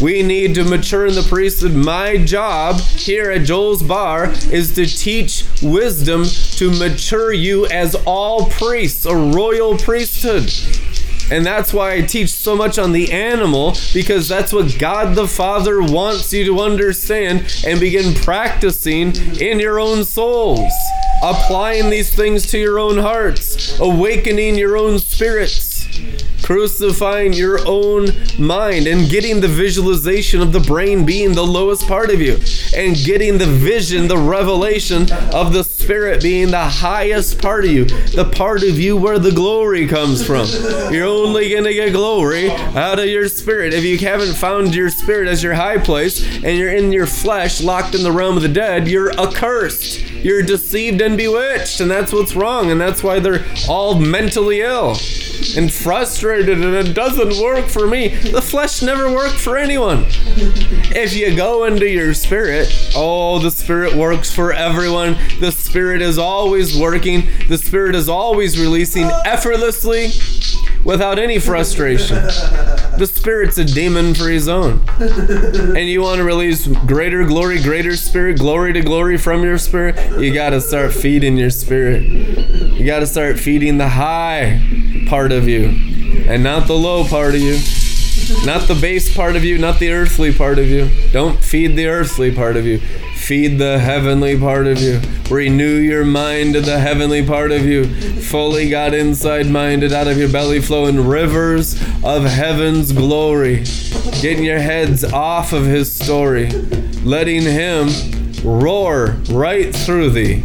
We need to mature in the priesthood. My job here at Joel's Bar is to teach wisdom to mature you as all priests, a royal priesthood. And that's why I teach so much on the animal, because that's what God the Father wants you to understand and begin practicing in your own souls. Applying these things to your own hearts, awakening your own spirits crucifying your own mind and getting the visualization of the brain being the lowest part of you and getting the vision, the revelation of the spirit being the highest part of you, the part of you where the glory comes from. You're only going to get glory out of your spirit. If you haven't found your spirit as your high place and you're in your flesh locked in the realm of the dead, you're accursed. You're deceived and bewitched, and that's what's wrong, and that's why they're all mentally ill and frustrated and it doesn't work for me. The flesh never worked for anyone. If you go into your spirit, oh, the spirit works for everyone. The spirit is always working. The spirit is always releasing effortlessly without any frustration. The spirit's a demon for his own. And you want to release greater glory, greater spirit, glory to glory from your spirit, you got to start feeding your spirit. You got to start feeding the high part of you and not the low part of you. Not the base part of you, not the earthly part of you. Don't feed the earthly part of you. Feed the heavenly part of you. Renew your mind to the heavenly part of you. Fully God inside minded out of your belly flowing rivers of heaven's glory. Getting your heads off of his story. Letting him roar right through thee.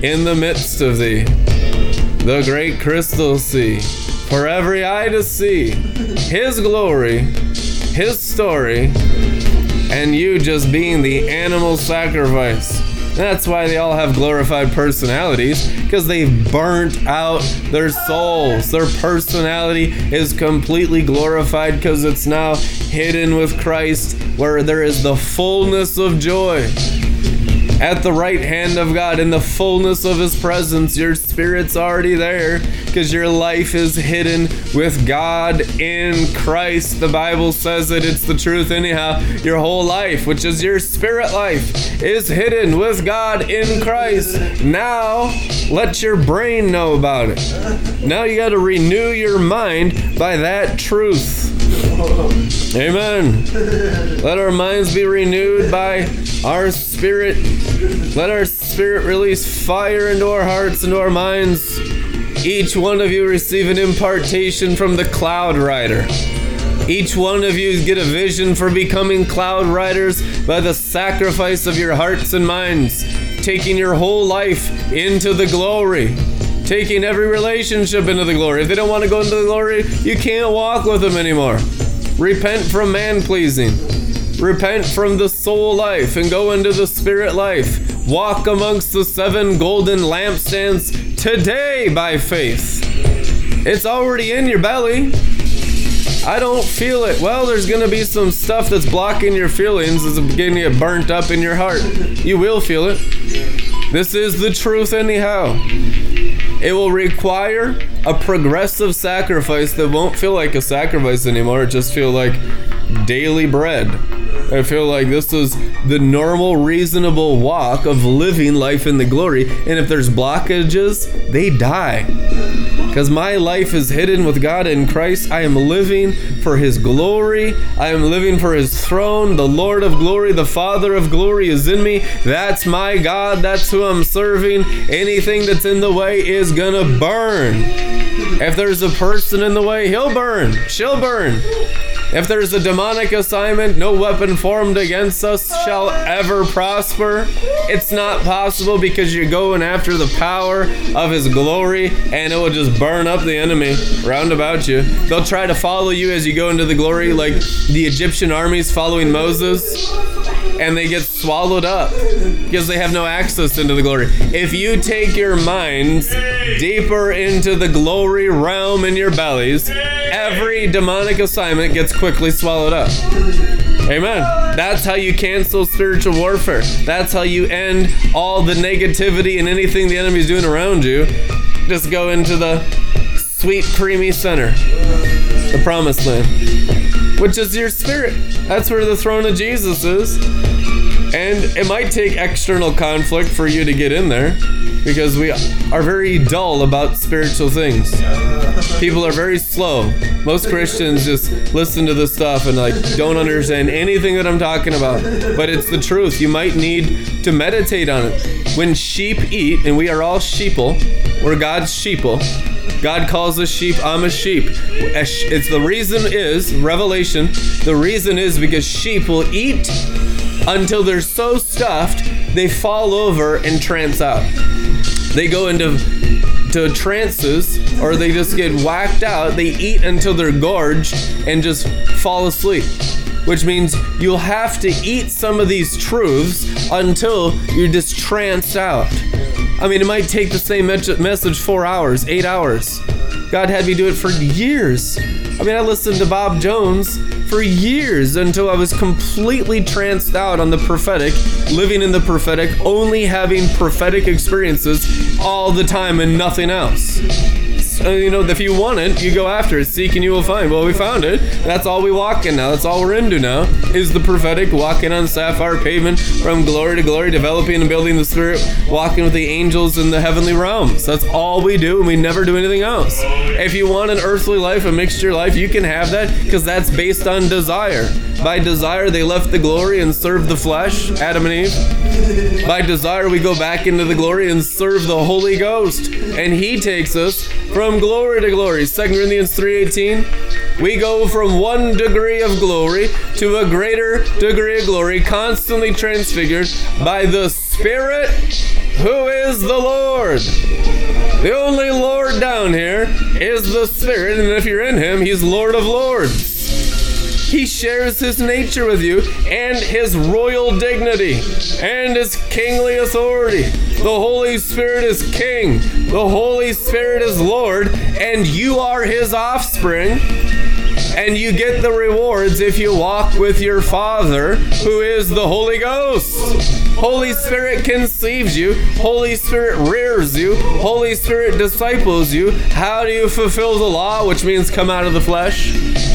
In the midst of thee. The great crystal sea. For every eye to see. His glory. His story and you just being the animal sacrifice That's why they all have glorified personalities, because they've burnt out their souls. Their personality is completely glorified because it's now hidden with Christ, where there is the fullness of joy. At the right hand of God, in the fullness of His presence, your spirit's already there because your life is hidden with God in Christ. The Bible says that it's the truth, anyhow. Your whole life, which is your spirit life, is hidden with God in Christ. Now, let your brain know about it. Now, you got to renew your mind by that truth. Amen. Let our minds be renewed by our spirit. Let our spirit release fire into our hearts, into our minds. Each one of you receive an impartation from the cloud rider. Each one of you get a vision for becoming cloud riders by the sacrifice of your hearts and minds, taking your whole life into the glory, taking every relationship into the glory. If they don't want to go into the glory, you can't walk with them anymore. Repent from man pleasing. Repent from the soul life and go into the spirit life. Walk amongst the seven golden lampstands today by faith. It's already in your belly. I don't feel it. Well, there's going to be some stuff that's blocking your feelings as beginning to get burnt up in your heart. You will feel it. This is the truth, anyhow. It will require a progressive sacrifice that won't feel like a sacrifice anymore. It just feel like daily bread. I feel like this is the normal, reasonable walk of living life in the glory. And if there's blockages, they die. Because my life is hidden with God in Christ. I am living for His glory. I am living for His throne. The Lord of glory, the Father of glory is in me. That's my God. That's who I'm serving. Anything that's in the way is gonna burn. If there's a person in the way, he'll burn. She'll burn. If there's a demonic assignment, no weapon formed against us shall ever prosper. It's not possible because you're going after the power of His glory and it will just burn up the enemy round about you. They'll try to follow you as you go into the glory, like the Egyptian armies following Moses and they get swallowed up because they have no access into the glory. If you take your minds deeper into the glory realm in your bellies, every demonic assignment gets quickly swallowed up. Amen. That's how you cancel spiritual warfare. That's how you end all the negativity and anything the enemy's doing around you. Just go into the sweet, creamy center, the promised land, which is your spirit. That's where the throne of Jesus is. And it might take external conflict for you to get in there because we are very dull about spiritual things. People are very slow. Most Christians just listen to this stuff and like don't understand anything that I'm talking about. But it's the truth. You might need to meditate on it. When sheep eat, and we are all sheeple, we're God's sheeple. God calls us sheep. I'm a sheep. It's the reason is Revelation. The reason is because sheep will eat until they're so stuffed they fall over and trance out. They go into to trances or they just get whacked out. They eat until they're gorged and just fall asleep. Which means you'll have to eat some of these truths until you're just tranced out. I mean, it might take the same message four hours, eight hours. God had me do it for years. I mean, I listened to Bob Jones for years until I was completely tranced out on the prophetic, living in the prophetic, only having prophetic experiences all the time and nothing else. Uh, you know, if you want it, you go after it. Seek and you will find. Well, we found it. That's all we walk in now. That's all we're into now. Is the prophetic walking on sapphire pavement from glory to glory, developing and building the spirit, walking with the angels in the heavenly realms. That's all we do, and we never do anything else. If you want an earthly life, a mixture life, you can have that because that's based on desire. By desire, they left the glory and served the flesh, Adam and Eve. By desire, we go back into the glory and serve the Holy Ghost, and He takes us from glory to glory. 2 Corinthians 3:18. We go from one degree of glory to a greater degree of glory, constantly transfigured by the Spirit who is the Lord. The only Lord down here is the Spirit, and if you're in Him, He's Lord of Lords. He shares his nature with you and his royal dignity and his kingly authority. The Holy Spirit is king, the Holy Spirit is Lord, and you are his offspring. And you get the rewards if you walk with your Father, who is the Holy Ghost. Holy Spirit conceives you, Holy Spirit rears you, Holy Spirit disciples you. How do you fulfill the law, which means come out of the flesh?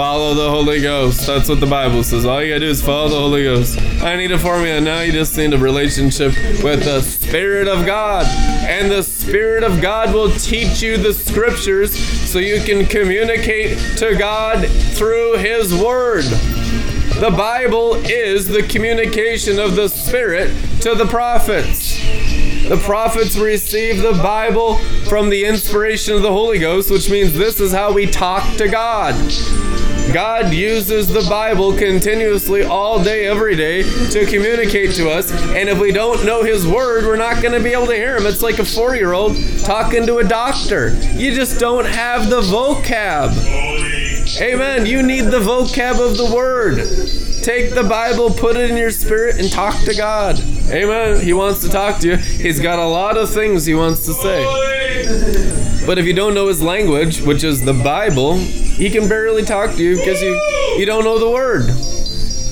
Follow the Holy Ghost. That's what the Bible says. All you gotta do is follow the Holy Ghost. I need a formula. Now you just need a relationship with the Spirit of God. And the Spirit of God will teach you the scriptures so you can communicate to God through His Word. The Bible is the communication of the Spirit to the prophets. The prophets received the Bible from the inspiration of the Holy Ghost, which means this is how we talk to God. God uses the Bible continuously all day, every day to communicate to us. And if we don't know His Word, we're not going to be able to hear Him. It's like a four year old talking to a doctor. You just don't have the vocab. Amen. You need the vocab of the Word. Take the Bible, put it in your spirit, and talk to God. Amen. He wants to talk to you. He's got a lot of things He wants to say. But if you don't know His language, which is the Bible, He can barely talk to you because you, you don't know the Word.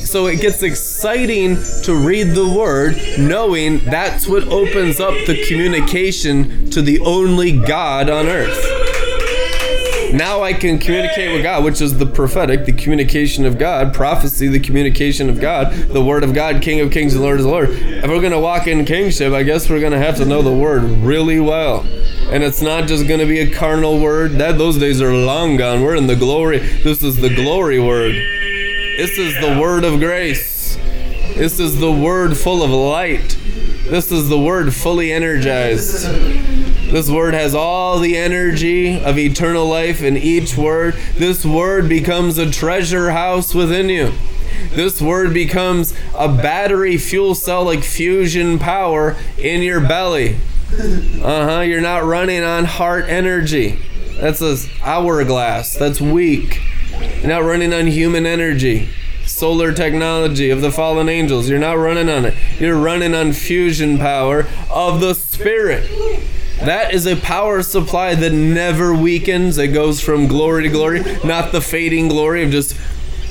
So it gets exciting to read the Word, knowing that's what opens up the communication to the only God on earth. Now I can communicate with God, which is the prophetic, the communication of God, prophecy, the communication of God, the Word of God, King of Kings and Lord of Lords. If we're going to walk in kingship, I guess we're going to have to know the Word really well. And it's not just going to be a carnal word. That those days are long gone. We're in the glory. This is the glory word. This is the word of grace. This is the word full of light. This is the word fully energized. This word has all the energy of eternal life in each word. This word becomes a treasure house within you. This word becomes a battery fuel cell like fusion power in your belly. Uh huh. You're not running on heart energy. That's a hourglass. That's weak. You're not running on human energy. Solar technology of the fallen angels. You're not running on it. You're running on fusion power of the Spirit. That is a power supply that never weakens. It goes from glory to glory, not the fading glory of just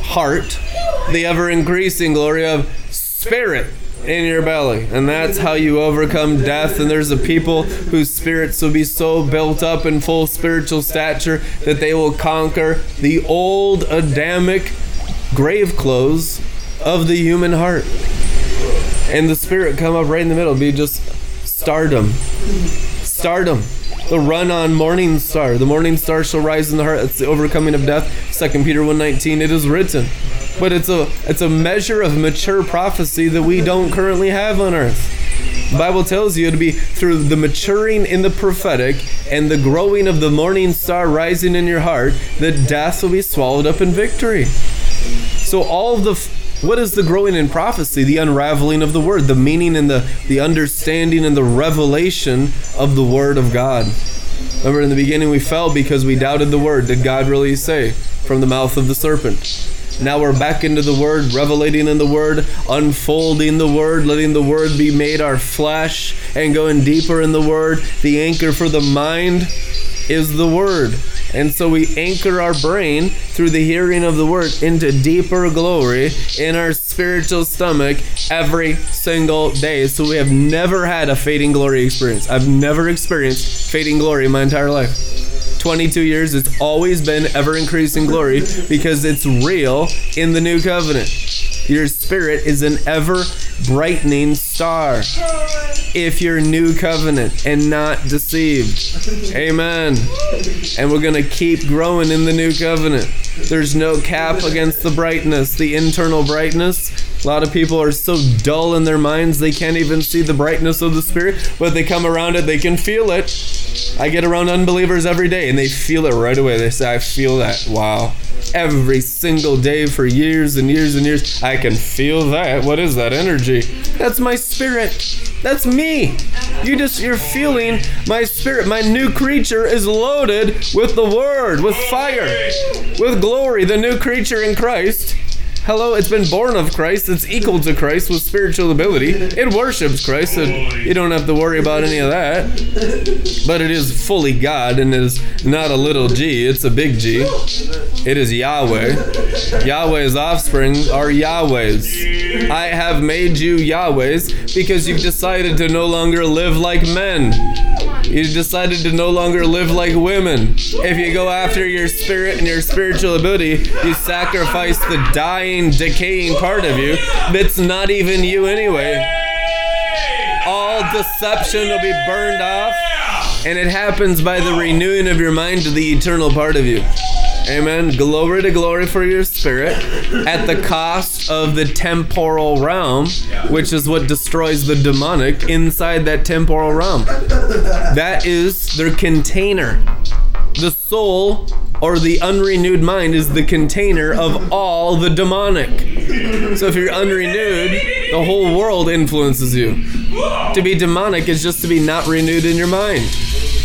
heart, the ever increasing glory of spirit in your belly. And that's how you overcome death. And there's a people whose spirits will be so built up in full spiritual stature that they will conquer the old Adamic grave clothes of the human heart. And the spirit come up right in the middle, be just stardom. Stardom. The run on morning star. The morning star shall rise in the heart. It's the overcoming of death. Second Peter 1:19. It is written. But it's a it's a measure of mature prophecy that we don't currently have on earth. The Bible tells you to be through the maturing in the prophetic and the growing of the morning star rising in your heart that death will be swallowed up in victory. So all the what is the growing in prophecy? The unraveling of the word, the meaning and the the understanding and the revelation of the word of God. Remember in the beginning we fell because we doubted the word. Did God really say from the mouth of the serpent? Now we're back into the Word, revelating in the Word, unfolding the Word, letting the Word be made our flesh, and going deeper in the Word. The anchor for the mind is the Word. And so we anchor our brain through the hearing of the Word into deeper glory in our spiritual stomach every single day. So we have never had a fading glory experience. I've never experienced fading glory in my entire life. 22 years, it's always been ever increasing glory because it's real in the new covenant. Your spirit is an ever brightening star if you're new covenant and not deceived. Amen. And we're going to keep growing in the new covenant. There's no cap against the brightness, the internal brightness A lot of people are so dull in their minds they can't even see the brightness of the Spirit, but they come around it, they can feel it. I get around unbelievers every day and they feel it right away. They say, I feel that. Wow. Every single day for years and years and years, I can feel that. What is that energy? That's my spirit. That's me. You just you're feeling my spirit. My new creature is loaded with the word, with fire, with glory. The new creature in Christ. Hello, it's been born of Christ. It's equal to Christ with spiritual ability. It worships Christ, so you don't have to worry about any of that. But it is fully God and it is not a little g, it's a big G. It is Yahweh. Yahweh's offspring are Yahweh's. I have made you Yahweh's because you've decided to no longer live like men. You decided to no longer live like women. If you go after your spirit and your spiritual ability, you sacrifice the dying, decaying part of you that's not even you anyway. All deception will be burned off, and it happens by the renewing of your mind to the eternal part of you. Amen. Glory to glory for your spirit at the cost of the temporal realm, which is what destroys the demonic inside that temporal realm. That is their container. The soul or the unrenewed mind is the container of all the demonic. So if you're unrenewed, the whole world influences you. To be demonic is just to be not renewed in your mind.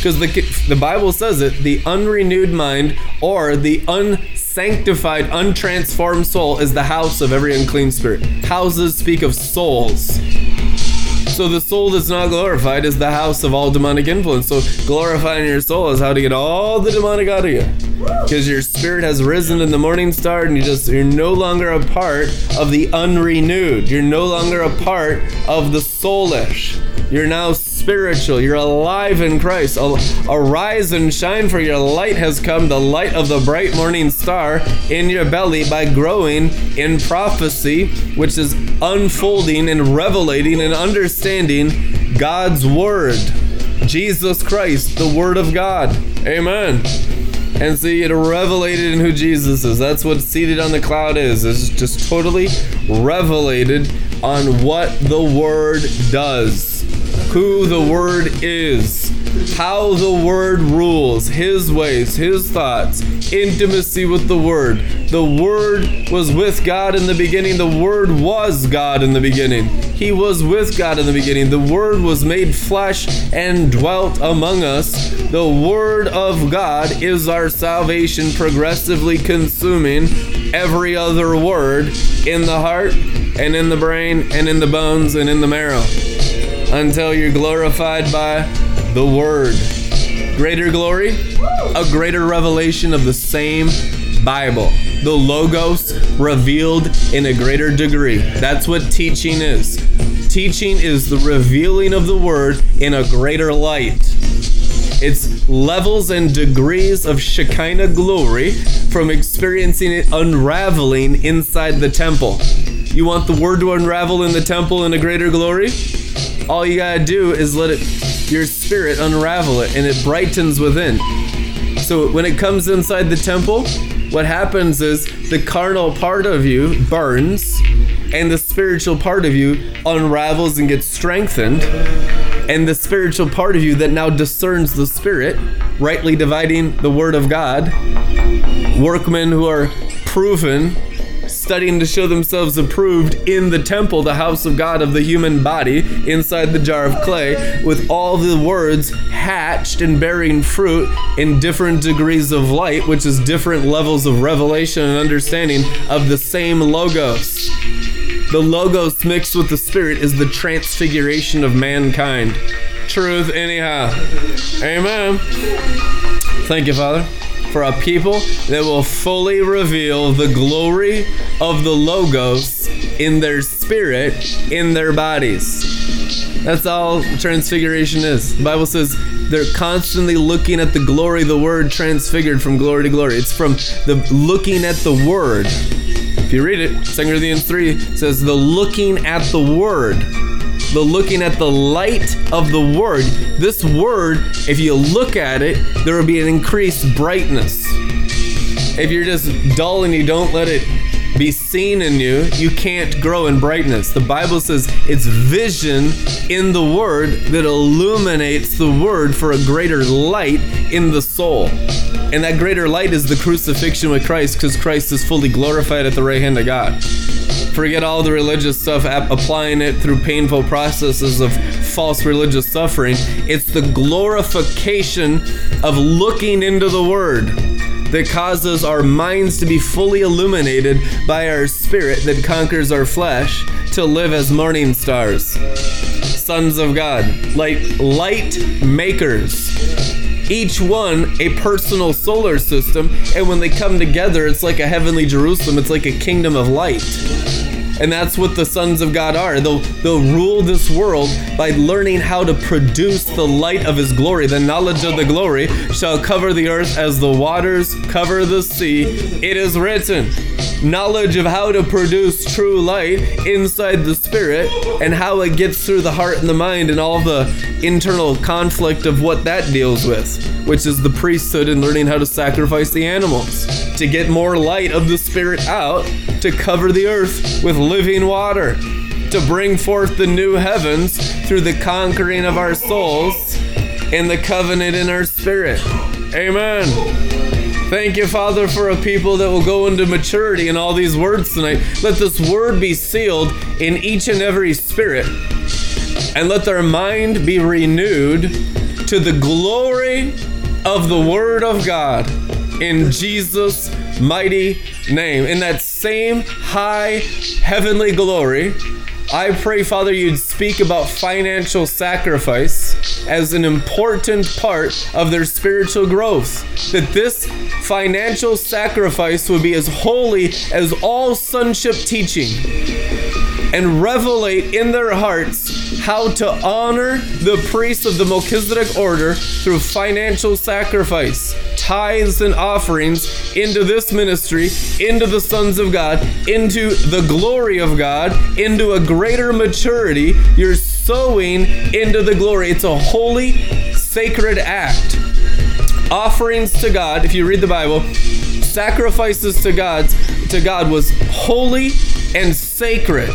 Because the, the Bible says it the unrenewed mind or the unsanctified, untransformed soul is the house of every unclean spirit. Houses speak of souls. So the soul that's not glorified is the house of all demonic influence. So glorifying your soul is how to get all the demonic out of you. Because your spirit has risen in the morning star and you just you're no longer a part of the unrenewed. You're no longer a part of the soulish. You're now spiritual. You're alive in Christ. Arise and shine, for your light has come, the light of the bright morning star in your belly by growing in prophecy, which is unfolding and revelating and understanding God's Word. Jesus Christ, the Word of God. Amen. And see, it revelated in who Jesus is. That's what seated on the cloud is. It's just totally revelated on what the Word does who the Word is, how the Word rules, His ways, His thoughts, intimacy with the Word. The Word was with God in the beginning. The Word was God in the beginning. He was with God in the beginning. The Word was made flesh and dwelt among us. The Word of God is our salvation, progressively consuming every other word in the heart and in the brain and in the bones and in the marrow until you're glorified by the Word. Greater glory, a greater revelation of the same Bible. The Logos revealed in a greater degree. That's what teaching is. Teaching is the revealing of the Word in a greater light. It's levels and degrees of Shekinah glory from experiencing it unraveling inside the temple. You want the Word to unravel in the temple in a greater glory? all you gotta do is let it your spirit unravel it and it brightens within so when it comes inside the temple what happens is the carnal part of you burns and the spiritual part of you unravels and gets strengthened. And the spiritual part of you that now discerns the spirit rightly dividing the word of god workmen who are proven studying to show themselves approved in the temple, the house of God of the human body, inside the jar of clay, with all the words hatched and bearing fruit in different degrees of light, which is different levels of revelation and understanding of the same logos. The logos mixed with the spirit is the transfiguration of mankind. Truth, anyhow. Amen. Thank you, Father for a people that will fully reveal the glory of the Logos in their spirit, in their bodies. That's all transfiguration is. The Bible says they're constantly looking at the glory, the word transfigured from glory to glory. It's from the looking at the word. If you read it, 2 Corinthians 3 says the looking at the word the looking at the light of the word. This word, if you look at it, there will be an increased brightness. If you're just dull and you don't let it be seen in you, you can't grow in brightness. The Bible says it's vision in the Word that illuminates the Word for a greater light in the soul. And that greater light is the crucifixion with Christ because Christ is fully glorified at the right hand of God. Forget all the religious stuff, applying it through painful processes of false religious suffering. It's the glorification of looking into the Word that causes our minds to be fully illuminated by our spirit that conquers our flesh to live as morning stars, sons of God, like light makers. Each one a personal solar system, and when they come together, it's like a heavenly Jerusalem, it's like a kingdom of light. And that's what the sons of God are. They'll, they'll rule this world by learning how to produce the light of His glory. The knowledge of the glory shall cover the earth as the waters cover the sea. It is written. Knowledge of how to produce true light inside the spirit and how it gets through the heart and the mind and all the internal conflict of what that deals with, which is the priesthood and learning how to sacrifice the animals to get more light of the spirit out to cover the earth with living water, to bring forth the new heavens through the conquering of our souls and the covenant in our spirit. Amen. Thank you, Father, for a people that will go into maturity in all these words tonight. Let this word be sealed in each and every spirit, and let their mind be renewed to the glory of the Word of God in Jesus' mighty name. In that same high heavenly glory, I pray, Father, you'd speak about financial sacrifice as an important part of their spiritual growth. That this financial sacrifice would be as holy as all sonship teaching and revelate in their hearts how to honor the priests of the Melchizedek order through financial sacrifice, tithes and offerings into this ministry, into the sons of God, into the glory of God, into a greater maturity. You're sowing into the glory. It's a holy, sacred act. Offerings to God, if you read the Bible, sacrifices to God's to God was holy and sacred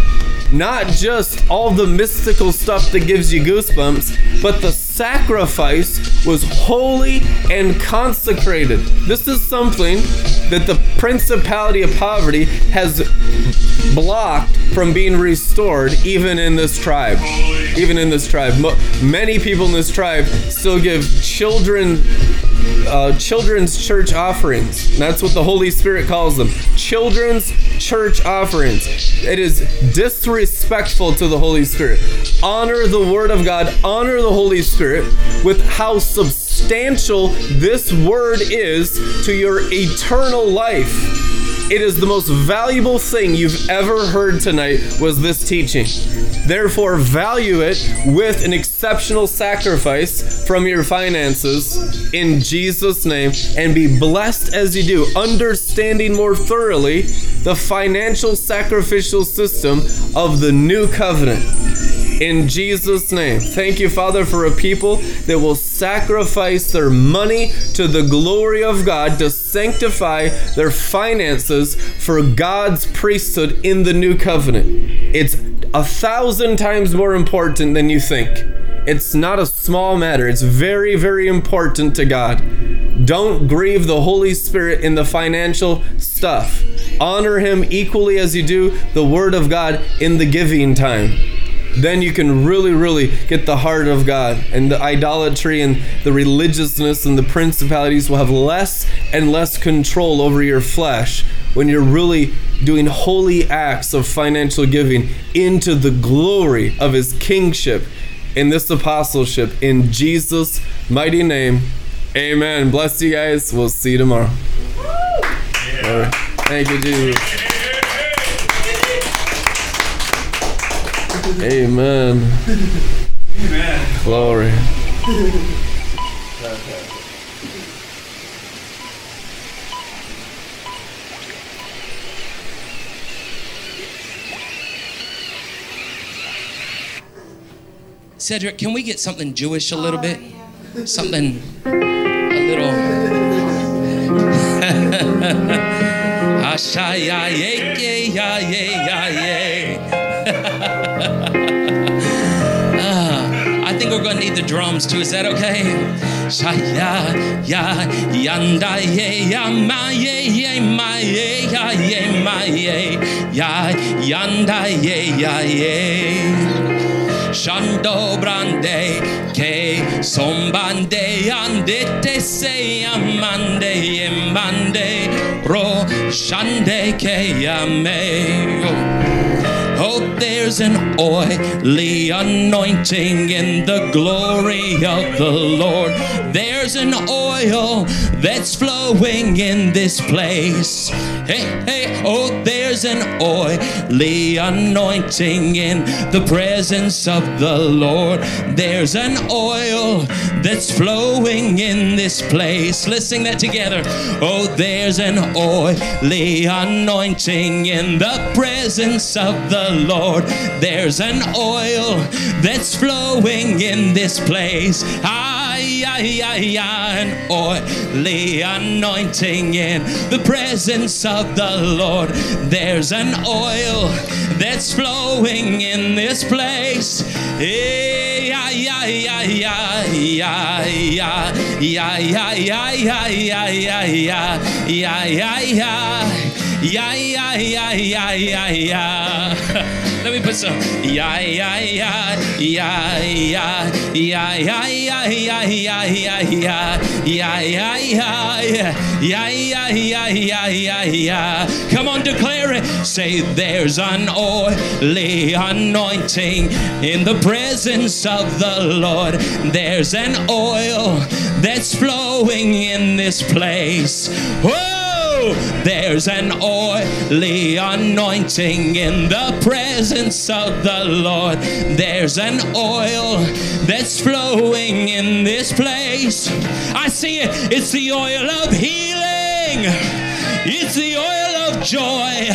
not just all the mystical stuff that gives you goosebumps, but the sacrifice was holy and consecrated. This is something that the principality of poverty has blocked from being restored, even in this tribe. Even in this tribe. Many people in this tribe still give children uh, children's church offerings. That's what the Holy Spirit calls them. Children's church offerings. It is disrespectful to the Holy Spirit. Honor the Word of God, honor the Holy Spirit with how substantial this Word is to your eternal life. It is the most valuable thing you've ever heard tonight was this teaching. Therefore, value it with an exceptional sacrifice from your finances in Jesus' name and be blessed as you do, understanding more thoroughly the financial sacrificial system of the new covenant in Jesus' name. Thank you, Father, for a people that will sacrifice their money to the glory of God to sanctify their finances for God's priesthood in the new covenant. It's a thousand times more important than you think. It's not a small matter. It's very, very important to God. Don't grieve the Holy Spirit in the financial stuff. Honor Him equally as you do the Word of God in the giving time then you can really, really get the heart of God. And the idolatry and the religiousness and the principalities will have less and less control over your flesh when you're really doing holy acts of financial giving into the glory of His kingship in this apostleship. In Jesus' mighty name, amen. Bless you guys. We'll see you tomorrow. Yeah. Thank you, Jesus. Amen. Amen. Glory. Cedric, can we get something Jewish a little bit? Something a little. Asha ya ye ye ye ya ye. We're gonna need the drums too. Is that okay? Shaya ya yanda ye ya ma ye ye ma ye ya ye ma ye ya yanda ye ya ye. Shando brande ke sombande andete se amande emande ro shande ke ame. Oh, Oh, there's an oily anointing in the glory of the Lord. There's an oil that's flowing in this place. Hey, hey, oh, there's an oily anointing in the presence of the Lord. There's an oil that's flowing in this place. Let's sing that together. Oh, there's an oily anointing in the presence of the Lord. There's an oil that's flowing in this place. Ay, ay, ay, ay, an oily anointing in the presence of the Lord. There's an oil that's flowing in this place и пацан. Come on, declare it. Say there's an oily anointing in the presence of the Lord. There's an oil that's flowing in this place. Whoa! There's an oily anointing in the presence of the Lord. There's an oil that's flowing in this place. I see it. It's the oil of healing. It's the oil of joy.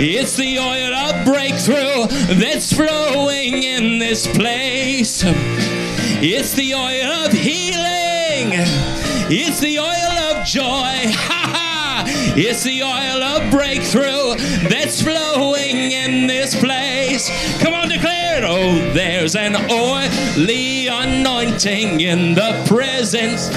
It's the oil of breakthrough that's flowing in this place. It's the oil of healing. It's the oil of joy. It's the oil of breakthrough that's flowing in this place. Come on, declare it. Oh, there's an oily anointing in the presence.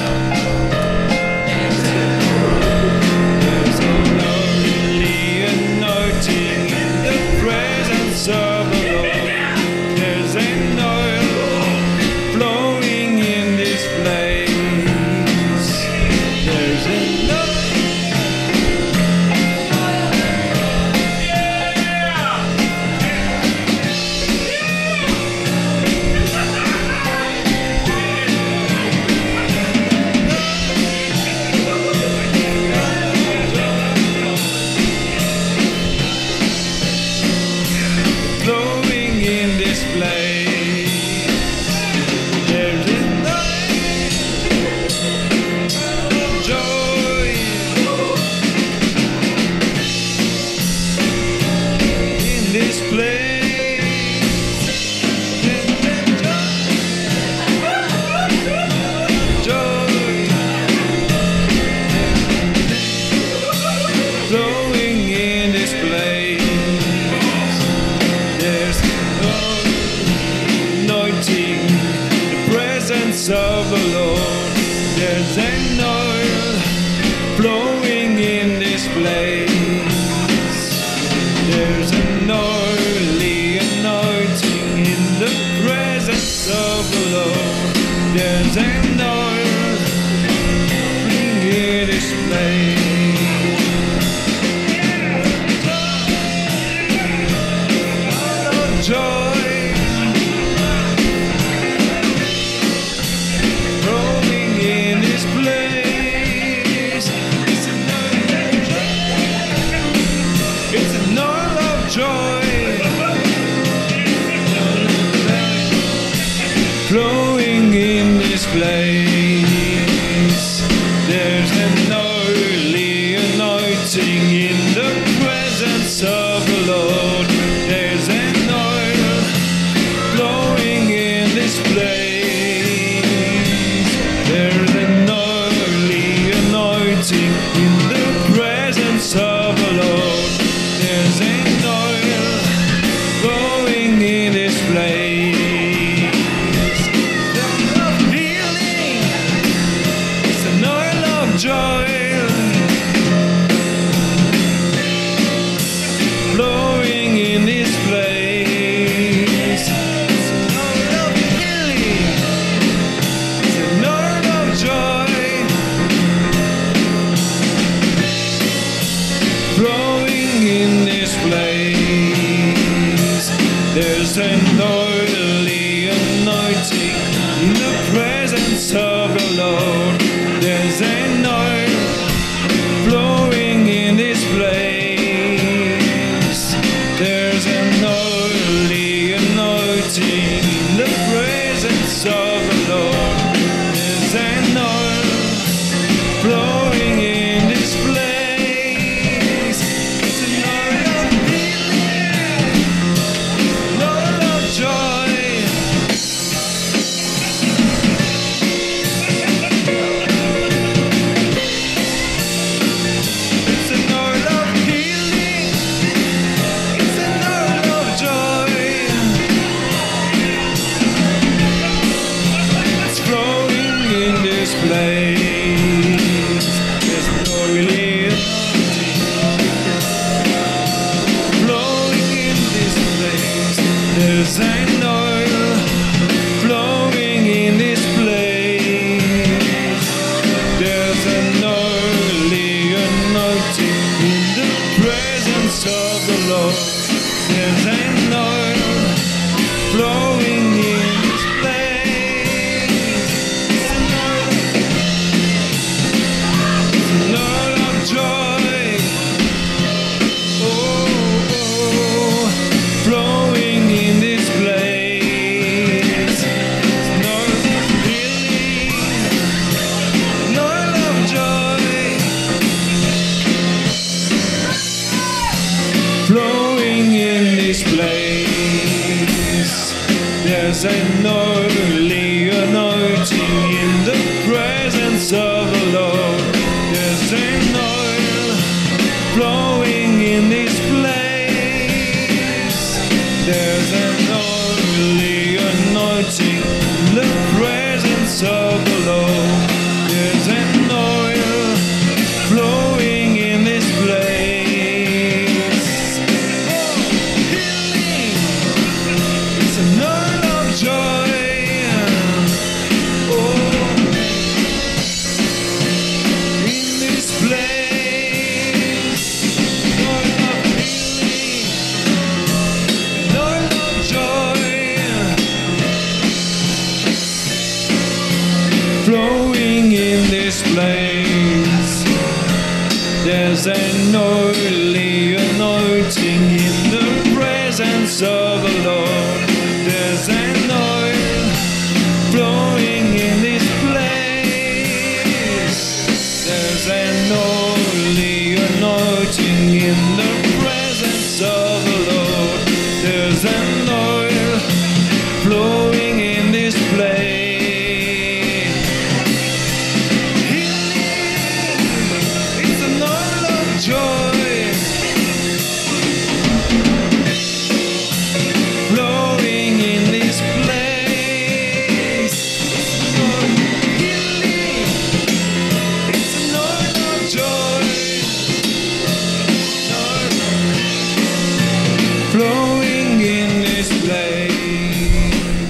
Joe.